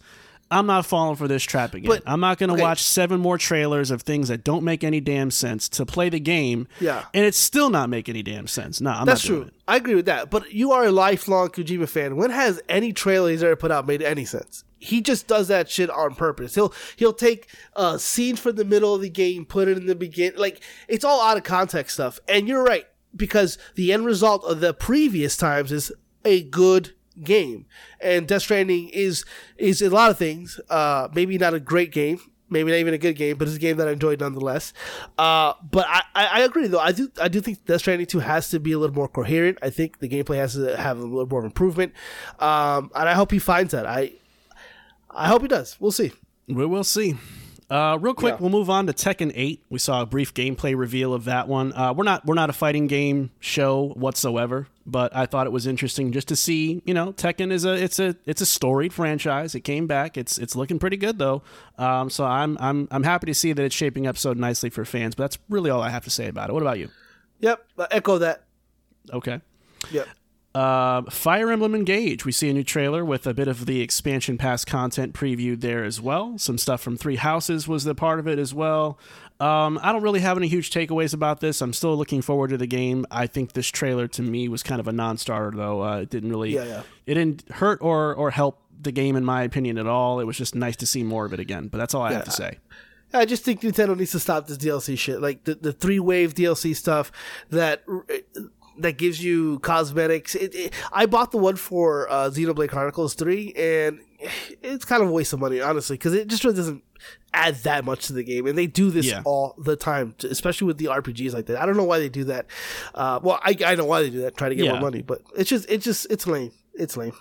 I'm not falling for this trap again. But- I'm not going to okay. watch seven more trailers of things that don't make any damn sense to play the game. Yeah. And it's still not make any damn sense. No, I'm That's not doing true. it. I agree with that. But you are a lifelong Kojima fan. When has any trailer he's ever put out made any sense? He just does that shit on purpose. He'll he'll take uh, a scene from the middle of the game, put it in the beginning. Like it's all out of context stuff. And you're right because the end result of the previous times is a good game. And Death Stranding is is a lot of things. Uh, maybe not a great game. Maybe not even a good game, but it's a game that I enjoyed nonetheless. Uh, but I, I, agree though. I do I do think Death Stranding 2 has to be a little more coherent. I think the gameplay has to have a little more improvement. Um, and I hope he finds that. I I hope he does. We'll see. We will see. Uh, real quick, Yeah. we'll move on to Tekken 8. We saw a brief gameplay reveal of that one. Uh, we're not we're not a fighting game show whatsoever, but I thought it was interesting just to see. You know, Tekken is a it's a it's a storied franchise. It came back. It's it's looking pretty good though. Um, so I'm I'm I'm happy to see that it's shaping up so nicely for fans. But that's really all I have to say about it. What about you? Yep. I echo that. Okay. Yep. Uh, Fire Emblem Engage. We see a new trailer with a bit of the expansion pass content previewed there as well. Some stuff from Three Houses was the part of it as well. Um, I don't really have any huge takeaways about this. I'm still looking forward to the game. I think this trailer to me was kind of a non-starter though. Uh, it didn't really, Yeah, yeah. it didn't hurt or or help the game in my opinion at all. It was just nice to see more of it again. But that's all I have to say. I just think Nintendo needs to stop this DLC shit, like the, the three wave DLC stuff that that gives you cosmetics. It, it, I bought the one for uh, Xenoblade Chronicles Three, and it's kind of a waste of money, honestly, because it just really doesn't add that much to the game. And they do this Yeah. all the time, especially with the RPGs like that. I don't know why they do that. Uh, well, I, I know why they do that, try to get Yeah. more money, but it's just it's just it's lame. It's lame.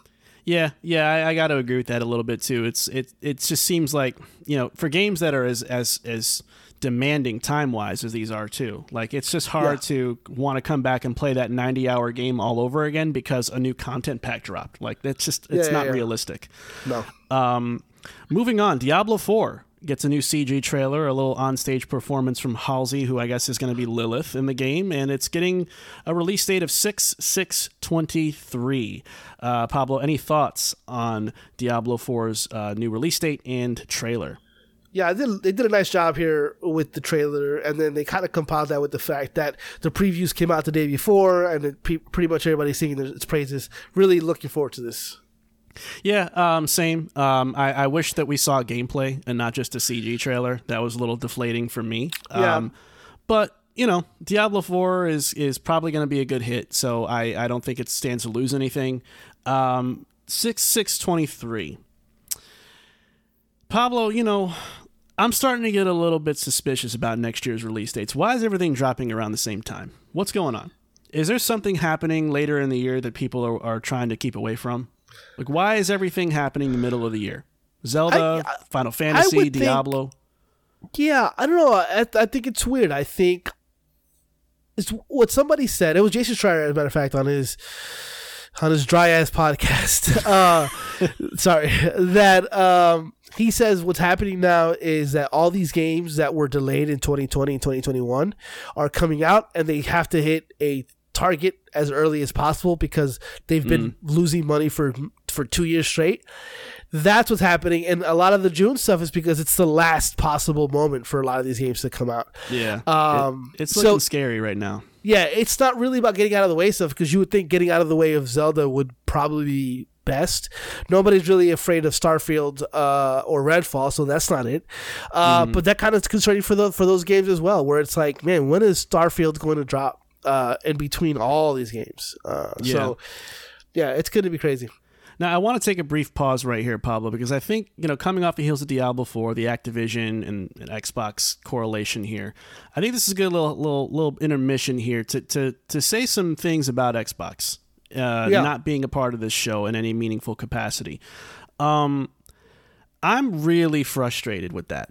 Yeah, yeah, I, I got to agree with that a little bit too. It's it it just seems like you know for games that are as as as demanding time wise as these are too. Like it's just hard to want to come back and play that ninety hour game all over again because a new content pack dropped. Like that's just it's Yeah, yeah, not yeah. realistic. No. Um, moving on, Diablo 4 gets a new CG trailer, a little onstage performance from Halsey, who I guess is going to be Lilith in the game, and it's getting a release date of 6 6 23. Uh, Pablo, any thoughts on Diablo 4's uh, new release date and trailer? Yeah, they did, they did a nice job here with the trailer, and then they kind of compiled that with the fact that the previews came out the day before, and it, pre- pretty much everybody's singing its praises. Really looking forward to this. Yeah, um, same. Um, I, I wish that we saw gameplay and not just a CG trailer. That was a little deflating for me. Yeah. Um, but you know, Diablo Four is is probably going to be a good hit, so I I don't think it stands to lose anything. Um, six six twenty three. Pablo, you know, I'm starting to get a little bit suspicious about next year's release dates. Why is everything dropping around the same time? What's going on? Is there something happening later in the year that people are, are trying to keep away from? Like, why is everything happening in the middle of the year? Zelda, I- Final Fantasy, would think- Diablo. Yeah, I don't know. I, I think it's weird. I think it's what somebody said. It was Jason Schreier, as a matter of fact, on his on his dry ass podcast. Uh, sorry, that um, he says what's happening now is that all these games that were delayed in 2020 and 2021 are coming out, and they have to hit a target as early as possible because they've been losing money for for two years straight. That's what's happening, and a lot of the June stuff is because it's the last possible moment for a lot of these games to come out. Yeah. Um, It- it's so- looking scary right now. Yeah, it's not really about getting out of the way stuff because you would think getting out of the way of Zelda would probably be best. Nobody's really afraid of Starfield uh, or Redfall, so that's not it. Uh, Mm-hmm. But that kind of is concerning for the for those games as well, where it's like, man, when is Starfield going to drop uh, in between all these games? Uh, So, yeah, it's going to be crazy. Now, I want to take a brief pause right here, Pablo, because I think, you know, coming off the heels of Diablo 4, the Activision and, and Xbox correlation here, I think this is a good little little, little intermission here to, to, to say some things about Xbox uh, Yeah. not being a part of this show in any meaningful capacity. Um, I'm really frustrated with that,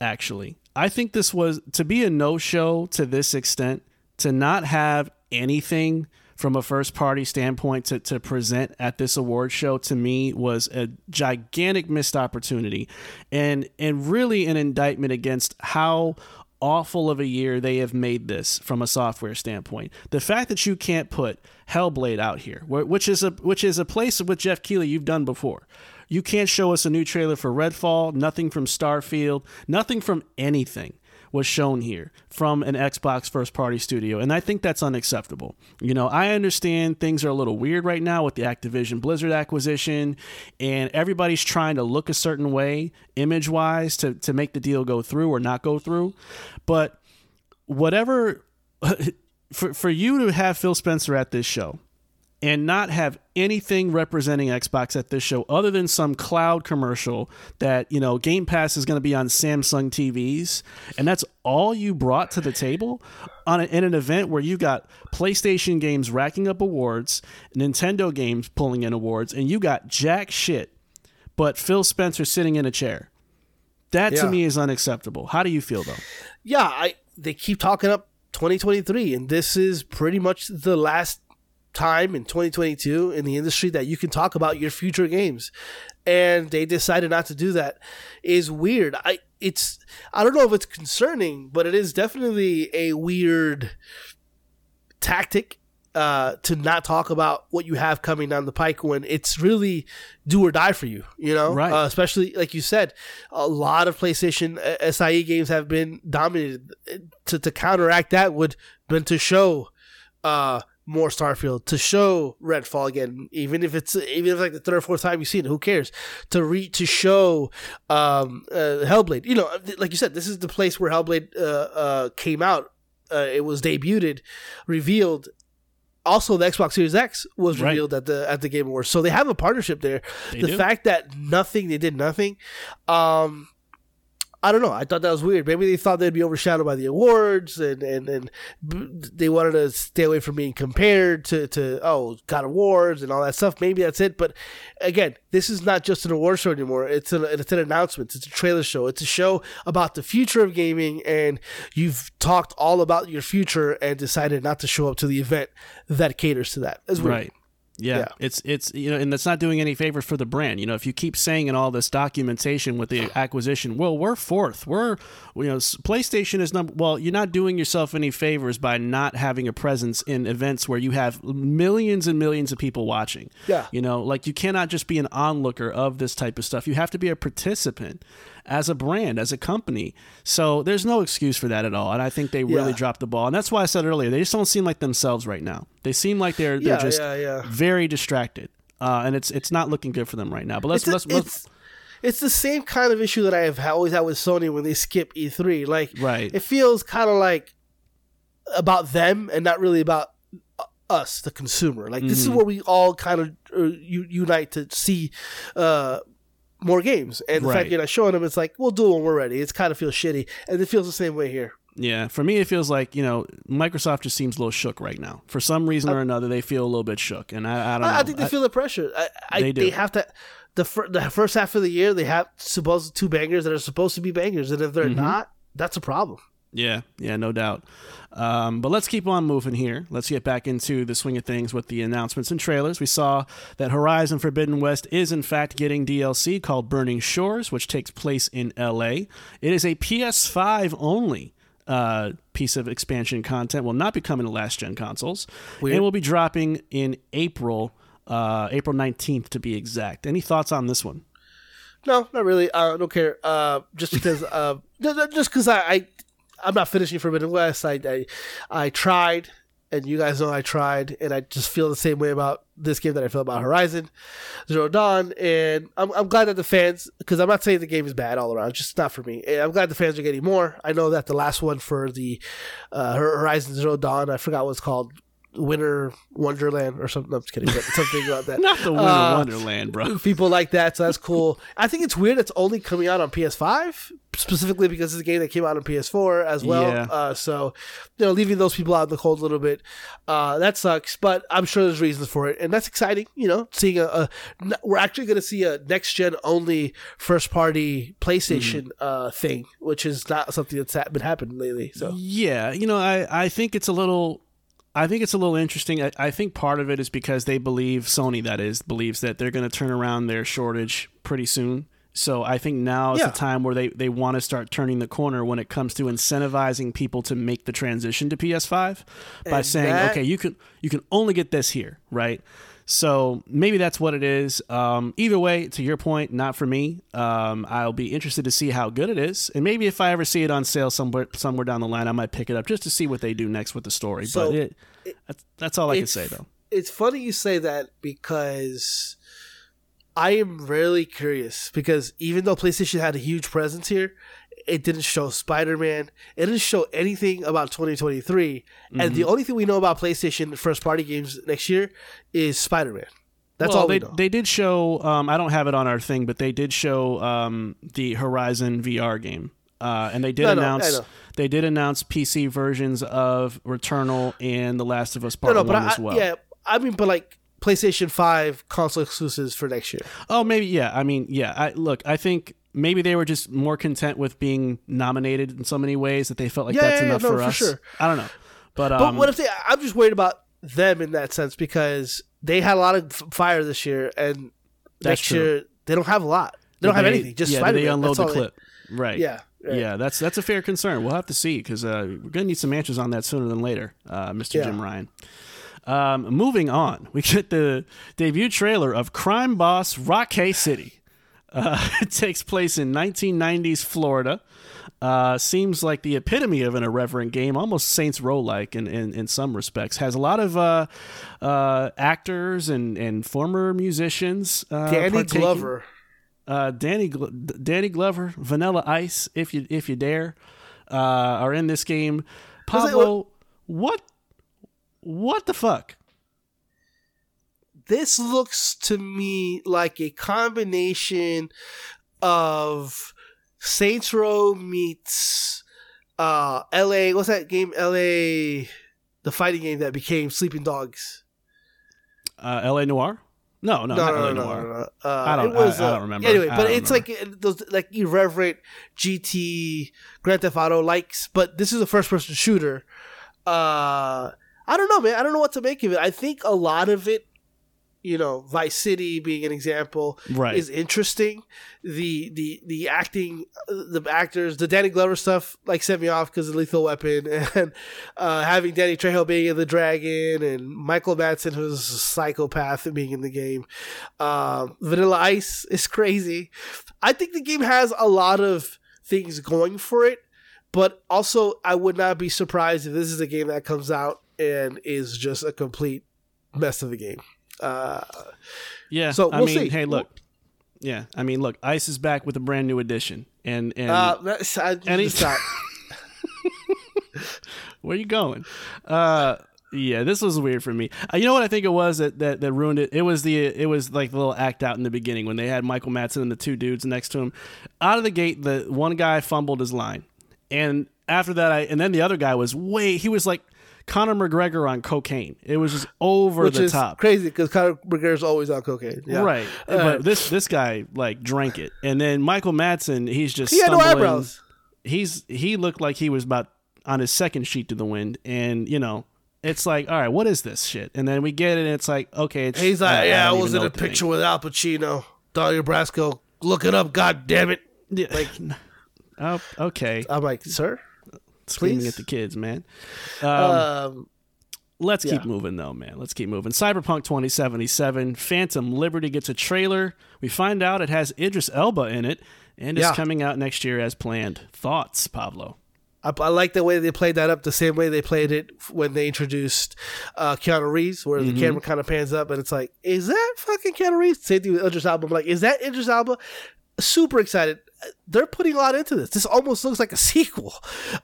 actually. I think this was to be a no show to this extent, to not have anything from a first party standpoint to, to present at this award show to me was a gigantic missed opportunity and and really an indictment against how awful of a year they have made this from a software standpoint. The fact that you can't put Hellblade out here, which is a which is a place with Geoff Keighley you've done before. You can't show us a new trailer for Redfall, nothing from Starfield, nothing from anything was shown here from an Xbox first party studio. And I think that's unacceptable. You know, I understand things are a little weird right now with the Activision Blizzard acquisition, and everybody's trying to look a certain way, image wise, to, to make the deal go through or not go through. But whatever, for, for you to have Phil Spencer at this show, and not have anything representing Xbox at this show other than some cloud commercial that, you know, Game Pass is going to be on Samsung TVs, and that's all you brought to the table on a, in an event where you got PlayStation games racking up awards, Nintendo games pulling in awards, and you got jack shit, but Phil Spencer sitting in a chair. That to me is unacceptable. How do you feel though? yeah, I they keep talking up 2023, and this is pretty much the last time in 2022 in the industry that you can talk about your future games, and they decided not to do that. Is weird. I it's I don't know if it's concerning, but it is definitely a weird tactic uh, to not talk about what you have coming down the pike when it's really do or die for you, you know? Right. Uh, especially, like you said, a lot of PlayStation uh, SIE games have been dominated. To, to counteract that would been to show uh, more Starfield, to show Redfall again, even if it's even if like the third or fourth time you've seen it, who cares? To re to show um, uh, Hellblade, you know, like you said, this is the place where Hellblade uh, uh, came out. Uh, it was debuted, revealed. Also, the Xbox Series X was Right. revealed at the at the Game Awards, so they have a partnership there. They the do. fact that nothing, they did nothing. Um, I don't know. I thought that was weird. Maybe they thought they'd be overshadowed by the awards, and and and they wanted to stay away from being compared to to oh God awards and all that stuff. Maybe that's it. But again, this is not just an award show anymore. It's an it's an announcement. It's a trailer show. It's a show about the future of gaming, and you've talked all about your future and decided not to show up to the event that caters to that. That's weird. Right. Yeah, Yeah. it's it's you know, and that's not doing any favors for the brand. You know, if you keep saying in all this documentation with the acquisition, well, we're fourth. We're you know, PlayStation is number. Well, you're not doing yourself any favors by not having a presence in events where you have millions and millions of people watching. Yeah. you know, like you cannot just be an onlooker of this type of stuff. You have to be a participant as a brand, as a company. So there's no excuse for that at all. And I think they really Yeah. dropped the ball. And that's why I said earlier, they just don't seem like themselves right now. They seem like they're they're just yeah, very distracted, uh, and it's it's not looking good for them right now. But let's It's, a- let's, let's it's, the same kind of issue that I have always had with Sony when they skip E3. Like, Right. it feels kind of like about them and not really about uh, us, the consumer. Like, this is Mm-hmm. where we all kind of uh, unite to see uh, more games. And the Right. fact you're not showing them, it's like, we'll do it when we're ready. It kind of feels shitty. And it feels the same way here. yeah. For me, it feels like you know Microsoft just seems a little shook right now. For some reason or another, they feel a little bit shook, and I, I don't know. I, I think they feel the pressure. I, I, They they, have to. The, fir- the first half of the year, they have supposed two bangers that are supposed to be bangers, and if they're Mm-hmm. not, that's a problem. Yeah, yeah, no doubt. Um, but let's keep on moving here. Let's get back into the swing of things with the announcements and trailers. We saw that Horizon Forbidden West is, in fact, getting DLC called Burning Shores, which takes place in LA. It is a PS5 only uh, piece of expansion content, will not be coming to last gen consoles, Weird. and will be dropping in April. Uh, April 19th to be exact. Any thoughts on this one? No, not really. Uh, I don't care. Uh, just because, uh, ju- ju- just because I, I, I'm not finishing Forbidden West. I, I, I tried, and you guys know I tried, and I just feel the same way about this game that I feel about Horizon Zero Dawn. And I'm, I'm glad that the fans, because I'm not saying the game is bad all around, just not for me. And I'm glad the fans are getting more. I know that the last one for the uh, Horizon Zero Dawn, I forgot what it's called. Winter Wonderland or something. I'm just kidding, but something about that. Not the Winter Uh, Wonderland, bro. people like that, so that's cool. I think it's weird it's only coming out on PS5, specifically because it's a game that came out on PS4 as well. Yeah. Uh, so, you know, leaving those people out in the cold a little bit, uh, that sucks. But I'm sure there's reasons for it, and that's exciting. You know, seeing a, a we're actually going to see a next gen only first party PlayStation Mm-hmm. uh, thing, which is not something that's ha- been happening lately. So. Yeah, you know, I, I think it's a little I think it's a little interesting. I, I think part of it is because they believe Sony that is believes that they're going to turn around their shortage pretty soon. So I think now is Yeah. the time where they, they want to start turning the corner when it comes to incentivizing people to make the transition to PS5 by And saying, that- okay, you can you can only get this here, right? So maybe that's what it is. Um, either way, to your point, not for me. Um, I'll be interested to see how good it is, and maybe if I ever see it on sale somewhere somewhere down the line, I might pick it up just to see what they do next with the story. So, but it, that's, that's all I can say though. it's funny you say that because I am really curious because even though PlayStation had a huge presence here, it didn't show Spider Man. It didn't show anything about 2023. And Mm-hmm. the only thing we know about PlayStation first party games next year is Spider Man. That's well, all they we know. they did show. Um, I don't have it on our thing, but they did show um, the Horizon VR game, uh, and they did No, no, announce know. they did announce PC versions of Returnal and The Last of Us no, Part no, One but I, as well. yeah, I mean, but like PlayStation 5 console exclusives for next year. Oh, maybe yeah. I mean, yeah. I look. I think maybe they were just more content with being nominated in so many ways that they felt like Yeah, that's yeah, enough no, for for us. sure. I don't know, but But um, what if they? I'm just worried about them in that sense because they had a lot of fire this year, and next true. year they don't have a lot. They don't have they- anything. Just yeah, they unload the all they- clip. Right. Yeah, right. Yeah, that's that's a fair concern. We'll have to see because uh, we're gonna need some answers on that sooner than later, uh, Mr. Yeah. Jim Ryan. Um, moving on, we get the debut trailer of Crime Boss Rockay City. Uh, it takes place in 1990s Florida. Uh, seems like the epitome of an irreverent game, almost Saints Row like in, in, in some respects. Has a lot of uh, uh, actors and, and former musicians. Uh, Danny partaking. Glover. uh, Danny Danny Glover, Vanilla Ice, if you if you dare, uh, are in this game. Pablo, what what the fuck? This looks to me like a combination of Saints Row meets uh, L.A. What's that game? L.A. The fighting game that became Sleeping Dogs. Uh, L.A. Noire? No, no, no, not no, L.A. no, Noir. no, no. Uh, I don't- It was, I- I uh, don't remember. Anyway, I but it's like uh, those like irreverent GT Grand Theft Auto likes, but this is a first person shooter. Uh, I don't know, man. I don't know what to make of it. I think a lot of it you know Vice City being an example Right. is interesting. The the the acting, uh, the actors, the Danny Glover stuff like set me off because of Lethal Weapon, and uh, having Danny Trejo being in the Dragon, and Michael Madsen who's a psychopath being in the game. Um, Vanilla Ice is crazy. I think the game has a lot of things going for it, but also I would not be surprised if this is a game that comes out and is just a complete mess of a game. Uh, Yeah. So, I we'll mean, see. hey, look. Yeah, I mean, look. Ice is back with a brand new edition, and and uh, that's, I, Any- not- Where you going? Uh, yeah, this was weird for me. Uh, you know what I think it was that, that that ruined it? It was the it was like the little act out in the beginning when they had Michael Madsen and the two dudes next to him. Out of the gate, the one guy fumbled his line, and after that, I and then the other guy was way he was like Conor McGregor on cocaine. It was just over which the is top. crazy because Conor McGregor's always on cocaine. Yeah. Right, Uh, but this this guy like drank it, and then Michael Madsen, he's just he had no eyebrows. he's he looked like he was about on his second sheet to the wind, and you know, it's like, all right, what is this shit? And then we get it, and it's like, okay, it's, He's like, I- I yeah, I, don't was in a what to think." picture with Al Pacino, Donnie Brasco. Look it up, god damn it! Yeah, like, oh, okay, I'm like, sir. Screaming please? at the kids, man. Um, Um, let's keep moving though, man. Let's keep moving. Cyberpunk 2077, Phantom Liberty gets a trailer. We find out it has Idris Elba in it, and it's Yeah. coming out next year as planned. Thoughts, Pablo? I, I like the way they played that up the same way they played it when they introduced uh, Keanu Reeves, where Mm-hmm. the camera kind of pans up and it's like, is that fucking Keanu Reeves? Same thing with Idris Elba. I'm like, is that Idris Elba? Super excited. They're putting a lot into this. This almost looks like a sequel,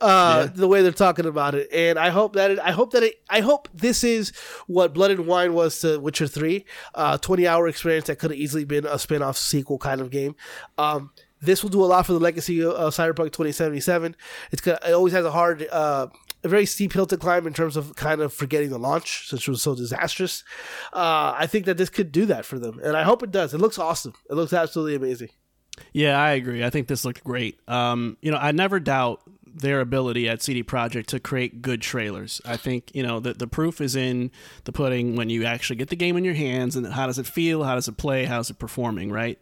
uh, the way they're talking about it. And I hope that it, I hope that it, I hope this is what Blood and Wine was to Witcher Three, uh, twenty hour experience that could have easily been a spin off sequel kind of game. Um, this will do a lot for the legacy of Cyberpunk 2077. It's got, it always has a hard, uh, a very steep hill to climb in terms of kind of forgetting the launch, since it was so disastrous. Uh, I think that this could do that for them, and I hope it does. It looks awesome. It looks absolutely amazing. Yeah, I agree. I think this looked great. Um, you know, I never doubt their ability at CD Projekt to create good trailers. I think you know the the proof is in the pudding when you actually get the game in your hands and how does it feel, how does it play, how's it performing, right?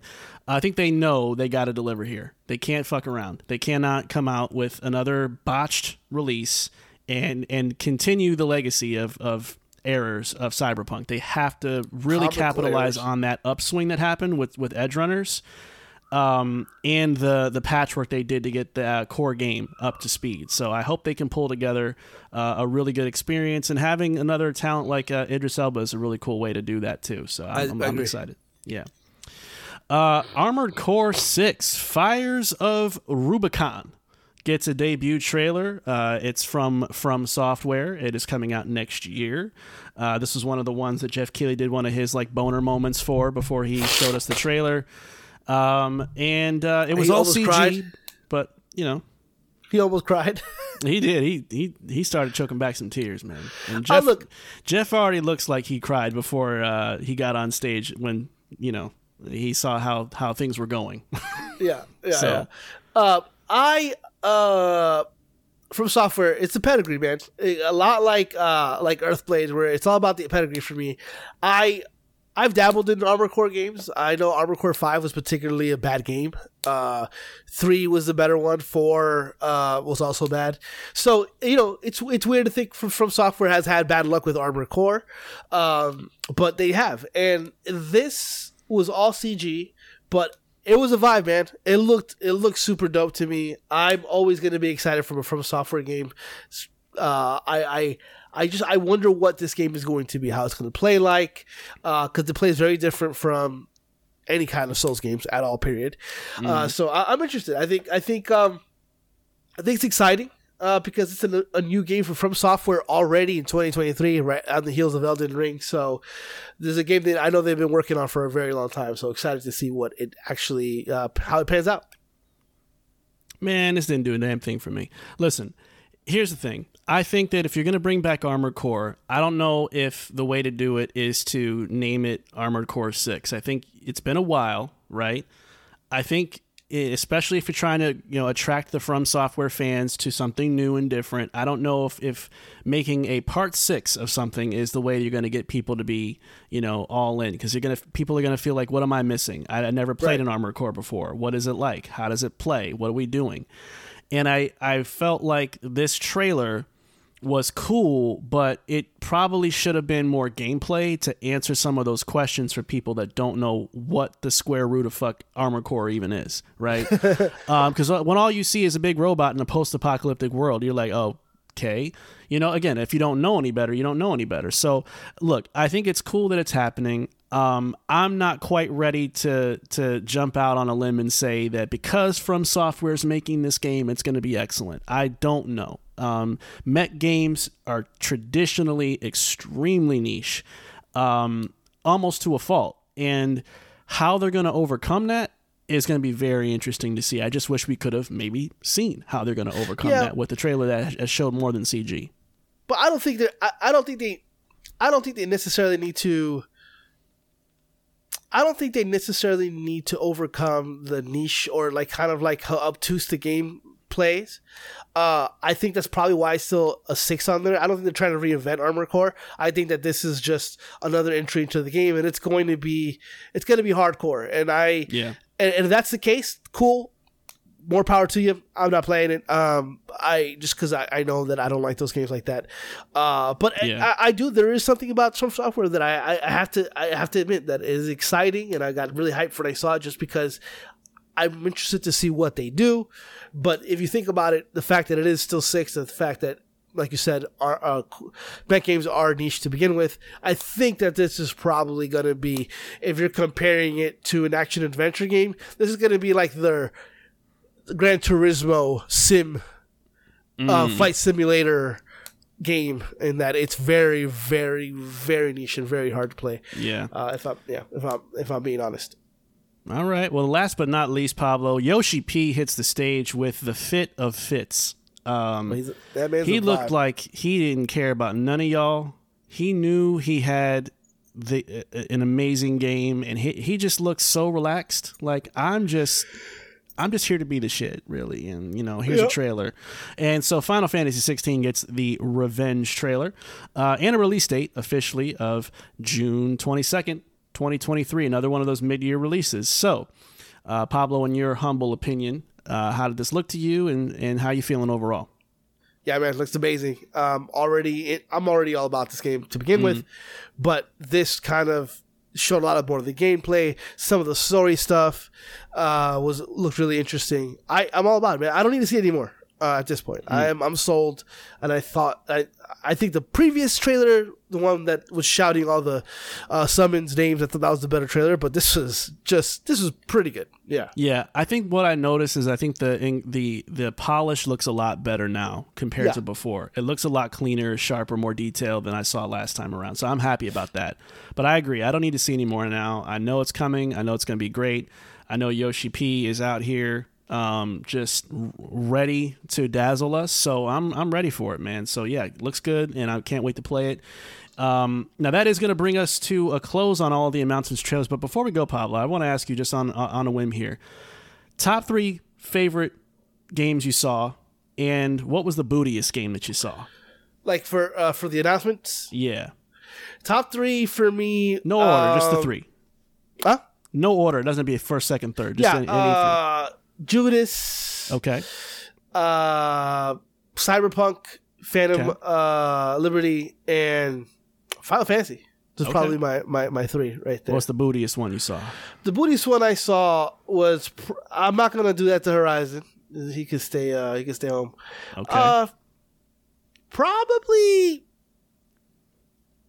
I think they know they got to deliver here. They can't fuck around. They cannot come out with another botched release and and continue the legacy of of errors of Cyberpunk. They have to really capitalize errors. on that upswing that happened with with Edgerunners um, and the the patchwork they did to get the uh, core game up to speed. So I hope they can pull together uh, a really good experience. And having another talent like uh, Idris Elba is a really cool way to do that too. So I'm, I- I'm, I I'm excited. Yeah. Uh, Armored Core Six: Fires of Rubicon gets a debut trailer. Uh, it's from From Software. It is coming out next year. Uh, this was one of the ones that Geoff Keighley did one of his like boner moments for before he showed us the trailer. Um, and uh, it was He all CG, cried. but you know He almost cried. he did. He he he started choking back some tears, man. And Geoff look- Geoff already looks like he cried before uh, he got on stage when you know he saw how how things were going. yeah, yeah. So- yeah. Uh, I uh, From Software, it's the pedigree, man. A lot like uh, like Earthblade, where it's all about the pedigree for me. I I've dabbled in Armored Core games. I know Armored Core Five was particularly a bad game. Uh, three was the better one. Four uh, was also bad. So you know, it's it's weird to think from, from Software has had bad luck with Armored Core, um, but they have. And this was all CG, but it was a vibe, man. It looked it looked super dope to me. I'm always going to be excited from a From Software game. Uh, I I I just I wonder what this game is going to be, how it's going to play like, because it plays very different from any kind of Souls games at all. Period. Uh, so I, I'm interested. I think I think um, I think it's exciting. Uh, because it's a, a new game from From Software already in 2023, right on the heels of Elden Ring. So, there's a game that I know they've been working on for a very long time. So excited to see what it actually uh, how it pans out. Man, this didn't do a damn thing for me. Listen, here's the thing. I think that if you're going to bring back Armored Core, I don't know if the way to do it is to name it Armored Core 6. I think it's been a while, right? I think especially if you're trying to you know attract the From Software fans to something new and different. I don't know if if making a part six of something is the way you're going to get people to be you know all in because you're gonna people are gonna feel like what am I missing? I, I never played Right. an Armored Core before. What is it like? How does it play? What are we doing? And I I felt like this trailer was cool, but it probably should have been more gameplay to answer some of those questions for people that don't know what the square root of fuck Armored Core even is, right? Um, because uh, when all you see is a big robot in a post-apocalyptic world, you're like, oh, okay. You know, again, if you don't know any better, you don't know any better. So, look, I think it's cool that it's happening. Um, I'm not quite ready to to jump out on a limb and say that because From Software is making this game, it's going to be excellent. I don't know. Um, mech games are traditionally extremely niche, um, almost to a fault, and how they're going to overcome that is going to be very interesting to see. I just wish we could have maybe seen how they're going to overcome Yeah. that with the trailer that has showed more than CG. but I don't think that I, I don't think they I don't think they necessarily need to I don't think they necessarily need to overcome the niche or like kind of like how obtuse the game plays. Uh, I think that's probably why it's still a six on there. I don't think they're trying to reinvent Armored Core. I think that this is just another entry into the game, and it's going to be it's going to be hardcore. And I Yeah. and, and if that's the case, cool. More power to you. I'm not playing it. Um, I just because I, I know that I don't like those games like that. Uh, but I- Yeah. I, I do. There is something about some software that I, I, have to I have to admit that is exciting, and I got really hyped when I saw it just because I'm interested to see what they do. But if you think about it, the fact that it is still six, the fact that like you said, our uh, mech games are niche to begin with. I think that this is probably going to be, if you're comparing it to an action adventure game, this is going to be like their Gran Turismo sim uh, fight simulator game in that it's very, very, very niche and very hard to play. Yeah. Uh, if I'm yeah, if I'm if I'm being honest. All right. Well, last but not least, Pablo Yoshi P hits the stage with the fit of fits. Um, that man's he looked like he didn't care about none of y'all. He knew he had the uh, an amazing game, and he he just looked so relaxed. Like I'm just. I'm just here to be the shit, really, and you know, here's a trailer, and so Final Fantasy 16 gets the Revenge trailer, uh, and a release date officially of June 22nd, 2023. Another one of those mid-year releases. So, uh, Pablo, in your humble opinion, uh, how did this look to you, and and how you feeling overall? Yeah, man, it looks amazing. Um, already, it, I'm already all about this game to begin with, but this kind of showed a lot of more of the gameplay. Some of the story stuff uh, was looked really interesting. I, I'm all about it, man. I don't need to see it anymore uh, at this point. I am I'm sold, and I thought I I think the previous trailer, the one that was shouting all the uh, summons names, I thought that was the better trailer. But this was just this was pretty good. Yeah. Yeah, I think what I noticed is I think the in, the the polish looks a lot better now compared Yeah. to before. It looks a lot cleaner, sharper, more detailed than I saw last time around. So I'm happy about that. But I agree, I don't need to see any more now. I know it's coming. I know it's going to be great. I know Yoshi P is out here um just ready to dazzle us. So i'm i'm ready for it man. So yeah looks good and i can't wait to play it. Um now that is going to bring us to a close on all the announcements trailers but before we go pablo i want to ask you just on on a whim here. Top three favorite games you saw and what was the bootiest game that you saw? Like for uh, for the announcements, yeah. Top three for me. no order just the um, three. Huh? no order. It doesn't be first second third. Just Yeah. any, any uh, Judas. okay uh, Cyberpunk, Phantom Okay. uh, Liberty, and Final Fantasy. Those are Okay. probably my, my, my three right there. what's the bootiest one you saw the bootiest one I saw was pr- I'm not gonna do that to Horizon. He could stay. Uh, he could stay home. okay Uh, probably.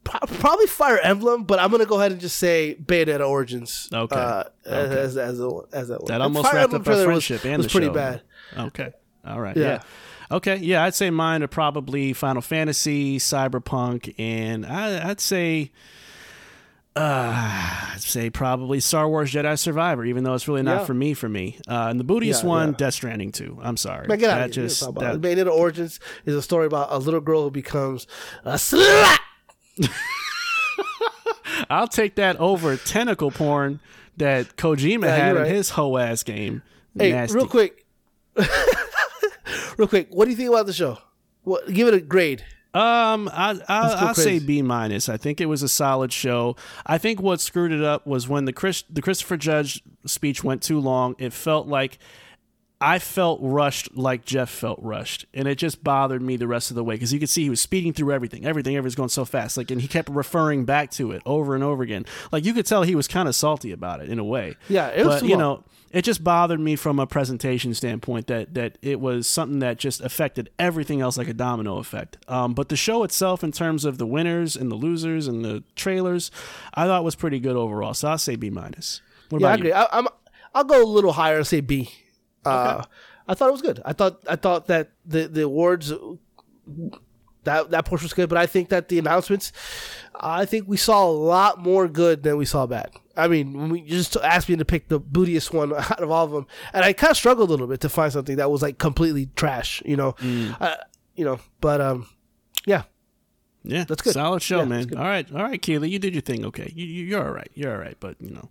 Pro- Probably Fire Emblem, but I'm gonna go ahead and just say Bayonetta Origins. Okay. Uh, Okay. As, as, a, as that one. That almost Fire wrapped Emblem up our trailer was- friendship and was the pretty show. bad. Okay. All right. Yeah. Yeah. Okay. Yeah, I'd say mine are probably Final Fantasy, Cyberpunk, and I, I'd say, uh, I'd say probably Star Wars Jedi Survivor, even though it's really not Yeah. for me. For me, uh, and the bootiest Yeah, one, yeah. Death Stranding too. I'm sorry. Man, get out that of here. just Just, that, Bayonetta Origins is a story about a little girl who becomes a slut. I'll take that over tentacle porn that Kojima Yeah, had you're in his hoe ass game. Hey, Nasty. real quick, real quick. What do you think about the show? What give it a grade? Um, I, I I'll say. B minus. I think it was a solid show. I think what screwed it up was when the Chris the Christopher Judge speech went too long. It felt like I felt rushed, like Geoff felt rushed, and it just bothered me the rest of the way because you could see he was speeding through everything, everything, everything's going so fast. Like, and he kept referring back to it over and over again. Like you could tell he was kind of salty about it in a way. Yeah, it was But you know, it just bothered me from a presentation standpoint that that it was something that just affected everything else like a domino effect. Um, but the show itself, in terms of the winners and the losers and the trailers, I thought was pretty good overall. So I'll say B minus. What Yeah, I agree. you? I, I'm I'll go a little higher and say B. Uh, I thought it was good. I thought I thought that the the awards that that portion was good, but I think that the announcements, I think we saw a lot more good than we saw bad. I mean, when we you just asked me to pick the bootiest one out of all of them, and I kind of struggled a little bit to find something that was like completely trash, you know, Mm. uh, you know. But um, yeah, Yeah, That's good. Solid show, Yeah, man. All right, all right, Keighley, you did your thing. Okay, you, you, you're all right. You're all right. But you know,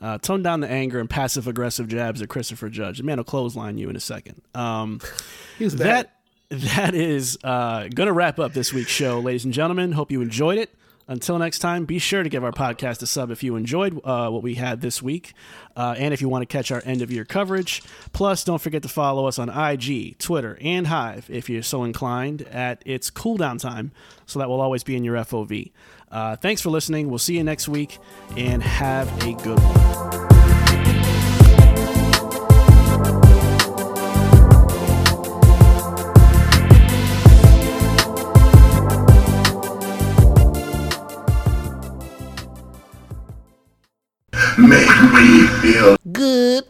uh, tone down the anger and passive aggressive jabs at Christopher Judge. The man will clothesline you in a second. Um, that that is uh, gonna wrap up this week's show, ladies and gentlemen. Hope you enjoyed it. Until next time, be sure to give our podcast a sub if you enjoyed uh, what we had this week, uh, and if you want to catch our end of year coverage. Plus, don't forget to follow us on IG, Twitter, and Hive if you're so inclined. At its cooldown time, so that will always be in your FOV. Uh, thanks for listening. We'll see you next week and have a good one. Make me feel good.